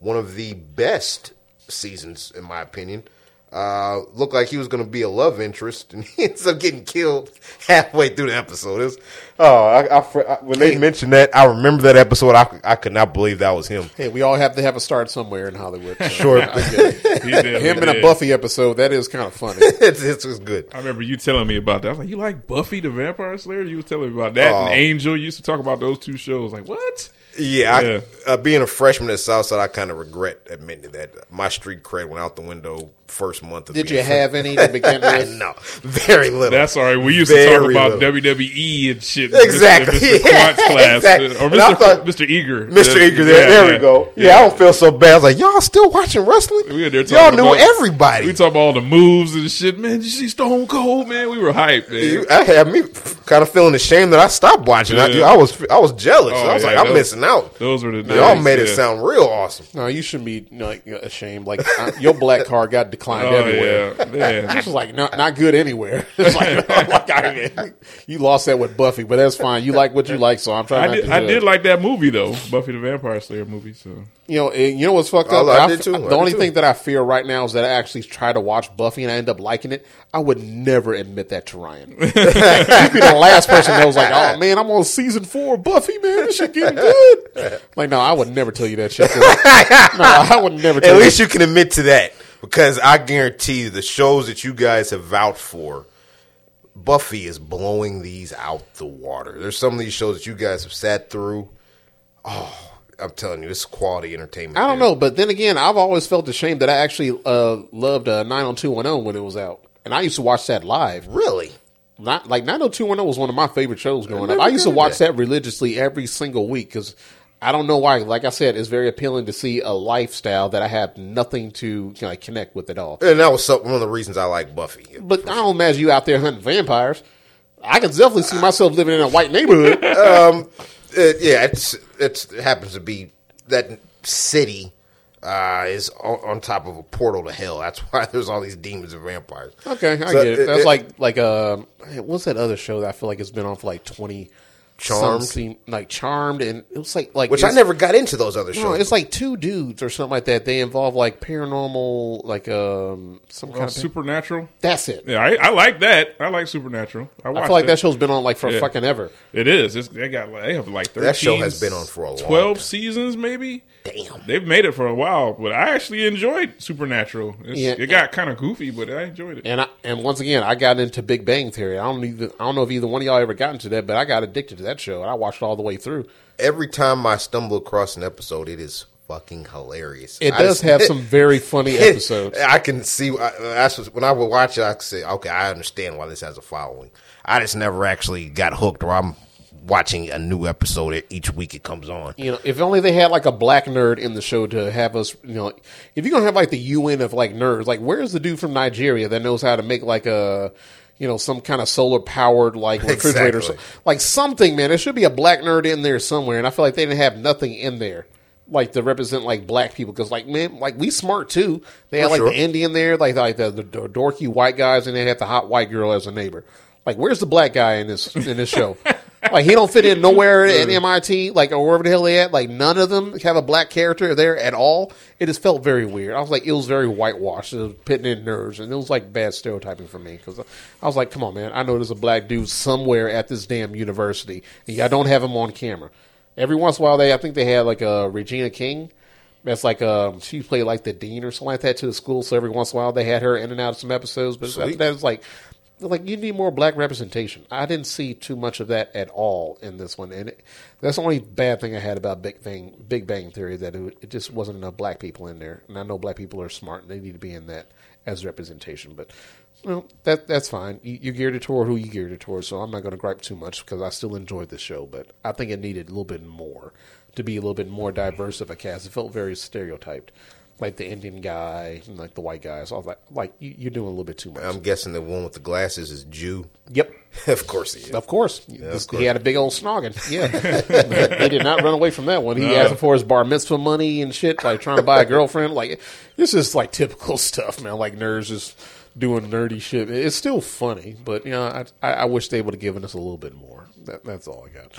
one of the best seasons in my opinion. Uh, looked like he was going to be a love interest, and he ends up getting killed halfway through the episode. Was- oh, I, I, I, when they mentioned that, I remember that episode. I, I could not believe that was him. Hey, we all have to have a start somewhere in Hollywood. so Sure. I get it. Did, Him in a. Buffy episode that is kind of funny. it's, it's, it's good. I remember you telling me about that. I was like, "You like Buffy the Vampire Slayer?" You were telling me about that. Oh. and Angel you used to talk about those two shows. Like what? Yeah, Yeah. I, uh, being a freshman at Southside, I kind of regret admitting that my street cred went out the window first month of. The Did being you have any to begin with? no, very little. That's all right. We used to talk about little. WWE and shit. Exactly. Mr. Yeah, Quant's class exactly. or I Mr. thought- Mr. Eager. Mr. Yeah, Eager, there, yeah, there we go. Yeah. I don't feel so bad. I was like, y'all still watching wrestling? We were there y'all knew about- everybody. We talk about all the moves and shit. Man, did you see Stone Cold? Man, we were hyped. Man. You- I had me kind of feeling ashamed that I stopped watching. I, Yeah. I was I was jealous. Oh, I was yeah, like, I'm those- missing out. Those were the Y'all days, made it sound real awesome. No, you shouldn't be like ashamed. Like uh, your black card got declined Oh everywhere. yeah, yeah. It's like not not good anywhere. It's like, like, I- you lost that with Buffy, but that's fine. You like what you like, so I'm trying. I not did. to I did like that movie though, Buffy the Vampire Slayer movie. So You know, and you know what's fucked up? I I did too. I The did only too. thing that I fear right now is that I actually try to watch Buffy and I end up liking it. I would never admit that to Ryan. You'd be the last person that was like, "Oh man, I'm on season four of Buffy, man. This shit getting good." Like, no, I would never tell you that shit. no, I would never. Tell At least you can admit to that because I guarantee you the shows that you guys have vouched for, Buffy is blowing these out the water. There's some of these shows that you guys have sat through. Oh, I'm telling you, it's quality entertainment. I don't dude. know, but then again, I've always felt ashamed that I actually uh, loved uh, 90210 when it was out, and I used to watch that live. Really? Not like 90210 was one of my favorite shows growing up. I used to watch that. that religiously every single week because I don't know why. Like I said, it's very appealing to see a lifestyle that I have nothing to like connect with at all. And that was some, one of the reasons I like Buffy. But I don't imagine you out there hunting vampires. I can definitely see myself living in a white neighborhood. It, yeah, it's, it's it happens to be that city uh, is on, on top of a portal to hell. That's why there's all these demons and vampires. Okay, I So get it. That's it- like like uh, what's that other show that I feel like it's been on for like twenty Charmed? some- like Charmed, and it was like like Which I never got into those other shows. No, it's like two dudes or something like that. They involve like paranormal, like um some kind Uh, of. Supernatural. that's it. Yeah, I, I like that. I like Supernatural. I, I feel like it. that show's been on like for Yeah. fucking ever. It is. It's, they got like, they have like 13, That show has been on for a long 12 time. seasons maybe. Damn. They've made it for a while, but I actually enjoyed Supernatural. It's, Yeah. It got kind of goofy, but I enjoyed it. And I, and once again, I got into Big Bang Theory. I don't even I don't know if either one of y'all ever got into that, but I got addicted to that show and I watched it all the way through. Every time I stumble across an episode, it is fucking hilarious. It does just- have some very funny episodes. I can see. I, that's when I would watch it. I could say, okay, I understand why this has a following. I just never actually got hooked, or I'm watching a new episode each week it comes on. You know, if only they had like a black nerd in the show to have us, you know, if you're gonna have like the UN of like nerds, like where's the dude from Nigeria that knows how to make like a, you know, some kind of solar powered like refrigerator, Exactly. like something, man. There should be a black nerd in there somewhere, and I feel like they didn't have nothing in there. Like to represent like black people, because like man, like we smart too. They had For like sure. the Indian there, like like the, the dorky white guys, and they had the hot white girl as a neighbor. Like, where's the black guy in this in this show? like, he don't fit in nowhere at MIT, like or wherever the hell they at. Like, none of them have a black character there at all. It just felt very weird. I was like, it was very whitewashed, it was pitting in nerves, and it was like bad stereotyping for me because I was like, come on, man, I know there's a black dude somewhere at this damn university, and y'all don't have him on camera. Every once in a while, they I think they had like a Regina King. That's like um, she played like the dean or something like that to the school. So every once in a while, they had her in and out of some episodes. But Sweet. that was like, like you need more black representation. I didn't see too much of that at all in this one, and it, that's the only bad thing I had about Big Bang Big Bang Theory that it, it just wasn't enough black people in there. And I know black people are smart and they need to be in that as representation. But well, that that's fine. You, you geared it toward who you geared it toward, so I'm not going to gripe too much because I still enjoyed the show. But I think it needed a little bit more to be a little bit more diverse of a cast. It felt very stereotyped, like the Indian guy and like the white guys. All that, like, like you, you're doing a little bit too much. I'm guessing the one with the glasses is Jew. yep. of course he is. Of course. of This- course. He had a big old snogging. Yeah. he did not run away from that one. He asked for his bar mitzvah money and shit, like trying to buy a girlfriend. Like, this is like typical stuff, man. Like nerds just doing nerdy shit. It's still funny, but, you know, I, I, I wish they would have given us a little bit more. That, that's all I got.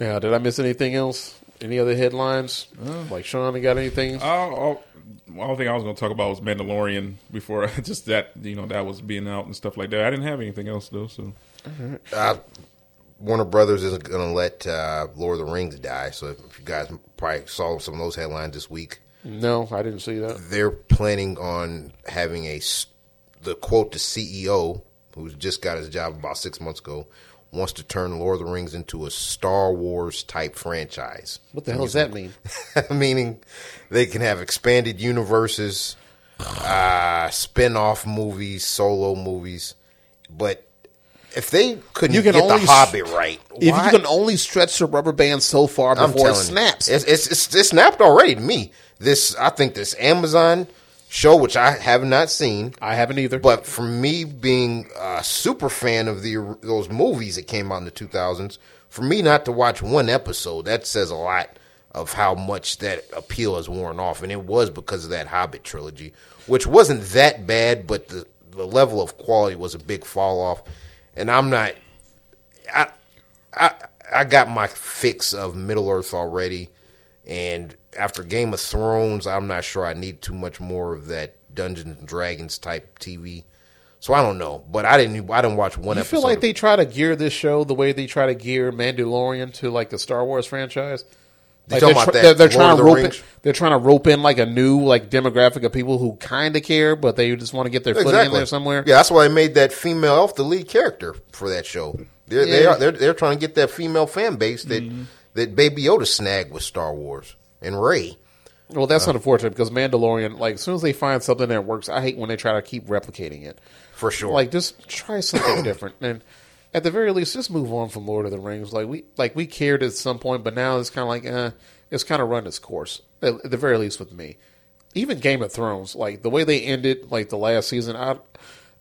Now, did I miss anything else? Any other headlines? like, Sean, you got anything? Uh, all, all thing I was going to talk about was Mandalorian before just that you know that was being out and stuff like that. I didn't have anything else though. So Uh, Warner Brothers isn't going to let uh, Lord of the Rings die. So if you guys probably saw some of those headlines this week, no, I didn't see that. they're planning on having a the quote the CEO who's just got his job about six months ago wants to turn Lord of the Rings into a Star Wars type franchise. What the hell does that mean? Meaning they can have expanded universes, uh, spin off movies, solo movies, but if they couldn't You can get the only s- Hobbit right, If why- you can only stretch the rubber band so far before it you, snaps. It's, it's, it's, it snapped already to me. This, I think this Amazon show, which I have not seen, I haven't either. but for me being a super fan of the those movies that came out in the 2000s, for me not to watch one episode, that says a lot of how much that appeal has worn off. And it was because of that Hobbit trilogy, which wasn't that bad, but the, the level of quality was a big fall off. And I'm not, I, I, I got my fix of Middle Earth already. And after Game of Thrones, I'm not sure I need too much more of that Dungeons and Dragons type TV. So I don't know, but I didn't. I didn't watch one you episode. feel like they try to gear this show the way they try to gear Mandalorian to like the Star Wars franchise? Like they're, tr- that they're, they're trying to rope in, they're trying to rope in like a new like demographic of people who kind of care, but they just want to get their foot in there somewhere. Yeah, that's why they made that female elf the lead character for that show. They're, they Yeah. are, they're they're trying to get that female fan base that Mm-hmm. that Baby Yoda snagged with Star Wars. And Ray. Well, that's unfortunate because Mandalorian, like, as soon as they find something that works, I hate when they try to keep replicating it. For sure. Like, just try something different, and at the very least, just move on from Lord of the Rings. Like we, like we cared at some point, but now it's kind of like, uh, it's kind of run its course. At, at the very least, with me, even Game of Thrones, like the way they ended, like the last season, I,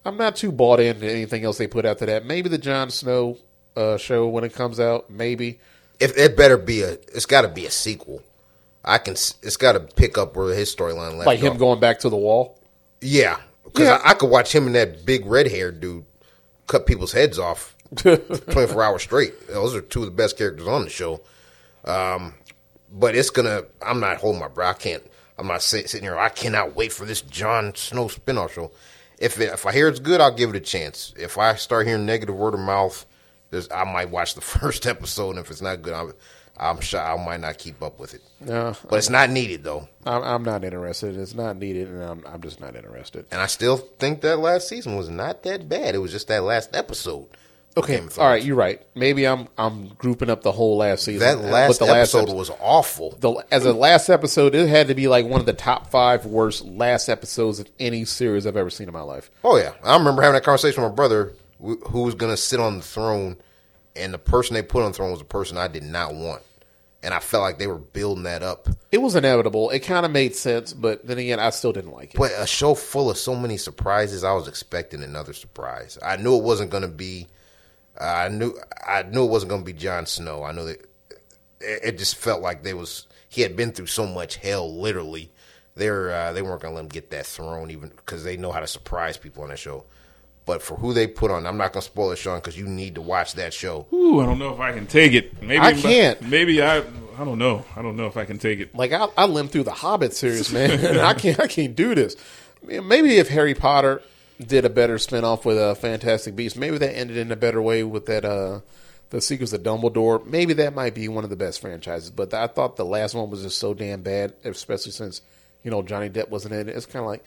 I'm not too bought into anything else they put after that. Maybe the Jon Snow uh, show when it comes out, maybe. if it better be a, it's got to be a sequel. I can. It's got to pick up where his storyline left. Off. Like him off. going back to the wall. Yeah, because Yeah. I, I could watch him and that big red haired dude cut people's heads off twenty four hours straight. Those are two of the best characters on the show. Um, but it's gonna. I'm not holding my breath. I can't. I'm not sit, sitting here. I cannot wait for this Jon Snow spinoff show. If it, if I hear it's good, I'll give it a chance. If I start hearing negative word of mouth, I might watch the first episode. And if it's not good, I'm I'm sure I might not keep up with it. No, But it's not needed though, I'm, I'm not interested. It's not needed, and I'm, I'm just not interested. and I still think that last season was not that bad. It was just that last episode. Okay, all right, you're right. Maybe I'm I'm grouping up the whole last season. That uh, but last the episode epi- was awful. the as a last episode. It had to be like one of the top five worst last episodes of any series I've ever seen in my life. Oh yeah, I remember having that conversation with my brother, who was going to sit on the throne, and the person they put on the throne was a person I did not want, and I felt like they were building that up. It was inevitable. It kind of made sense, but then again, I still didn't like it. But a show full of so many surprises, I was expecting another surprise. I knew it wasn't going to be. I knew I knew it wasn't going to be Jon Snow. I knew that it, it just felt like they was he had been through so much hell, literally. They're uh, they weren't going to let him get that throne, even because they know how to surprise people on that show. But for who they put on, I'm not going to spoil it, Sean, because you need to watch that show. Ooh, I don't know if I can take it. Maybe I can't. Maybe I. I don't know. I don't know if I can take it. like I, I limped through the Hobbit series, man. I can't I can't do this. Maybe if Harry Potter did a better spinoff with a uh, Fantastic Beasts, maybe that ended in a better way with that uh the Secrets of Dumbledore. Maybe that might be one of the best franchises. But I thought the last one was just so damn bad, especially since you know Johnny Depp wasn't in it. It's kind of like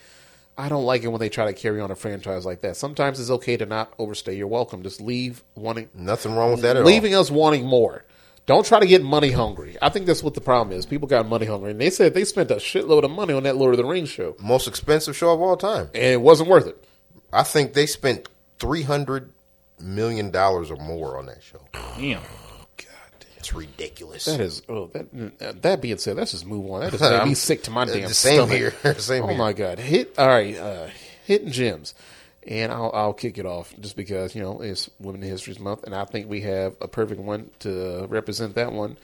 I don't like it when they try to carry on a franchise like that. Sometimes it's okay to not overstay your welcome. Just leave wanting Nothing wrong with that at leaving us wanting more. Don't try to get money hungry. I think that's what the problem is. People got money hungry, and they said they spent a shitload of money on that Lord of the Rings show. Most expensive show of all time. and it wasn't worth it. I think they spent three hundred million dollars or more on that show. Damn. It's ridiculous. That is. Oh, that. That being said, let's just move on. That just made me sick to my damn the same stomach. here. Same oh here. my god! Hit. All right. Uh, hitting gems, and I'll I'll kick it off just because you know it's Women in History Month, and I think we have a perfect one to represent that one.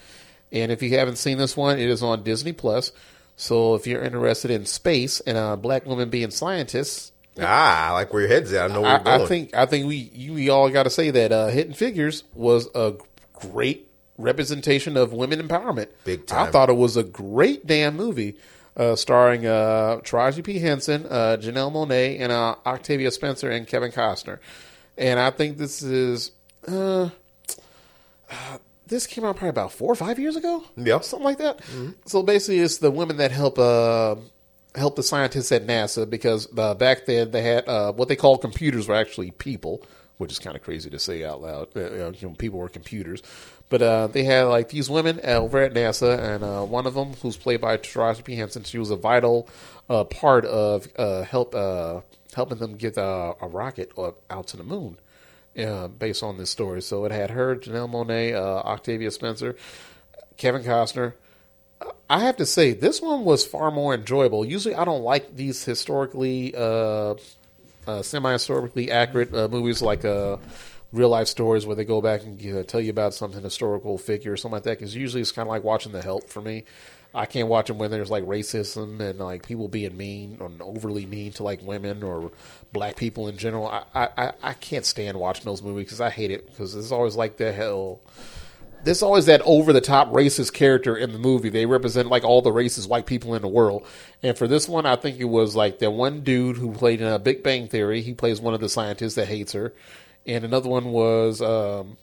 And if you haven't seen this one, it is on Disney Plus. So if you're interested in space and uh, black women being scientists, Ah, I like where your head's at. I know where you're going. I think I think we you we all got to say that uh, Hidden Figures was a great representation of women empowerment. Big time. I thought it was a great damn movie, uh, starring uh, Taraji P Henson, uh, Janelle Monáe, and uh, Octavia Spencer and Kevin Costner. And I think this is. Uh, uh, this came out probably about four or five years ago. Yeah. something like that. So basically, it's the women that help uh, help the scientists at NASA because uh, back then they had uh, what they call computers were actually people, which is kind of crazy to say out loud. Uh, you know, people were computers, but uh, they had like these women over at NASA, and uh, one of them, who's played by Taraji P Henson, she was a vital uh, part of uh, help uh, helping them get uh, a rocket uh, out to the moon based on this story. So it had her, Janelle Monáe, Octavia Spencer, Kevin Costner. I have to say, this one was far more enjoyable. Usually, I don't like these historically, uh, semi-historically accurate movies like real life stories where they go back and uh, tell you about something historical figure or something like that. Because usually, it's kind of like watching The Help for me. I can't watch them when there's like racism and like people being mean or overly mean to like women or black people in general. I I, I- can't stand watching those movies because I hate it because it's always like the hell there's always that over the top racist character in the movie. They represent like all the racist white people in the world. And for this one, I think it was like that one dude who played in a Big Bang Theory. He plays one of the scientists that hates her. And another one was, um,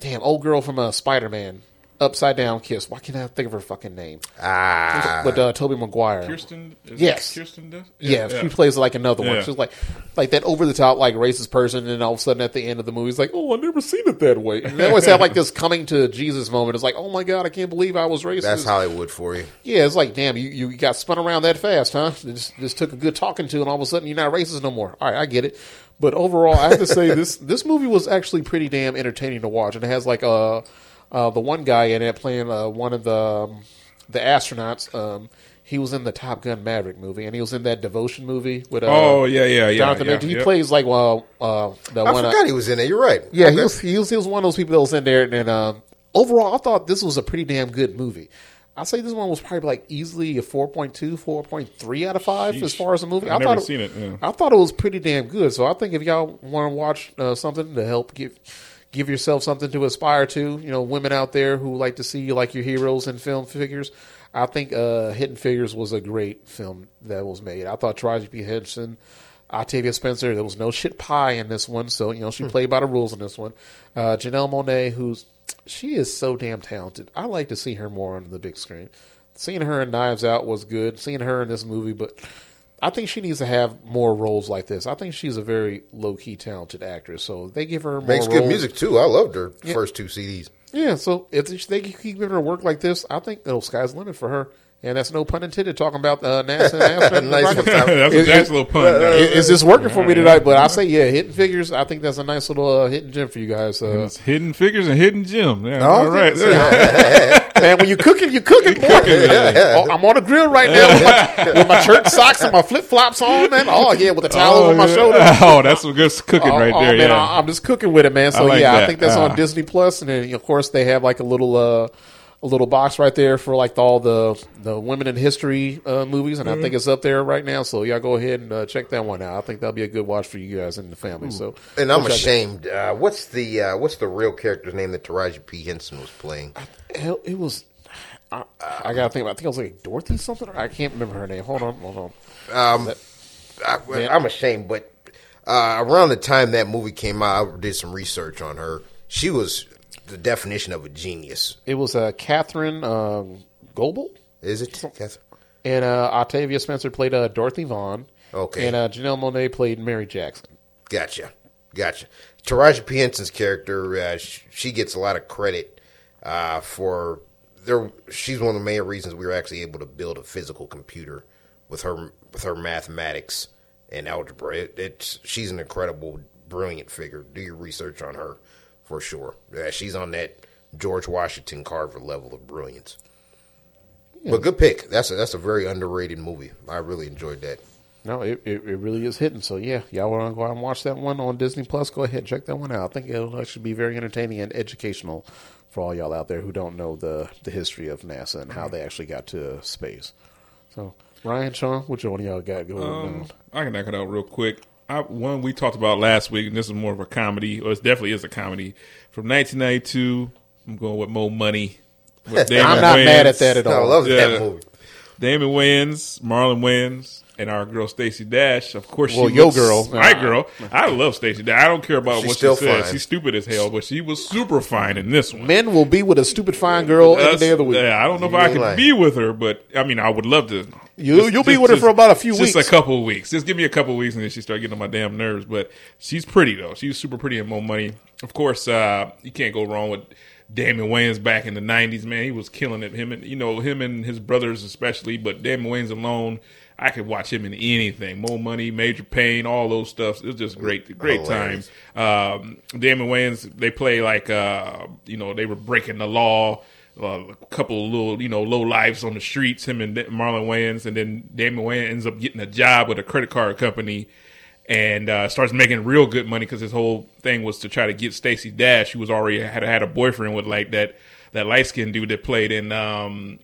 damn, old girl from uh, Spider Man. Upside down kiss. Why can't I think of her fucking name? Ah, but uh, Tobey Maguire. Kirsten. Is Yes. Kirsten does. Yeah, she plays like another one. Yeah. She's like, like that over the top, like racist person, and all of a sudden at the end of the movie, it's like, oh, I never seen it that way. And they always have like this coming to Jesus moment. It's like, oh my god, I can't believe I was racist. that's Hollywood for you. yeah, it's like, damn, you, you got spun around that fast, huh? It just, just took a good talking to, and all of a sudden you're not racist no more. All right, I get it. But overall, I have to say this this movie was actually pretty damn entertaining to watch, and it has like uh, uh the one guy in it playing uh, one of the um, the astronauts. Um, he was in the Top Gun Maverick movie, and he was in that Devotion movie with uh, Oh yeah, yeah, yeah. Jonathan yeah, Major. He yeah. plays like well, uh, the I one. uh, forgot he was in it. You're right. yeah, Okay. he was, he was he was one of those people that was in there, and, um, overall, I thought this was a pretty damn good movie. I'd say this one was probably like easily a 4.2, 4.3 out of five as far as the movie. I've I thought never it, seen it, yeah. I thought it was pretty damn good. So I think if y'all want to watch uh, something to help give give yourself something to aspire to, you know, women out there who like to see you like your heroes in film figures. I think uh, Hidden Figures was a great film that was made. I thought Taraji P. Henson, Octavia Spencer, there was no shit pie in this one, so you know she played by the rules in this one. Uh, Janelle Monáe, who's she is so damn talented. I like to see her more on the big screen. Seeing her in Knives Out was good. Seeing her in this movie, but I think she needs to have more roles like this. I think she's a very low key talented actress. So they give her more Makes good roles- music too. I loved her first two CDs. Yeah, so if they keep giving her work like this, I think the sky's the limit for her. And that's no pun intended. Talking about uh, NASA and astronaut Nice rockets. one, Tom. that's a nice little pun. there. Is, is this working for me tonight? But I say, yeah, hidden figures. I think that's a nice little uh, hidden gem for you guys. Uh, It's hidden figures and hidden gem. Yeah, Oh, all right. man, when you cooking, you cooking, boy. Oh, I'm on the grill right now with my, with my church socks and my flip flops on, man. Oh yeah, with the towel oh, over my yeah. shoulder. Oh, that's some good cooking Oh, right oh, there. man, yeah. I, am just cooking with it, man. So I like yeah, I think that's on Disney Plus, and then of course they have like a little uh, a little box right there for like all the the women in history uh, movies, and I Mm-hmm. think it's up there right now. So y'all go ahead and uh, check that one out. I think that'll be a good watch for you guys and the family. So And I'm ashamed. Uh, what's the uh, what's the real character's name that Taraji P Henson was playing? Hell, it was. I, I gotta think about. I think it was like Dorothy something. Or I can't remember her name. Hold on, hold on. Um, That- I, I'm ashamed, but uh, around the time that movie came out, I did some research on her. She was the definition of a genius. It was uh, Catherine um, Goble. Is it? Catherine? And uh, Octavia Spencer played uh, Dorothy Vaughan. Okay. And uh, Janelle Monáe played Mary Jackson. Gotcha, gotcha. Taraji P Henson's character, uh, sh- she gets a lot of credit uh, for. There, she's one of the main reasons we were actually able to build a physical computer with her with her mathematics and algebra. It, it's she's an incredible, brilliant figure. Do your research on her for sure. Yeah, she's on that George Washington Carver level of brilliance. But good pick. That's a, that's a very underrated movie. I really enjoyed that. No, it, it, it really is hitting. So yeah, y'all want to go out and watch that one on Disney Plus? Go ahead, check that one out. I think it'll actually be very entertaining and educational for all y'all out there who don't know the the history of NASA and how they actually got to space. So Ryan, Sean, which one of y'all got going Um, on? I can knock it out real quick. I, one we talked about last week, and this is more of a comedy, or it definitely is a comedy. From 1992, I'm going with Mo Money. With Damon I'm not Wayans, mad at that at all I all. love Yeah. that movie. Damon Wayans, Marlon Wayans, and our girl Stacey Dash. Of course, Well, she yo was- girl. my girl. I love Stacey Dash. I don't care about She's what she says. fine. She's stupid as hell, but she was super fine in this one. Men will be with a stupid fine girl any day of the week. Yeah, I don't know if You I could lying. be with her, but I mean, I would love to. You- you'll be with her for about a few just weeks. Just a couple of weeks. Just give me a couple of weeks, and then she start getting on my damn nerves. But she's pretty though. She's super pretty and more money. Of course, uh, you can't go wrong with Damon Wayans back in the '90s. Man, he was killing it. Him and you know him and his brothers especially, but Damon Wayans alone. I could watch him in anything. Mo Money, Major Payne, all those stuff. It was just great, great time. Hilarious. Um, Damon Wayans, they play like, uh, you know, they were breaking the law. Uh, a couple of little, you know, low lives on the streets. Him and Marlon Wayans, and then Damon Wayans ends up getting a job with a credit card company, and uh, starts making real good money because his whole thing was to try to get Stacey Dash, who was already had had a boyfriend with like that that light skinned dude that played in um,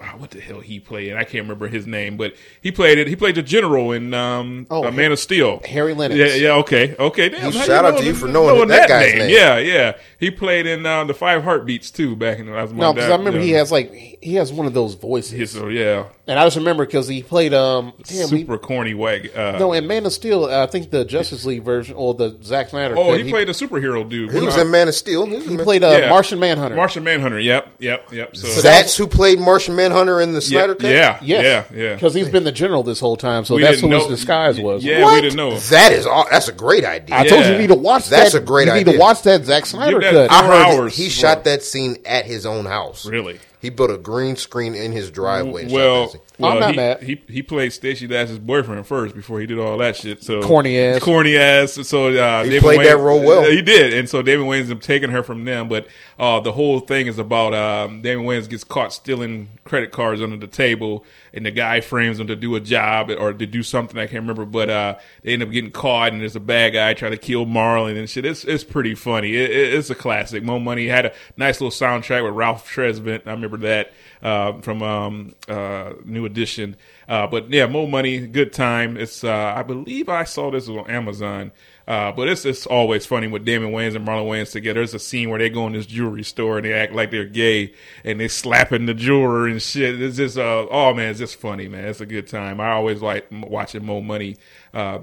ah, what the hell he played? I can't remember his name, but he played it. He played the general in um, Oh, uh, Man of Steel. Harry Lennix. Yeah, yeah, okay, okay. Damn, how shout out to you for knowing that guy's name. Yeah, yeah. He played in uh, the Five Heartbeats too back in the last one. No, because I remember he has like he has one of those voices, His, so yeah, and I just remember because he played um damn, he- super corny wag. Uh, no in Man of Steel. Uh, I think the Justice League version or the Zack Snyder. oh, cut, he, played a superhero dude. He was Uh, in Man of Steel. He, He played a yeah. Martian Manhunter. Martian Manhunter. Yep, yep, yep. So, That's who played Martian Manhunter in the Snyder Cut. yeah, Yes. yeah, yeah. Because he's been the general this whole time, so We that's who didn't his know- disguise was. Yeah, What? we didn't know. That is aw- that's a great idea. I told you Yeah. you need to watch That's that. a great idea. You need to idea. watch that Zack Snyder that- cut. I Four heard that hours he for- shot that scene at his own house. Really? He built a green screen in his driveway. And shot Well, that scene. Well, I'm not he, mad. He he played Stacey Dash's boyfriend first before he did all that shit. So Corny ass. corny ass. So uh, He David played that role well. He did, and so David Wayne's taking her from them. But uh, the whole thing is about um, David Wayans gets caught stealing credit cards under the table, and the guy frames him to do a job or to do something I can't remember. But uh, they end up getting caught, and there's a bad guy trying to kill Marlon and shit. It's it's pretty funny. It, it, it's a classic. Mo Money had a nice little soundtrack with Ralph Tresvant. I remember that uh, from um, uh, New Edition. Uh, but yeah, Mo Money, good time. It's uh, I believe I saw this on Amazon. Uh, but it's it's always funny with Damon Wayans and Marlon Wayans together. There's a scene where they go in this jewelry store and they act like they're gay and they slapping the jeweler and shit. It's just uh oh man, it's just funny, man. It's a good time. I always like watching Mo Money.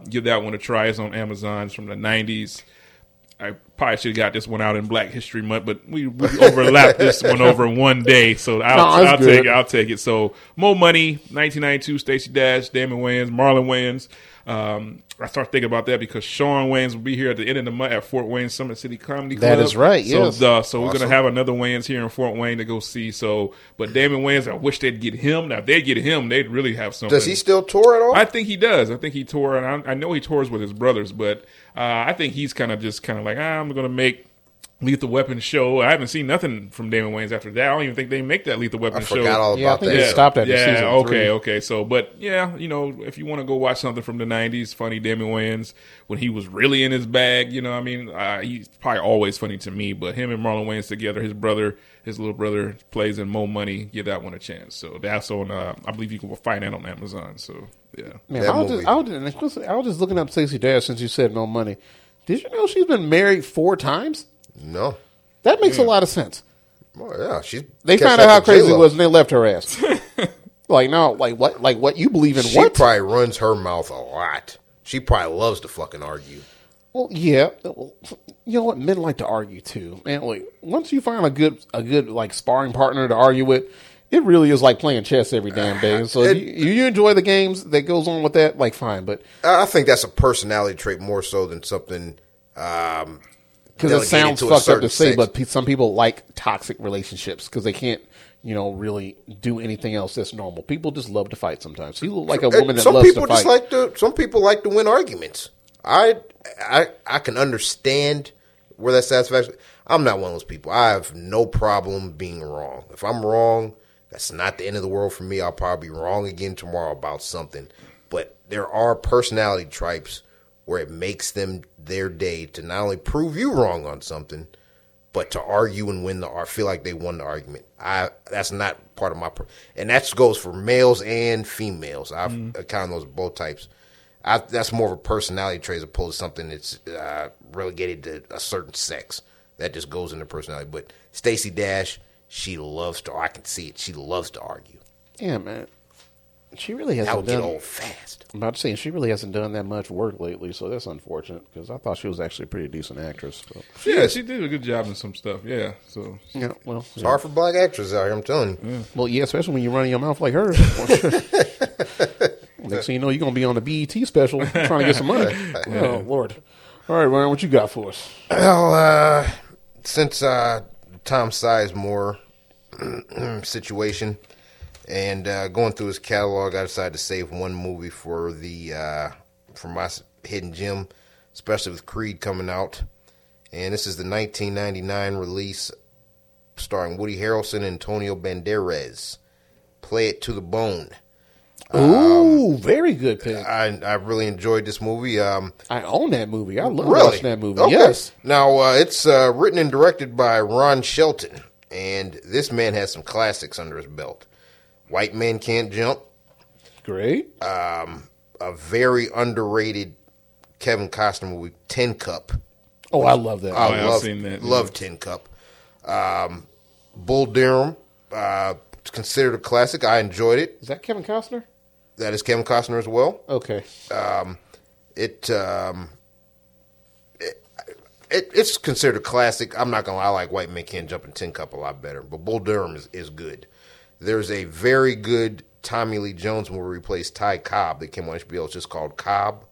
Give that one a try. It's on Amazon. It's from the '90s. I probably should have got this one out in Black History Month, but we, we overlapped this one over one day, so I'll, No, I'll take it. I'll take it. So, Mo Money, 1992, Stacey Dash, Damon Wayans, Marlon Wayans. Um, I start thinking about that because Shawn Wayans will be here at the end of the month at Fort Wayne Summit City Comedy Club. That is right, So, yes. uh, so we're gonna have another Wayans here in Fort Wayne to go see. So, but Damon Wayans, I wish they'd get him. Now, if they get him, they'd really have something. Does he still tour at all? I think he does. I think he tour, and I, I know he tours with his brothers, but uh, I think he's kind of just kind of like ah, I'm going to make Lethal Weapon show. I haven't seen nothing from Damon Wayans after that. I don't even think they make that Lethal Weapon I show. forgot all Yeah, I about think that. they stopped at yeah, season okay, three. okay. So, but yeah, you know, if you want to go watch something from the '90s, funny Damon Wayans when he was really in his bag. You know, I mean, uh, he's probably always funny to me. But him and Marlon Wayans together, his brother, his little brother plays in Mo Money. Give that one a chance. So that's on. Uh, I believe you can find that on Amazon. So yeah. Man, I was, just, I, was just, I was just looking up Stacey Dash since you said Mo money. Did you know she's been married four times? No. That makes a lot of sense. Well, yeah, she's. They catch found up out how to crazy J-Lo. it was, and they left her ass. like no, like what? Like what? You believe in She what? probably runs her mouth a lot. She probably loves to fucking argue. Well, yeah. Well, You know what? Men like to argue too, man. Like once you find a good, a good like sparring partner to argue with, it really is like playing chess every damn day. So if It- you, you enjoy the games that goes on with that, like fine. But I I think that's a personality trait more so than something. Um, because it sounds a fucked up to say, but pe- some people like toxic relationships because they can't, you know, really do anything else that's normal. People just love to fight sometimes. You look like a woman eh, that some loves people to fight. just like to. Some people like to win arguments. I, I, I can understand where that satisfaction. I'm not one of those people. I have no problem being wrong. If I'm wrong, that's not the end of the world for me. I'll probably be wrong again tomorrow about something. But there are personality types where it makes them their day to not only prove you wrong on something, but to argue and win the or feel like they won the argument. I that's not part of my per- and that goes for males and females. I've kind of those both types. I, that's more of a personality trait as opposed to something that's uh, relegated to a certain sex. That just goes into personality. But Stacey Dash, she loves to. I can see it. She loves to argue. yeah, man. She really hasn't would get done. old fast. I'm about to say she really hasn't done that much work lately, so that's unfortunate because I thought she was actually a pretty decent actress. But, Yeah, she did a good job in some stuff. Yeah, so yeah, well, It's yeah. hard for black actors out here. I'm telling you. well, yeah, especially when you're running your mouth like her. Next thing you know, you're gonna be on the BET special trying to get some money. Oh Lord! All right, Ryan, what you got for us? Well, uh, since uh, Tom Sizemore situation and uh, going through his catalog, I decided to save one movie for the uh, for my hidden gem, especially with Creed coming out. And this is the 1999 release starring Woody Harrelson and Antonio Banderas. Play it to the bone. Ooh, very good pick. I I really enjoyed this movie. Um, I own that movie. I love Really? watching that movie. Okay. Yes. Now uh, it's uh, written and directed by Ron Shelton, and this man has some classics under his belt, White Men Can't Jump. Great. A very underrated Kevin Costner movie, Tin Cup. oh, I love that. I yeah, I've love, seen that, love Tin Cup. Um, Bull Durham, uh, considered a classic. I enjoyed it. Is that Kevin Costner? That is Kevin Costner as well. Okay. It, um, it, it it's considered a classic. I'm not gonna lie, I like White Men Can't Jump and Tin Cup a lot better, but Bull Durham is, is good. There's a very good Tommy Lee Jones movie plays Ty Cobb that came on HBO. It's just called Cobb.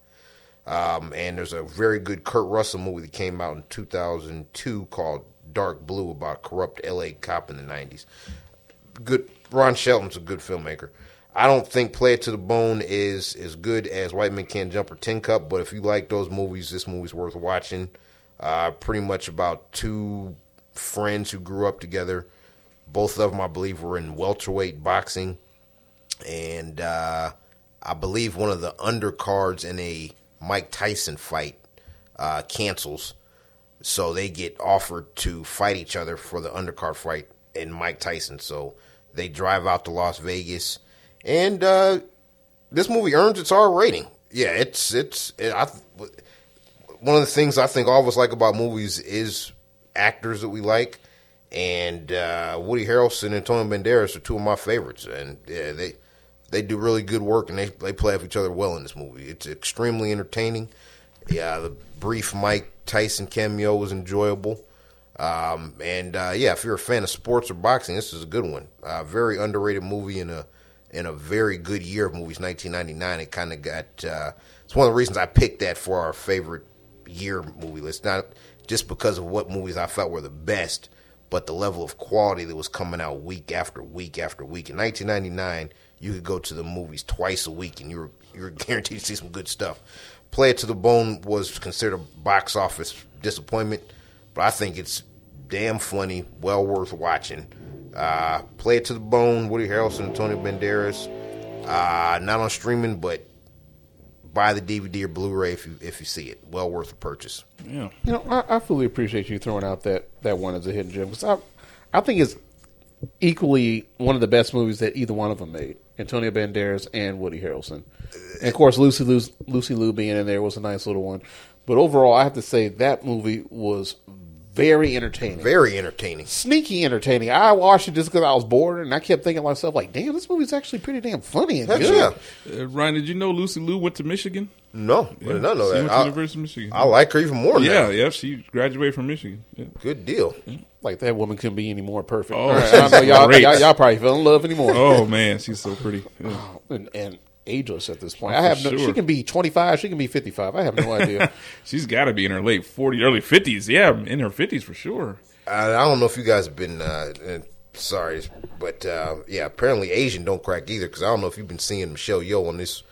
Um, and there's a very good Kurt Russell movie that came out in 2002 called Dark Blue about a corrupt LA cop in the 90s. Good. Ron Shelton's a good filmmaker. I don't think Play It to the Bone is as good as White Men Can't Jump or Tin Cup, but if you like those movies, this movie's worth watching. Uh, pretty much about two friends who grew up together. Both of them, I believe, were in welterweight boxing and uh, I believe one of the undercards in a Mike Tyson fight uh, cancels, so they get offered to fight each other for the undercard fight in Mike Tyson. So they drive out to Las Vegas, and uh, this movie earns its R rating. Yeah, it's it's it, I, one of the things I think all of us like about movies is actors that we like, and uh, Woody Harrelson and Antonio Banderas are two of my favorites, and yeah, they they do really good work, and they they play off each other well in this movie. It's extremely entertaining. Yeah, the brief Mike Tyson cameo was enjoyable. Um, and uh, yeah, if you're a fan of sports or boxing, this is a good one. Uh, very underrated movie in a in a very good year of movies, 1999. It kind of got. Uh, it's one of the reasons I picked that for our favorite year movie list. Not just because of what movies I felt were the best, but the level of quality that was coming out week after week after week. In 1999, you could go to the movies twice a week, and you were you were guaranteed to see some good stuff. Play It to the Bone was considered a box office disappointment, but I think it's damn funny, well worth watching. Uh, Play It to the Bone, Woody Harrelson, Antonio Banderas. Uh, not on streaming, but buy the DVD or Blu-ray if you if you see it. Well worth a purchase. Yeah. You know, I, I fully appreciate you throwing out that, that one as a hidden gem because I, I think it's equally one of the best movies that either one of them made. Antonio Banderas and Woody Harrelson, and of course Lucy Lou, Lucy Liu being in there was a nice little one. But overall, I have to say that movie was very entertaining, Very entertaining. sneaky entertaining. I watched it just because I was bored, and I kept thinking to myself, like, "Damn, this movie's actually pretty damn funny and Heck good." yeah. Uh, Ryan, did you know Lucy Liu went to Michigan? No, I did not know she that. went to I, University of Michigan. I like her even more now. yeah, yeah, she graduated from Michigan. Yeah. Good deal. Like that woman couldn't be any more perfect. Oh, All right, I know y'all, great. y'all, y'all probably fell in love anymore. Oh man, she's so pretty. Yeah. and, and ageless at this point. Oh, I have for no. She can be twenty five. She can be fifty five. I have no idea. She's got to be in her late 40s, early 50s. Yeah, in her 50s for sure. I, I don't know if you guys have been. Uh, uh, sorry, but uh, yeah, apparently Asian don't crack either. Because I don't know if you've been seeing Michelle Yeoh on this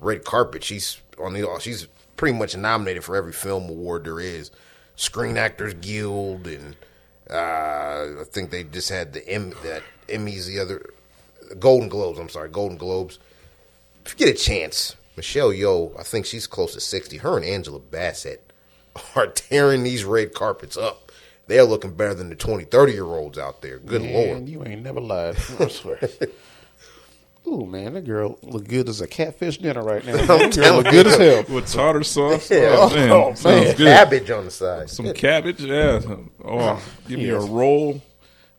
red carpet. She's on the. She's pretty much nominated for every film award there is. Screen Actors Guild, and uh, I think they just had the M, that Emmys the other Golden Globes. I'm sorry, Golden Globes. If you get a chance, Michelle Yeoh, I think she's close to sixty. Her and Angela Bassett are tearing these red carpets up. They're looking better than the 20, 30 year olds out there. Good man, lord. you ain't never lied. I swear. Ooh, man, that girl look good as a catfish dinner right now. Man. That girl look good as hell. With tartar sauce. Yeah. Oh, man. Oh, man. Sounds good. Cabbage on the side. Some cabbage. Yeah. Oh, ah, give me a roll.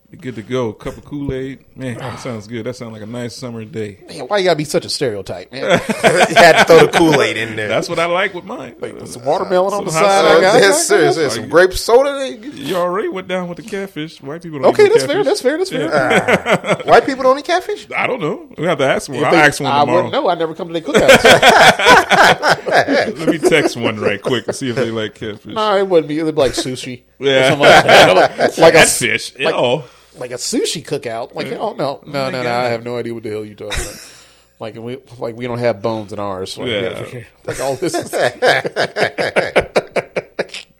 Be good to go. cup of Kool Aid. Man, that ah. sounds good. That sounds like a nice summer day. Man, why you gotta be such a stereotype, man? you had to throw the Kool Aid in there. That's what I like with mine. Some watermelon on the Some hot side. sauce. I got, Yes, sir. Is there some grape soda? You already went down with the catfish. White people don't Okay, eat that's fair. catfish. That's fair. That's fair. Ah. White people don't eat catfish? I don't know. We have to ask one. I'll ask one I tomorrow. wouldn't know. I never come to their cookouts. Let me text one right quick and see if they like catfish. no, it wouldn't be. It'd be like sushi. Or Yeah. something like, that. like a catfish. oh. Like a sushi cookout. Like, mm-hmm. oh no, oh no, no, no! I have no idea what the hell you're talking about. Like we, like we don't have bones in ours. Like, Yeah. like all this is.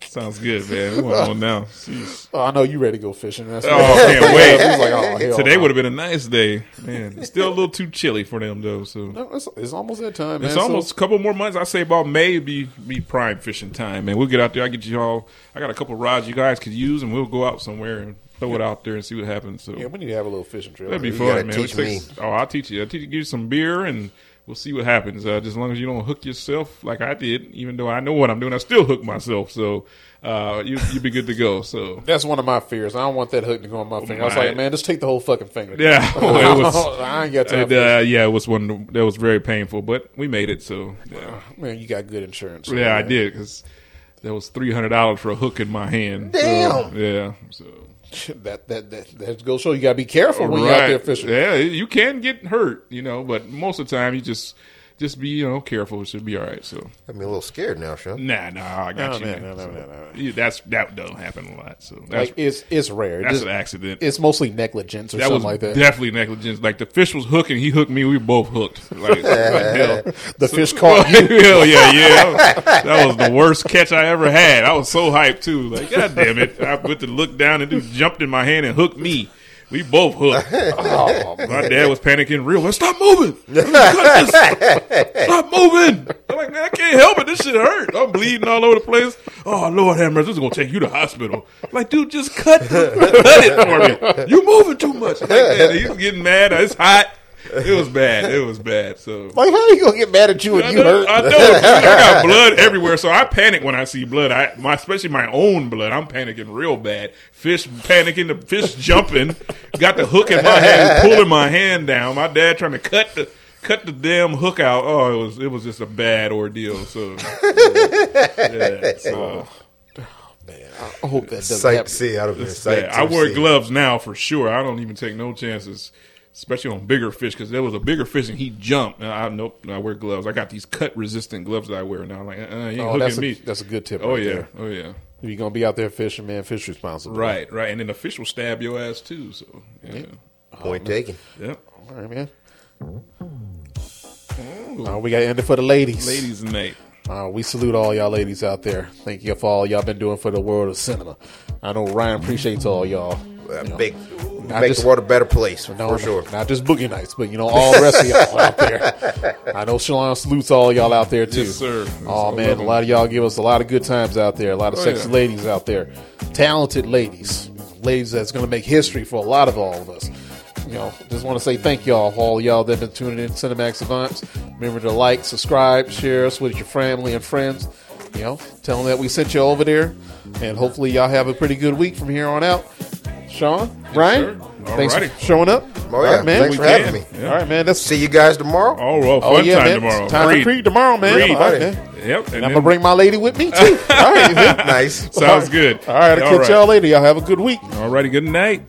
Sounds good, man. We want on now. Jeez. Oh, I know you ready to go fishing. That's Oh, can't wait. Like, oh, hell Today no. would have been a nice day. Man, it's still a little too chilly for them though. So No, it's, it's almost that time. it's man. almost So, a couple more months. I say about May be be prime fishing time, man. We'll get out there. I get you all. I got a couple rods you guys could use, and we'll go out somewhere and throw it out there and see what happens. So Yeah, we need to have a little fishing trip. that'd be You fun, man. teach We'll Oh, I'll teach you. I'll teach you. Give you some beer and. We'll see what happens. Uh, just as long as you don't hook yourself like I did, even though I know what I'm doing, I still hook myself. So uh, you you be good to go. So That's one of my fears. I don't want that hook to go on my finger. I was like, man, just take the whole fucking finger. yeah, it was. I ain't got time. And, uh, yeah, it was one that was very painful, but we made it. So yeah, Man, you got good insurance. yeah I did because that was three hundred dollars for a hook in my hand. So, Damn. yeah. So That that that that goes show you got to be careful when you're out there fishing. Yeah, you can get hurt, you know, but most of the time you just just be you know careful. It should be all right. So Got me a little scared now, Sean. nah, nah, I got No, you. no, man. no, no, So, no, no. yeah, that's that don't happen a lot. So that's Like it's it's rare. that's Just- an accident. it's mostly negligence or that something was like that. definitely negligence. Like the fish was hooking, he hooked me. We were both hooked. Like, like hell. the fish caught you. Hell yeah, yeah. That was the worst catch I ever had. I was so hyped too. Like, god damn it. I went to look down and dude jumped in my hand and hooked me. We both hooked. Oh, My dad was panicking real. Like, Stop moving. Stop moving. I'm like, man, I can't help it. This shit hurt. I'm bleeding all over the place. Oh, Lord have mercy. This is going to take you to hospital. I'm like, dude, just cut, the, cut it for me. You're moving too much. Like that. He's getting mad. It's hot. It was bad. It was bad. So Like how are you gonna get mad at you when I you know, hurt? I know. I got blood everywhere, so I panic when I see blood. I, my, especially my own blood. I'm panicking real bad. Fish panicking, the fish jumping. Got the hook in my hand, pulling my hand down. My dad trying to cut the cut the damn hook out. Oh, it was it was just a bad ordeal. So, yeah, so oh, I hope that doesn't Sight happen. to see out of there. Sight yeah, I wear see. gloves now for sure. I don't even take no chances. Especially on bigger fish, because there was a bigger fish and he jumped. And I nope, I wear gloves. I got these cut resistant gloves that I wear now. Like, uh, you ain't Oh, that's a, me. that's a good tip. Oh right yeah, there. oh yeah. If you're gonna be out there fishing, man, fish responsible. Right, right, and then the fish will stab your ass too. So yeah, Point taken. yep. All right, man. Uh, we got to end it for the ladies. Ladies and mate, Uh, we salute all y'all ladies out there. Thank you for all y'all been doing for the world of cinema. I know Ryan appreciates all y'all. Uh, You know, Big, I make just- the world a better place no, for sure. Not just boogie nights, but you know all the rest of y'all out there. I know Shalon salutes all y'all out there too. Yes, sir. Oh I man, a lot of y'all give us a lot of good times out there. A lot of Oh, sexy yeah. ladies out there, talented ladies, ladies that's going to make history for a lot of all of us. You know, just want to say thank y'all, all y'all that have been tuning in to Cinemax Savants. Remember to like, subscribe, share us with your family and friends. You know, tell them that we sent you over there, and hopefully y'all have a pretty good week from here on out. Sean, Ryan, sir. thanks for Alrighty. showing up. Oh, yeah. right, man. Thanks for We having can. me. All right, man. That's See you guys tomorrow. Oh well, oh fun yeah, time man. tomorrow. Time Creed. for Creed tomorrow, man. Creed. All right, Buddy. man. Yep, And and I'm gonna bring my lady with me too. All right, man. nice. sounds good. All right, I'll catch y'all later. Y'all have a good week. All righty, good night.